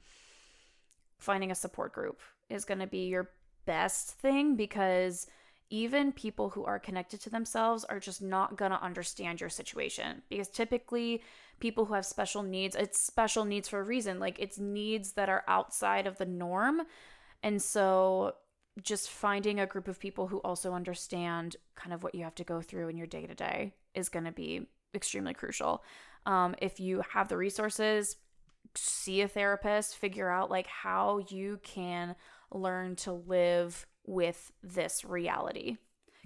finding a support group is going to be your best thing because even people who are connected to themselves are just not going to understand your situation because typically people who have special needs it's special needs for a reason like it's needs that are outside of the norm. And so just finding a group of people who also understand kind of what you have to go through in your day to day is going to be extremely crucial. Um, if you have the resources see a therapist, figure out like how you can learn to live with this reality.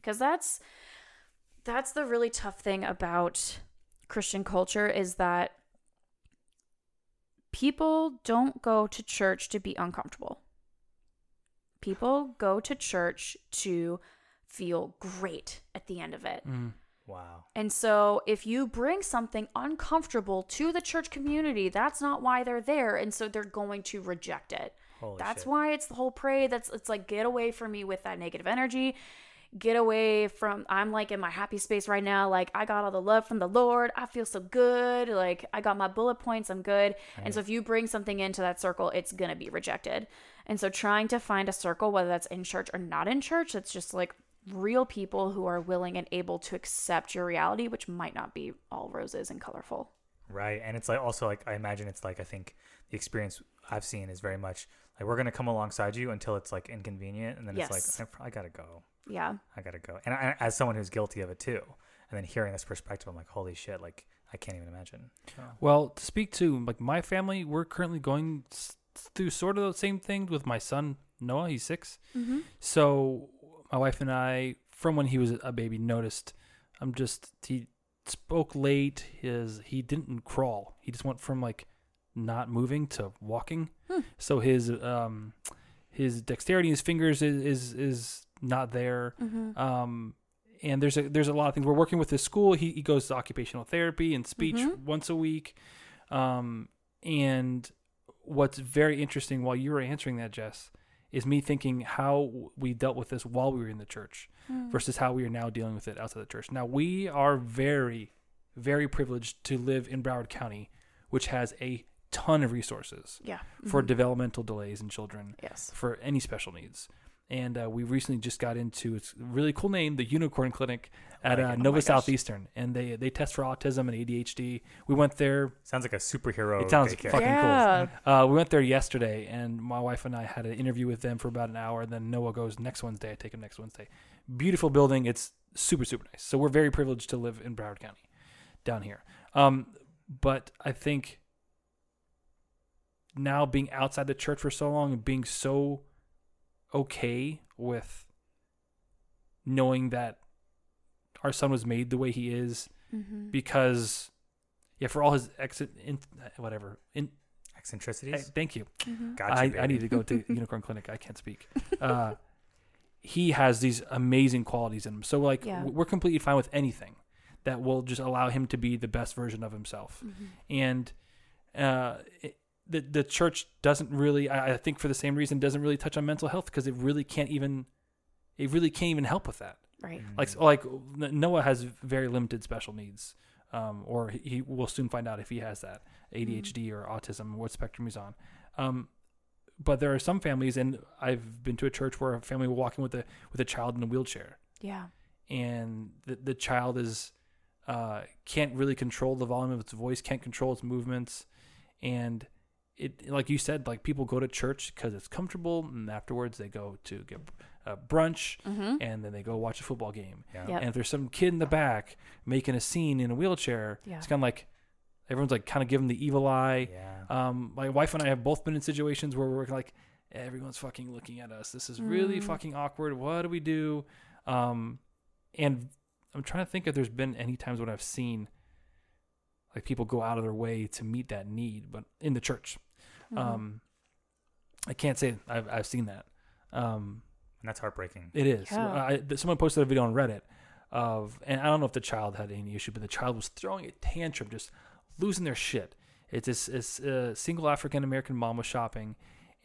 Cuz that's that's the really tough thing about Christian culture is that people don't go to church to be uncomfortable. People go to church to feel great at the end of it.
Mm.
Wow.
And so, if you bring something uncomfortable to the church community, that's not why they're there. And so, they're going to reject it.
Holy
that's
shit.
why it's the whole pray. That's it's like get away from me with that negative energy. Get away from. I'm like in my happy space right now. Like I got all the love from the Lord. I feel so good. Like I got my bullet points. I'm good. And so, if you bring something into that circle, it's gonna be rejected. And so, trying to find a circle, whether that's in church or not in church, it's just like real people who are willing and able to accept your reality, which might not be all roses and colorful.
Right. And it's like also like I imagine it's like I think the experience I've seen is very much like we're gonna come alongside you until it's like inconvenient and then
Yes.
it's like I, I gotta go.
Yeah.
I gotta go. And I, as someone who's guilty of it too, and then hearing this perspective, I'm like, holy shit! Like I can't even imagine. So,
Well, to speak to like my family, we're currently going through sort of the same things with my son Noah. He's 6
Mm-hmm.
So my wife and I, from when he was a baby, noticed I'm just he spoke late. His he didn't crawl. He just went from like not moving to walking.
Hmm.
So his um his dexterity his fingers is is, is not there.
Mm-hmm.
Um, and there's a there's a lot of things. We're working with his school. He he goes to occupational therapy and speech
Mhm.
once a week. Um, and what's very interesting while you were answering that, Jess, is me thinking how we dealt with this while we were in the church
Mm.
versus how we are now dealing with it outside the church. Now we are very, very privileged to live in Broward County, which has a ton of resources
Yeah.
for
Mhm.
developmental delays in children
yes.
for any special needs. And uh, we recently just got into it's really cool name, the Unicorn Clinic at uh,
it. Oh
Nova. Southeastern, and they they test for autism and ADHD. We went there.
sounds like a superhero.
It sounds
daycare.
fucking
Yeah.
cool. Uh, we went there yesterday, and my wife and I had an interview with them for about an hour. And then Noah goes next Wednesday. I take him next Wednesday. Beautiful building. It's super super nice. So we're very privileged to live in Broward County, down here. Um, but I think now being outside the church for so long and being so okay with knowing that our son was made the way he is
Mm-hmm.
because yeah for all his exit in whatever in
Eccentricities.
thank you
Mm-hmm.
Gotcha.
I, I need to go to unicorn clinic i can't speak uh he has these amazing qualities in him so like
Yeah.
we're completely fine with anything that will just allow him to be the best version of himself
Mm-hmm.
and uh it, the the church doesn't really I, I think for the same reason doesn't really touch on mental health because it really can't even it really can't even help with that
Right.
like
Mm.
like Noah has very limited special needs, um, or he- he will soon find out if he has that ADHD or autism, what spectrum he's on. Um, but there are some families, and I've been to a church where a family were walking with a with a child in a wheelchair,
Yeah.
and the the child is uh, can't really control the volume of its voice, can't control its movements, and it like you said, like people go to church because it's comfortable, and afterwards they go to get uh, brunch,
Mm-hmm.
and then they go watch a football game.
Yeah.
Yep.
And if there's some kid in the back making a scene in a wheelchair,
Yeah.
it's kind of like everyone's like kind of giving the evil eye.
Yeah.
Um, my wife and I have both been in situations where we're like, everyone's fucking looking at us. This is really
Mm.
fucking awkward. What do we do? Um, and I'm trying to think if there's been any times when I've seen like people go out of their way to meet that need, but in the church,
Mm-hmm.
um, I can't say I've I've seen that. Um,
and that's heartbreaking.
it is.
Yeah.
I, th- someone posted a video on Reddit of, and I don't know if the child had any issue, but the child was throwing a tantrum, just losing their shit. It's this, this uh, single African American mom was shopping,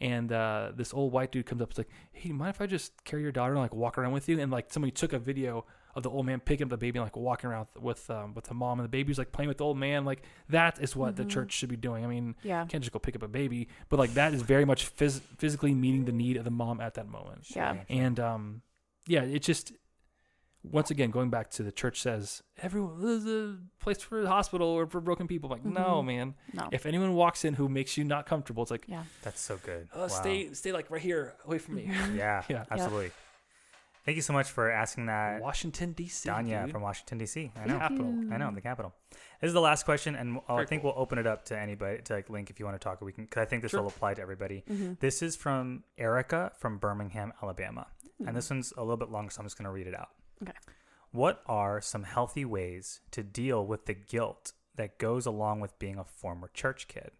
and uh, this old white dude comes up. It's like, hey, you mind if I just carry your daughter and like walk around with you? And like somebody took a video of the old man picking up the baby and like walking around with um, with the mom, and the baby's like playing with the old man. Like that is what the
Mhm.
church should be doing. I mean,
Yeah.
you can't just go pick up a baby, but like that is very much phys- physically meeting the need of the mom at that moment.
Yeah.
And um, yeah, it just once again going back to the church says everyone this is a place for a hospital or for broken people. like no,
Mhm.
man.
No.
If anyone walks in who makes you not comfortable, it's like
yeah.
That's so good.
oh,
Wow.
stay stay like right here away from me.
Mhm.
Yeah.
Yeah.
Absolutely. Thank you so much for asking that,
Washington D.C.
Danya
dude.
from Washington D.C. I know.
capital.
I know the capital. This is the last question, and I
Very
think
cool.
we'll open it up to anybody to like link if you want to talk. Or we can, because I think this
Sure.
will apply to everybody.
Mm-hmm.
This is from Erica from Birmingham, Alabama,
Hmm.
and this one's a little bit long, so I'm just going to read it out.
Okay.
What are some healthy ways to deal with the guilt that goes along with being a former church kid?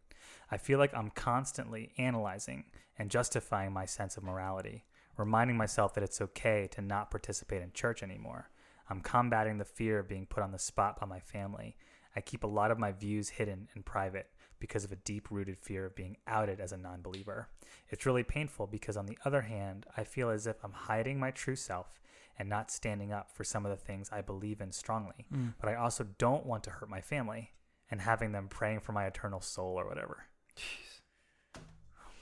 I feel like I'm constantly analyzing and justifying my sense of morality, reminding myself that it's okay to not participate in church anymore. I'm combating the fear of being put on the spot by my family. I keep a lot of my views hidden and private because of a deep rooted fear of being outed as a non believer. It's really painful because, on the other hand, I feel as if I'm hiding my true self and not standing up for some of the things I believe in strongly.
Mm.
But I also don't want to hurt my family and having them praying for my eternal soul or whatever. Oh,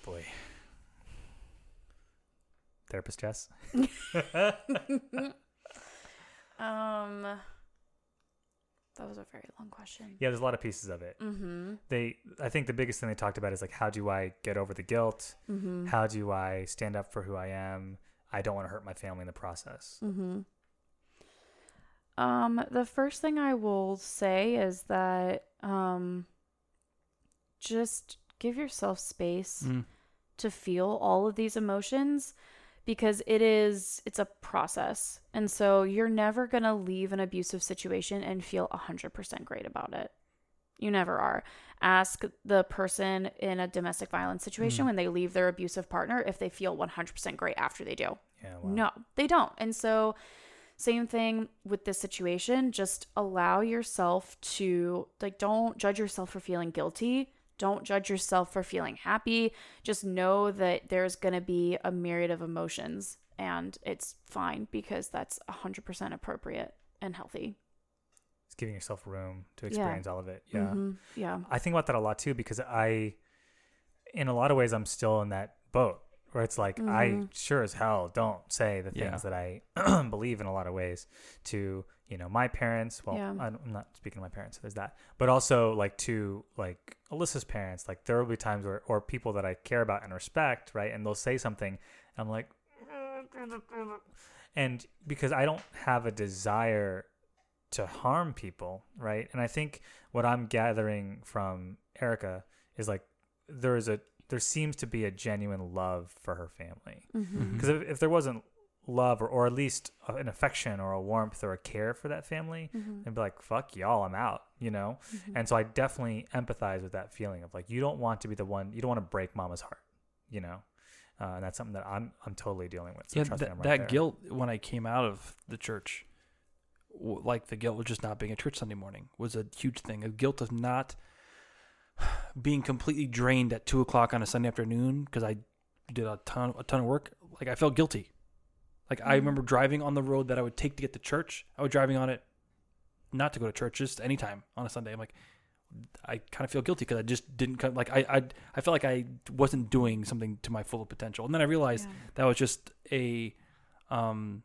boy. Therapist Jess?
Um, that was a very long question.
Yeah, there's a lot of pieces of it.
Mm-hmm.
They, I think the biggest thing they talked about is like, how do I get over the guilt?
Mm-hmm.
How do I stand up for who I am? I don't want to hurt my family in the process.
Mm-hmm. Um, the first thing I will say is that um, just give yourself space
Mm.
to feel all of these emotions because it is it's a process. And so you're never going to leave an abusive situation and feel 100% great about it. You never are. Ask the person in a domestic violence situation
Mm.
when they leave their abusive partner if they feel 100% great after they do.
Yeah. Wow.
No, they don't. And so, same thing with this situation. Just allow yourself to, like, don't judge yourself for feeling guilty. Don't judge yourself for feeling happy. Just know that there's going to be a myriad of emotions and it's fine because that's 100% appropriate and healthy.
It's giving yourself room to
Yeah.
experience all of it. Yeah.
Mhm. Yeah.
I think about that a lot too because I, in a lot of ways, I'm still in that boat where it's like I
Mhm.
sure as hell don't say the
Yeah.
things that I believe in a lot of ways to you know my parents. Well,
Yeah.
I'm not speaking to my parents, so there's that, but also like to like Alyssa's parents. Like there will be times where or people that I care about and respect, right? And they'll say something, and I'm like, and because I don't have a desire to harm people, right? And I think what I'm gathering from Erica is like there is a there seems to be a genuine love for her family.
Mm-hmm.
Because if, if there wasn't love or, or at least an affection or a warmth or a care for that family,
Mm-hmm.
they'd be like, "Fuck y'all, I'm out," you know. And so I definitely empathize with that feeling of like you don't want to be the one, you don't want to break mama's heart, you know. Uh, and that's something that I'm I'm totally dealing with. So
yeah,
trust me,
that,
I'm right
that
there.
guilt when I came out of the church, w- like the guilt was just not being at church Sunday morning, was a huge thing. A guilt of not being completely drained at two o'clock on a Sunday afternoon because I did a ton a ton of work. Like I felt guilty. Like I
Mhm.
remember driving on the road that I would take to get to church. I was driving on it not to go to church, just anytime on a Sunday. I'm like, I kind of feel guilty because I just didn't come. Like I, I, I felt like I wasn't doing something to my full potential, and then I realized that was just a um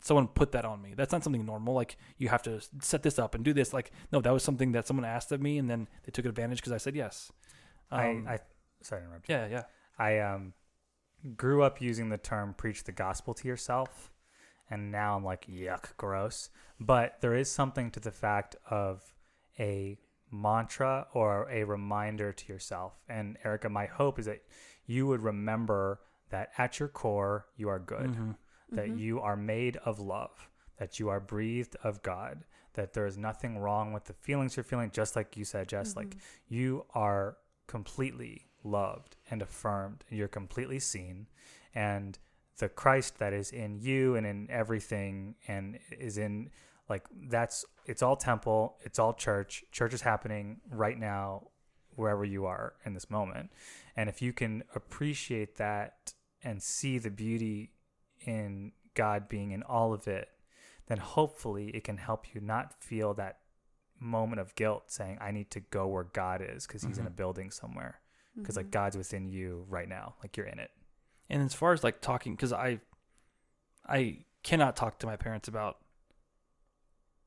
someone put that on me that's not something normal like you have to set this up and do this like no that was something that someone asked of me and then they took advantage because i said yes um,
I, I sorry to interrupt. you.
yeah yeah
I um grew up using the term preach the gospel to yourself and now I'm like yuck gross but there is something to the fact of a mantra or a reminder to yourself and Erica my hope is that you would remember that at your core you are good
Mhm.
That
Mhm.
you are made of love, that you are breathed of God, that there is nothing wrong with the feelings you're feeling, just like you said, Jess. Like you are completely loved and affirmed, and you're completely seen, and the Christ that is in you and in everything and is in like that's it's all temple, it's all church. Church is happening right now wherever you are in this moment. And if you can appreciate that and see the beauty in God being in all of it, then hopefully it can help you not feel that moment of guilt saying, I need to go where God is because he's in a
Mhm.
building somewhere. Because
Mm-hmm.
like God's within you right now, like you're in it.
and as far as like talking because i i cannot talk to my parents about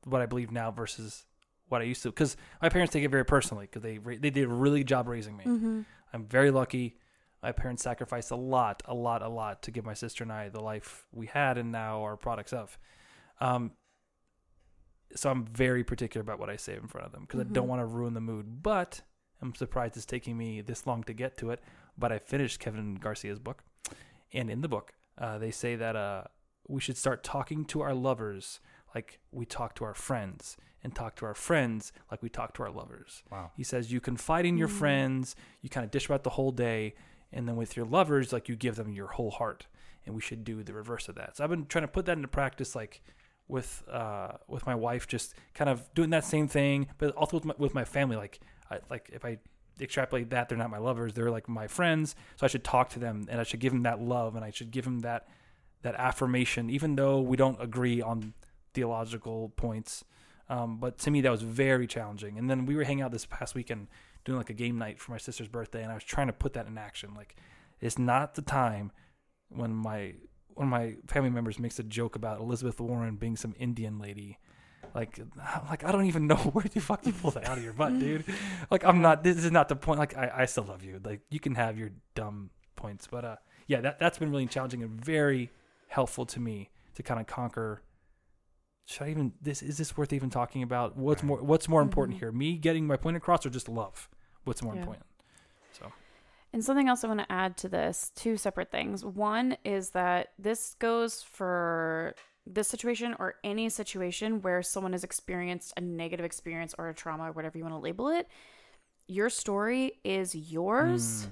what i believe now versus what i used to because my parents take it very personally because they they did a really good job raising me
Mm-hmm.
I'm very lucky. My parents sacrificed a lot, a lot, a lot to give my sister and I the life we had and now are products of. Um, so I'm very particular about what I say in front of them because I don't
Mhm.
want to ruin the mood. But I'm surprised it's taking me this long to get to it. But I finished Kevin Garcia's book, and in the book, uh, they say that uh, we should start talking to our lovers like we talk to our friends, and talk to our friends like we talk to our lovers.
Wow.
He says you confide in your
Mm.
friends, you kind of dish about the whole day, and then with your lovers, like you give them your whole heart. And we should do the reverse of that. So I've been trying to put that into practice, like with uh, with my wife, just kind of doing that same thing, but also with my, with my family. Like I, like if I extrapolate that, they're not my lovers; they're like my friends. So I should talk to them, and I should give them that love, and I should give them that that affirmation, even though we don't agree on theological points. Um, but to me, that was very challenging. And then we were hanging out this past weekend doing like a game night for my sister's birthday, and I was trying to put that in action. Like, it's not the time when my one of my family members makes a joke about Elizabeth Warren being some Indian lady. Like, I'm like I don't even know where the fuck you pull that out of your butt, dude. Like, I'm not. This is not the point. Like, I, I still love you. Like, you can have your dumb points, but uh, yeah, that that's been really challenging and very helpful to me to kind of conquer should I even this is this worth even talking about? What's more what's more important here? Me getting my point across or just love? What's more
Yeah.
important? So
And something else I want to add to this two separate things. One is that this goes for this situation or any situation where someone has experienced a negative experience or a trauma or whatever you want to label it. Your story is yours,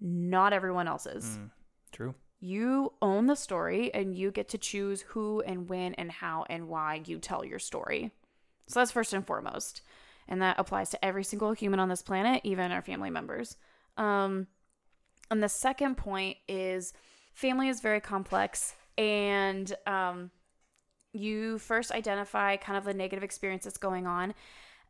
not everyone else's.
mm, true.
You own the story and you get to choose who and when and how and why you tell your story. So that's first and foremost. And that applies to every single human on this planet, even our family members. Um, and the second point is family is very complex and um, you first identify kind of the negative experience that's going on.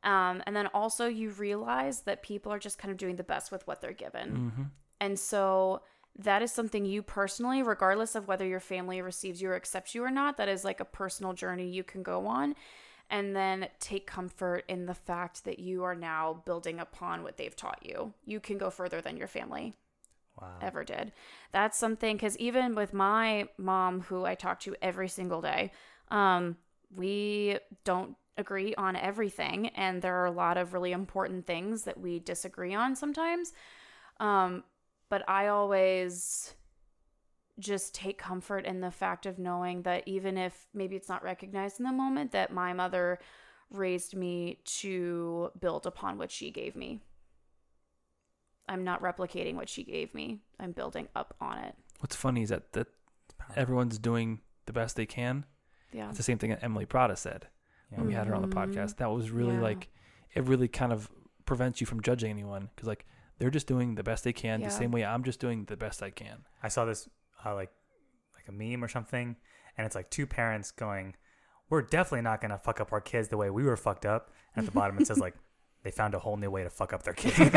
Um, and then also you realize that people are just kind of doing the best with what they're given.
Mm-hmm.
And so that is something you personally, regardless of whether your family receives you or accepts you or not, that is like a personal journey you can go on. And then take comfort in the fact that you are now building upon what they've taught you. You can go further than your family
Wow.
ever did. That's something because even with my mom, who I talk to every single day, um, we don't agree on everything, and there are a lot of really important things that we disagree on sometimes. Um, but I always just take comfort in the fact of knowing that even if maybe it's not recognized in the moment, that my mother raised me to build upon what she gave me. I'm not replicating what she gave me. I'm building up on it.
What's funny is that that everyone's doing the best they can.
Yeah.
It's the same thing that Emily Prada said
Yeah.
when we had her on the
Mhm.
podcast. That was really
Yeah.
like it really kind of prevents you from judging anyone because like they're just doing the best they can
Yeah.
the same way I'm just doing the best I can.
I saw this uh, like like a meme or something, and it's like two parents going, "We're definitely not gonna fuck up our kids the way we were fucked up." And at the bottom it says like, "They found a whole new way to fuck up their kids."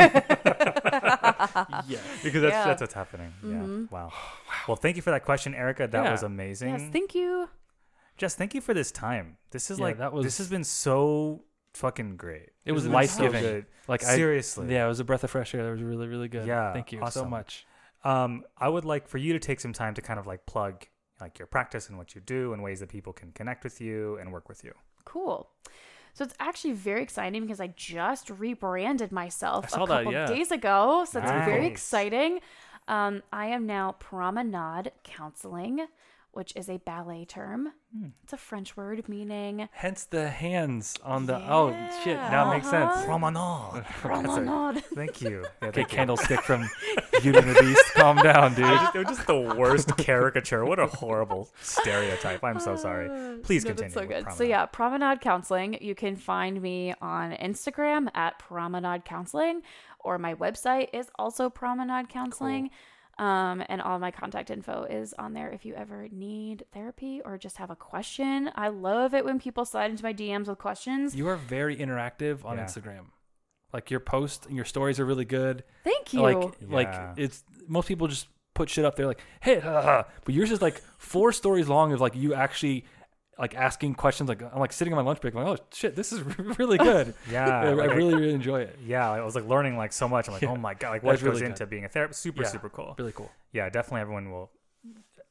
yeah.
because that's
Yeah.
that's what's happening.
Mhm.
Yeah. Wow. Well, thank you for that question, Erica. That
Yeah.
was amazing.
Yes, thank you.
Jess, thank you for this time. This is
Yeah,
like
that was, this
has been so fucking great.
It was
This has been so
life-giving.
good.
Like I
Seriously.
yeah, it was a breath of fresh air. That was really really good.
Yeah,
Thank you so much.
Um, I would like for you to take some time to kind of like plug like your practice and what you do and ways that people can connect with you and work with you.
Cool. So it's actually very exciting because I just rebranded myself
I saw
a
that,
couple
yeah.
days ago. So it's very exciting. Um, I am now Promenade Counseling, which is a ballet term.
Hmm.
It's a French word meaning
Hence the hands on the oh shit. Now it makes sense.
Uh-huh.
Promenade.
promenade.
Thank you. Yeah,
Okay,
thank you.
candlestick from Beauty and the Beast. Calm down, dude.
It was, just, it was just the worst caricature. What a horrible stereotype. I'm so sorry. Please
No,
continue.
that's so
with
good. So yeah, Promenade Counseling. You can find me on Instagram at Promenade Counseling, or my website is also Promenade Counseling. Um, and all my contact info is on there if you ever need therapy or just have a question. I love it when people slide into my DMs with questions.
You are very interactive on
Yeah.
Instagram. Like your posts and your stories are really good.
Thank you.
Like like it's most people just put shit up there like hey, ha, ha, ha. but yours is like four stories long of like you actually like asking questions. Like I'm like sitting on my lunch break, I'm like oh shit, this is really good.
Yeah,
I, I
like, I-
really really enjoy it.
Yeah, I was like learning like so much. I'm like,
Yeah.
oh my god, like what
was
goes
really
into
good.
being a therapist? Super,
Yeah.
super cool.
Really cool.
Yeah, definitely everyone will.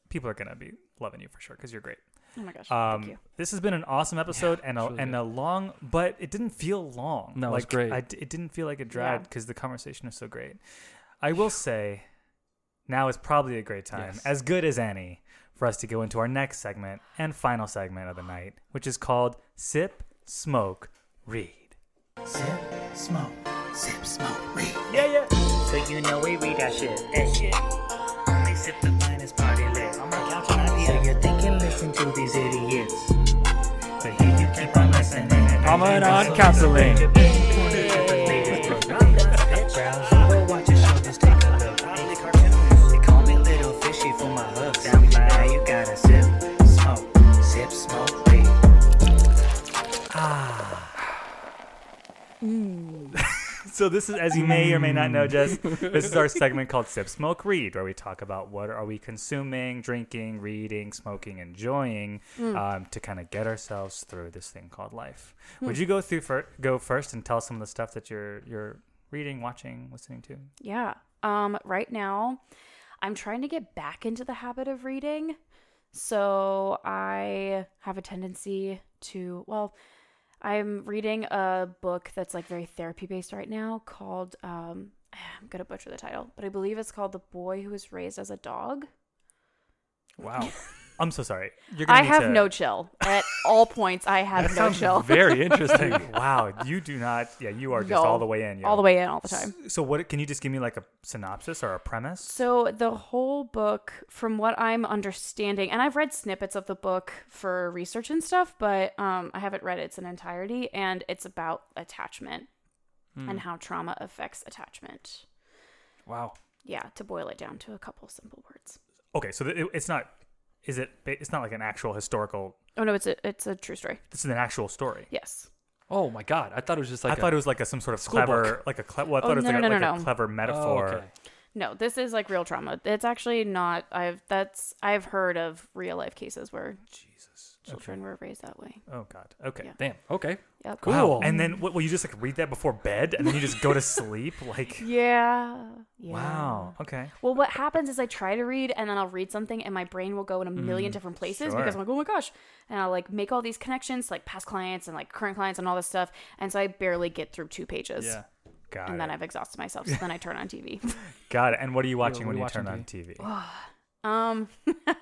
People are gonna be loving you for sure because you're great.
Oh my gosh.
Um,
thank you.
this has been an awesome episode and a,
really
and
good.
a long, but it didn't feel long.
No, it was great.
I d it didn't feel like it
Yeah.
dragged because the conversation is so great. I will say, now is probably a great time,
Yes.
as good as any, for us to go into our next segment and final segment of the night, which is called Sip, Smoke, Read.
Sip, smoke, sip, smoke, read.
Yeah, yeah.
So you know we read that shit. That shit. Only sip the finest party lit. On my couch and I'm So you're thinking, listen to these idiots. But here you keep on listening.
Promenade Counseling.
Browse over, watch your show, just take a look. They call me Little Fishy for my hooks. Now you gotta sip, smoke, sip, smoke, read.
So this is, as you may or may not know, Jess, this is our segment called Sip, Smoke, Read, where we talk about what are we consuming, drinking, reading, smoking, enjoying, um, to kind of get ourselves through this thing called life. Would you go through fir- go first and tell some of the stuff that you're you're reading, watching, listening to?
Yeah. Um, right now, I'm trying to get back into the habit of reading. So I have a tendency to well, I'm reading a book that's like very therapy based right now called um I'm gonna butcher the title, but I believe it's called The Boy Who Was Raised as a Dog.
Wow. I'm so sorry.
I have
to-
no chill. At all points I have no chill.
very interesting.
Wow, you do not. Yeah, you are just
No.
all the way in.
all the way in all the time.
So what? Can you just give me like a synopsis or a premise?
So the whole book, from what I'm understanding, and I've read snippets of the book for research and stuff, but um, I haven't read its in entirety, and it's about attachment and how trauma affects attachment.
Wow.
Yeah, to boil it down to a couple simple words.
Okay, so it, it's not. Is it? It's not like an actual historical.
Oh no, it's a it's a true story.
This is an actual story.
Yes.
Oh my God. I thought it was just like.
I thought it was like a some sort of
school
clever,
book.
like a cle- well, I
Oh,
thought it was
no,
like,
no,
a,
no,
like
no,
a
no.
clever
Oh,
metaphor.
okay.
No, this is like real trauma. It's actually not. I've that's I've heard of real life cases where
Jesus.
children were raised that way.
Oh God. Okay.
Yeah.
Damn. Okay.
Yep.
Cool.
Wow. And then what? Will you just like read that before bed, and then you just go to sleep? Like.
Yeah. yeah.
Wow. Okay.
Well, what happens is I try to read and then I'll read something and my brain will go in a million mm, different places because. I'm like, oh my gosh. And I'll like make all these connections to like past clients and like current clients and all this stuff. And so I barely get through two pages.
Yeah.
Got
And
it.
then I've exhausted myself. So then I turn on TV.
Got it. And what are you watching
what
when you
you
turn
watching
on TV?
Um,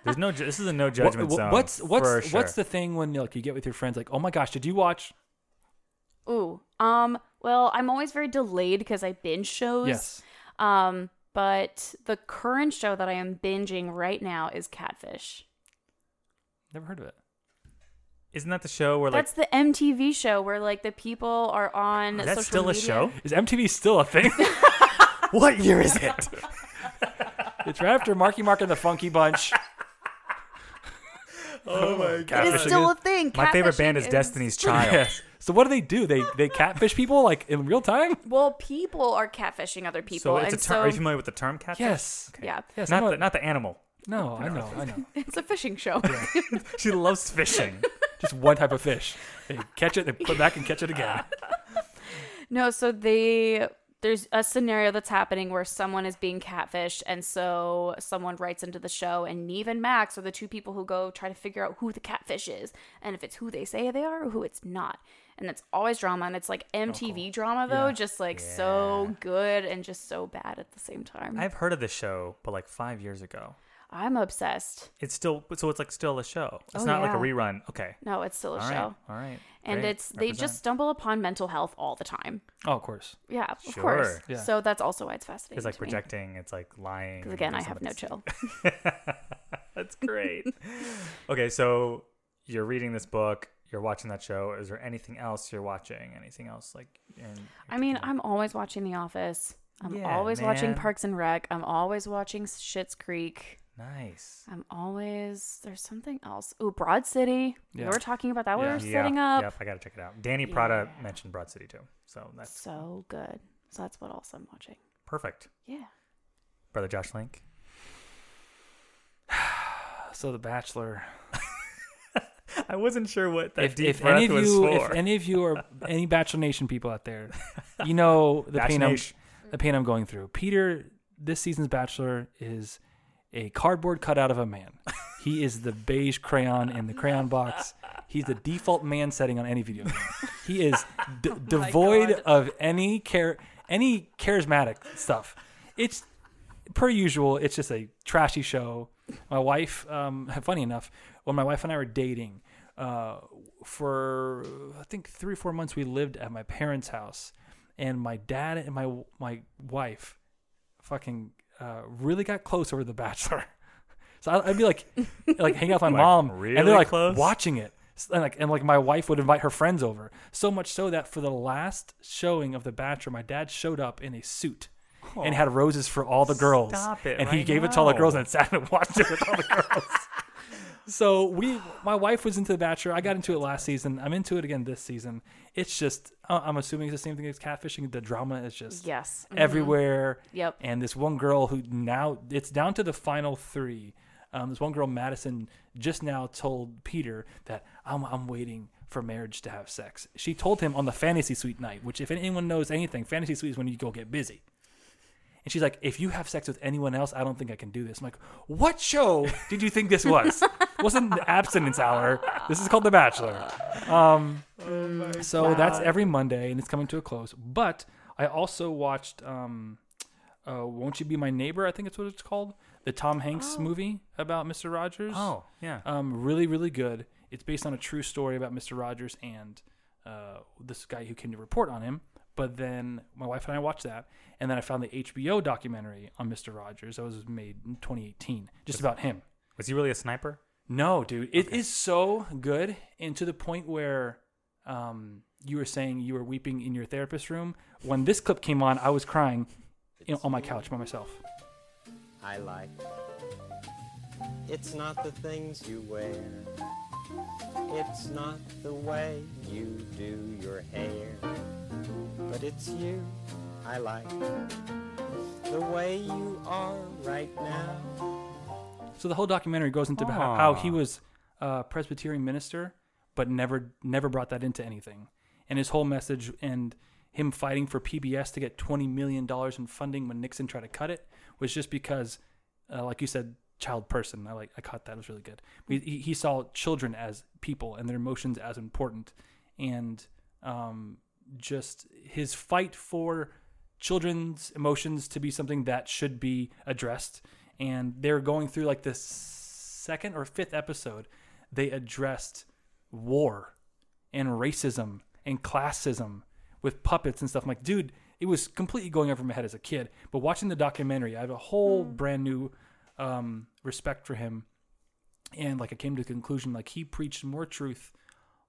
There's no. ju- This is a no
What-
judgment
what-
zone.
what's what's
for sure.
what's the thing when like you get with your friends like oh my gosh did you watch
ooh. Um, well, I'm always very delayed because I binge shows.
yes
Um, but the current show that I am binging right now is Catfish.
never heard of it
Isn't that the show where like
That's the MTV show where like the people are on
is that
social
still a
media.
show?
is MTV still a thing
What year is it?
It's right after Marky Mark and the Funky Bunch
oh my god!
It is still a thing.
My favorite band
Catfishing
is Destiny's Child.
yes so what do they do they they catfish people like in real time
Well, people are catfishing other people,
So it's a
and
term.
so
Are you familiar with the term catfish?
yes
Okay.
yeah,
yes
Not
I know-
the not the animal.
no I know I know
it's a fishing show.
She loves fishing.
just one type of fish they catch it they put it back and catch it again
no, so they there's a scenario that's happening where someone is being catfished, and so someone writes into the show, and Nev and Max are the two people who go try to figure out who the catfish is, and if it's who they say they are or who it's not. And it's always drama, and it's like oh, MTV drama though,
Yeah.
just like so good and just so bad at the same time.
I've heard of the show, but like five years ago.
I'm obsessed.
It's still so it's like still a show. It's
Oh,
not like a rerun. Okay.
No, it's still a
All
show.
right. All right.
and
Great.
it's they
Represent.
just stumble upon mental health all the time.
oh of course
Yeah, of
Sure.
course.
Yeah.
So that's also why it's fascinating.
it's like
to me.
projecting. It's like lying.
Because again, I have no chill.
That's great. okay, so you're reading this book. You're watching that show. Is there anything else you're watching? Anything else like? In
I mean. I'm always watching The Office. I'm
Yeah,
always watching. Parks and Rec. I'm always watching Schitt's Creek.
Nice.
I'm always there's something else. Oh, Broad City. We
Yeah.
were talking about that.
Yeah.
We were setting up.
Yep, I gotta check it out. Danny Prada
Yeah.
mentioned Broad City too, so that's
So good. So that's what else I'm watching.
perfect.
Yeah.
Brother Josh Link.
so The Bachelor
I wasn't sure what that
if,
deep
if
breath
any of
was
you
for.
if any of you are any Bachelor Nation people out there you know the
Batch
pain I'm, the pain I'm going through Peter this season's Bachelor is a cardboard cutout of a man. He is the beige crayon in the crayon box. He's the default man setting on any video game. He is d- devoid
God.
of any care any charismatic stuff. It's per usual, it's just a trashy show. My wife, um, funny enough, when my wife and I were dating, uh, for I think three or four months, we lived at my parents' house, and my dad and my my wife, fucking, uh, really got close over The Bachelor. So I- I'd be like, like hanging out with my
Like,
mom,
really
and they're like
close?
watching it. S- And like, and like my wife would invite her friends over. So much so that for the last showing of The Bachelor, my dad showed up in a suit and had roses for all the girls.
Stop it
and he
right
gave it to all the girls
now.
and sat and watched it with all the girls. So we, my wife was into The Bachelor. I got into it last season. I'm into it again this season. It's just, I- I'm assuming it's the same thing as catfishing. The drama is just
Yes. Mhm.
everywhere.
Yep.
And this one girl who now it's down to the final three. Um, this one girl, Madison, just now told Peter that I'm, I'm waiting for marriage to have sex. She told him on the fantasy suite night, which if anyone knows anything, fantasy suite is when you go get busy. And she's like, if you have sex with anyone else, I don't think I can do this. I'm like, what show did you think this was? it wasn't the abstinence hour. This is called The Bachelor. Um, so that's every Monday, and it's coming to a close. But I also watched um, uh, "Won't You Be My Neighbor?" I think it's what it's called, the Tom Hanks movie about Mister Rogers.
Oh, yeah.
Um, really, really good. It's based on a true story about Mr. Rogers and uh, this guy who came to report on him. But then my wife and I watched that, and then I found the HBO documentary on Mr. Rogers that was made in 2018, just about him.
Was he really a sniper?
No, dude, it is so good, and to the point where um, you were saying you were weeping in your therapist room. When this clip came on, I was crying you know, on my couch by myself.
I like. It's not the things you wear. It's not the way you do your hair. But it's you I like. The way you are right now.
So the whole documentary goes into how, how he was a Presbyterian minister, but never never brought that into anything. And his whole message and him fighting for PBS to get twenty million dollars in funding when Nixon tried to cut it was just because, uh, like you said, child person. I like I caught that it was really good. He, he- he saw children as people and their emotions as important, and um, just his fight for children's emotions to be something that should be addressed. And they're going through like the second or fifth episode, they addressed war and racism and classism with puppets and stuff. I'm like, dude, it was completely going over my head as a kid. But watching the documentary, I have a whole brand new um, respect for him. And like I came to the conclusion, like he preached more truth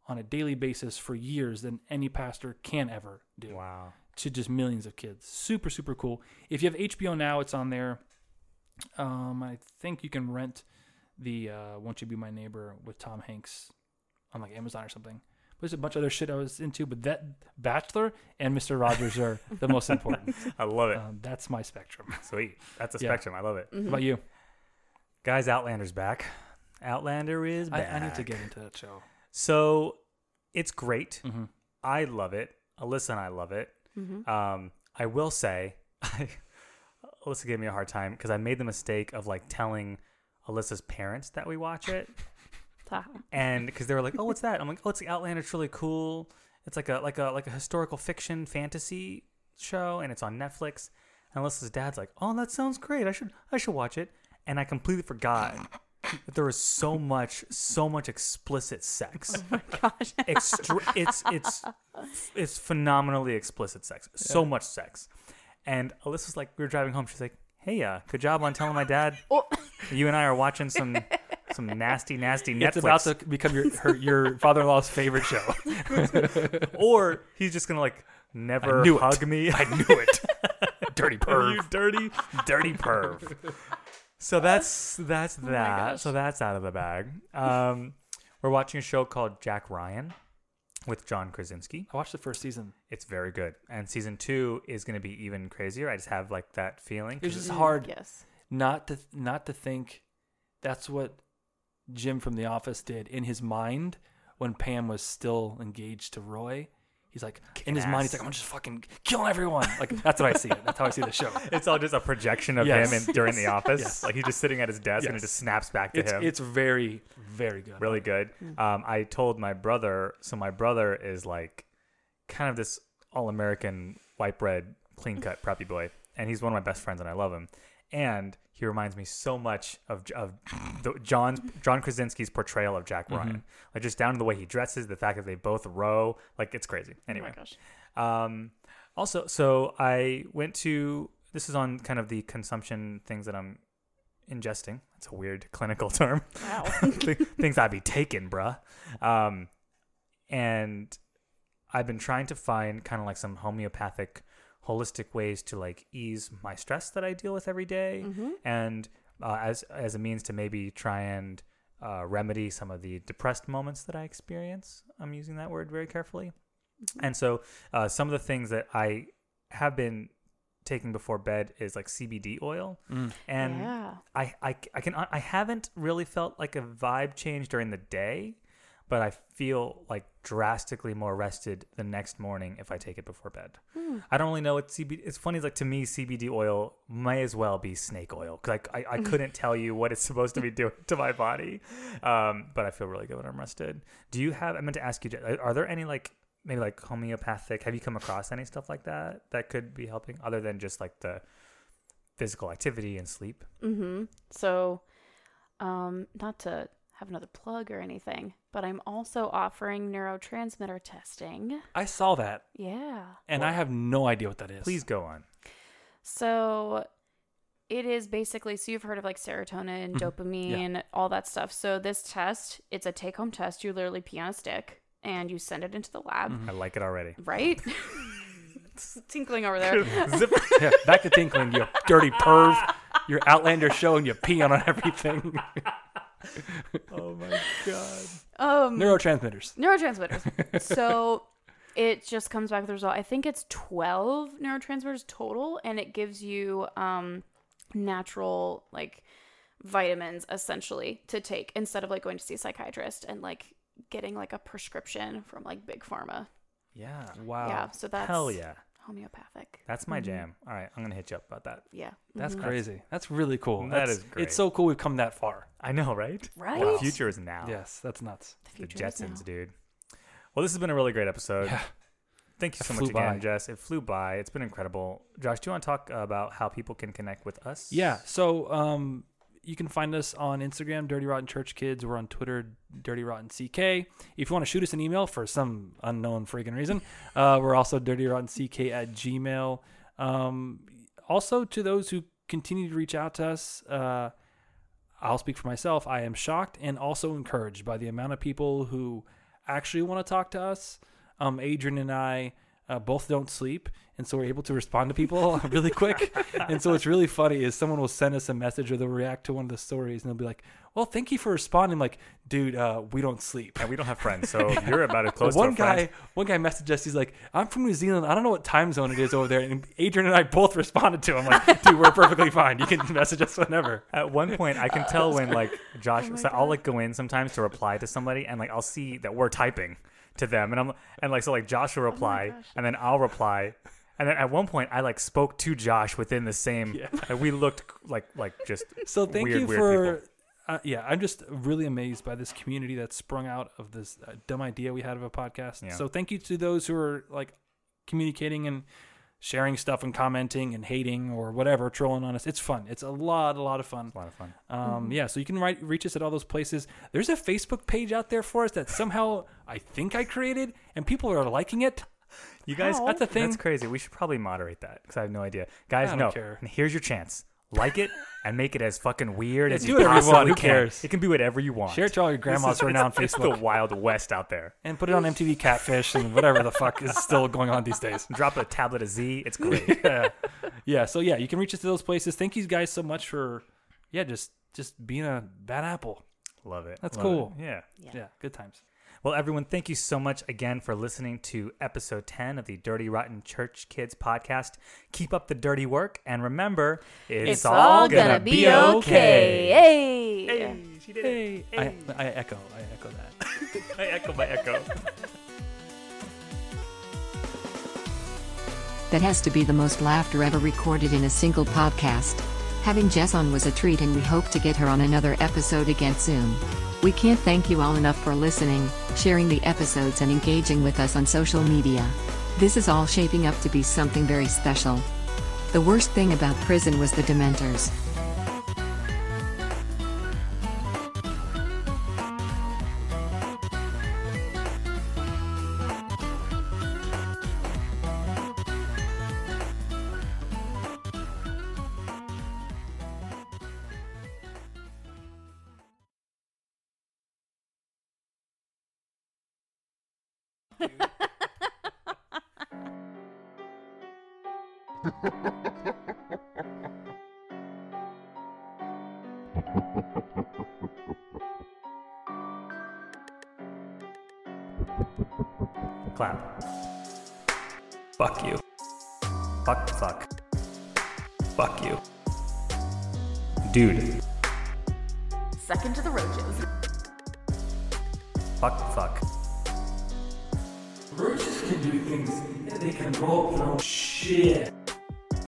on a daily basis for years than any pastor can ever do
Wow.
to just millions of kids. Super, super cool. If you have HBO now, it's on there. Um, I think you can rent the uh, "Won't You Be My Neighbor" with Tom Hanks on like Amazon or something. But There's a bunch of other shit I was into, but that Bachelor and Mister Rogers are the most important.
I love it.
Um, that's my spectrum.
Sweet. That's a
yeah.
spectrum. I love it.
What about you?
Guys, Outlander's back. Outlander is
I,
back.
I need to get into that show.
So it's great.
hmm
I love it. Alyssa and I love it. Um, I will say, I, Alyssa gave me a hard time because I made the mistake of like telling Alyssa's parents that we watch it, and because they were like, "Oh, what's that?" I'm like, "Oh, it's like Outlander. It's really cool. It's like a like a like a historical fiction fantasy show, and it's on Netflix." And Alyssa's dad's like, "Oh, that sounds great. I should I should watch it." And I completely forgot that there was so much so much explicit sex.
Oh my Gosh.
Extra- it's it's it's phenomenally explicit sex. So much sex. And Alyssa's like, we were driving home. She's like, "Hey, uh, good job on telling my dad.
Oh.
You and I are watching some some nasty, nasty Netflix."
It's about to become your her, your father-in-law's favorite show.
or he's just gonna like never
I knew it.
hug me.
I knew it. Dirty perv.
you
perv.
dirty, dirty perv. So that's that's that.
gosh.
So that's out of the bag. Um, we're watching a show called Jack Ryan with John Krasinski.
I watched the first season.
It's very good, and season two is going to be even crazier. I just have like that feeling.
It was
'cause
just hard
Yes.
not to not to think that's what Jim from The Office did in his mind when Pam was still engaged to Roy. He's like in his mind, he's like, I'm just fucking killing everyone. Like that's what I see it. That's how I see the show.
it's all just a projection of
Yes.
him in, during the office.
Yes.
Like he's just sitting at his desk and it just snaps back to
It's
him.
it's very very good.
really good. Um, I told my brother. So my brother is like kind of this all-American white bread, clean-cut preppy boy, and he's one of my best friends, and I love him. And he reminds me so much of of the, John's John Krasinski's portrayal of Jack Ryan, like just down to the way he dresses, the fact that they both row, like it's crazy. Anyway,
Oh my gosh.
um, also, so I went to this is on kind of the consumption things that I'm ingesting. That's a weird clinical term.
Wow.
Things I'd be taking, bruh. Um, and I've been trying to find kind of like some homeopathic, holistic ways to like ease my stress that I deal with every day, and uh, as as a means to maybe try and uh, remedy some of the depressed moments that I experience. I'm using that word very carefully, and so uh, some of the things that I have been taking before bed is like CBD oil, and
yeah.
I, I, I can I haven't really felt like a vibe change during the day, but I feel like drastically more rested the next morning if I take it before bed. I don't really know what CBD. It's funny, like to me, CBD oil may as well be snake oil because I, I, couldn't tell you what it's supposed to be doing to my body. Um, but I feel really good when I'm rested. Do you have? I meant to ask you, are- are there any like maybe like homeopathic? Have you come across any stuff like that that could be helping other than just like the physical activity and sleep?
Mm-hmm. So, um, not to have another plug or anything, but I'm also offering neurotransmitter testing.
I saw that,
Yeah.
and I have no idea what that is.
Please go on.
So it is basically so you've heard of like serotonin, mm-hmm. dopamine, all that stuff. So this test, it's a take home test. You literally pee on a stick and you send it into the lab, mm-hmm.
I like it already.
right? Tinkling over there.
Zip.
yeah, back to tinkling, you dirty perv. Your Outlander show and you pee on everything.
oh my god.
Um
Neurotransmitters.
neurotransmitters. so it just comes back with the result. I think it's 12 neurotransmitters total, and it gives you um, natural, like, vitamins essentially to take instead of like going to see a psychiatrist and like getting like a prescription from like big pharma.
Yeah.
Wow.
Yeah, so that's
Hell yeah.
Homeopathic.
That's my jam. All right, I'm gonna hit you up about that.
Yeah.
That's
Mhm.
crazy. That's really cool.
That
That's-
is great.
It's so cool we've come that far.
I know, right?
Right?
The future is now.
Yes, that's nuts.
The
The
future is
Jetsons,
now.
dude. Well, this has been a really great episode.
Yeah.
Thank you
It
so
flew
much again,
by.
Jess. It flew by. It's been incredible. Josh, do you want to talk about how people can connect with us?
Yeah. So um, you can find us on Instagram, Dirty Rotten Church Kids. We're on Twitter, Dirty Rotten CK. If you want to shoot us an email for some unknown freaking reason, uh, we're also Dirty Rotten CK at Gmail. Um, also, to those who continue to reach out to us, uh, I'll speak for myself. I am shocked and also encouraged by the amount of people who actually want to talk to us. Um, Adrian and I uh, both don't sleep, and so we're able to respond to people really quick. and so what's really funny is someone will send us a message or they'll react to one of the stories, and they'll be like, "Well, thank you for responding." I'm like, dude, uh, we don't sleep.
And we don't have friends, so you're about as close
one
to a
guy,
friend.
one guy messaged us. He's like, "I'm from New Zealand. I don't know what time zone it is over there." And Adrian and I both responded to him like, "Dude, we're perfectly fine. You can message us whenever."
At one point, I can tell when like Josh.
Oh
so I'll like go in sometimes to reply to somebody, and like I'll see that we're typing to them, and I'm and like so like Josh
Oh
will reply,
gosh.
and then I'll reply, and then at one point I like spoke to Josh within the same. and we looked like like just
So thank
weird,
you
weird
for. Uh, yeah, I'm just really amazed by this community that sprung out of this uh, dumb idea we had of a podcast.
Yeah.
So thank you to those who are like communicating and sharing stuff and commenting and hating or whatever, trolling on us. It's fun. It's a lot, a lot of fun.
a lot of fun.
Um, Yeah, so you can write, reach us at all those places. There's a Facebook page out there for us that somehow I think I created, and people are liking it.
You guys,
How? That's a thing.
That's crazy. We should probably moderate that because I have no idea. Guys,
I don't
no.
care.
And here's your chance. Like it and make it as fucking weird
Yeah,
as
do
you
whatever you want. Who
can.
cares?
It can be whatever you want.
Share it to all your grandmas who are now on
It's the Wild West out there.
and put it on MTV Catfish and whatever the fuck is still going on these days.
Drop a tablet of Z. It's great.
yeah. yeah. So yeah, you can reach us to those places. Thank you guys so much for, yeah, just just being a bad apple.
Love it.
That's
Love
cool.
it. Yeah.
Yeah.
Yeah, good times.
Well, everyone, thank you so much again for listening to episode 10 of the Dirty Rotten Church Kids podcast. Keep up the dirty work, and remember, it's,
It's all gonna be okay. Hey.
Hey, she did it.
Hey, I, I echo. I echo that.
I echo my echo.
That has to be the most laughter ever recorded in a single podcast. Having Jess on was a treat, and we hope to get her on another episode again soon. We can't thank you all enough for listening, sharing the episodes, and engaging with us on social media. This is all shaping up to be something very special. The worst thing about prison was the Dementors.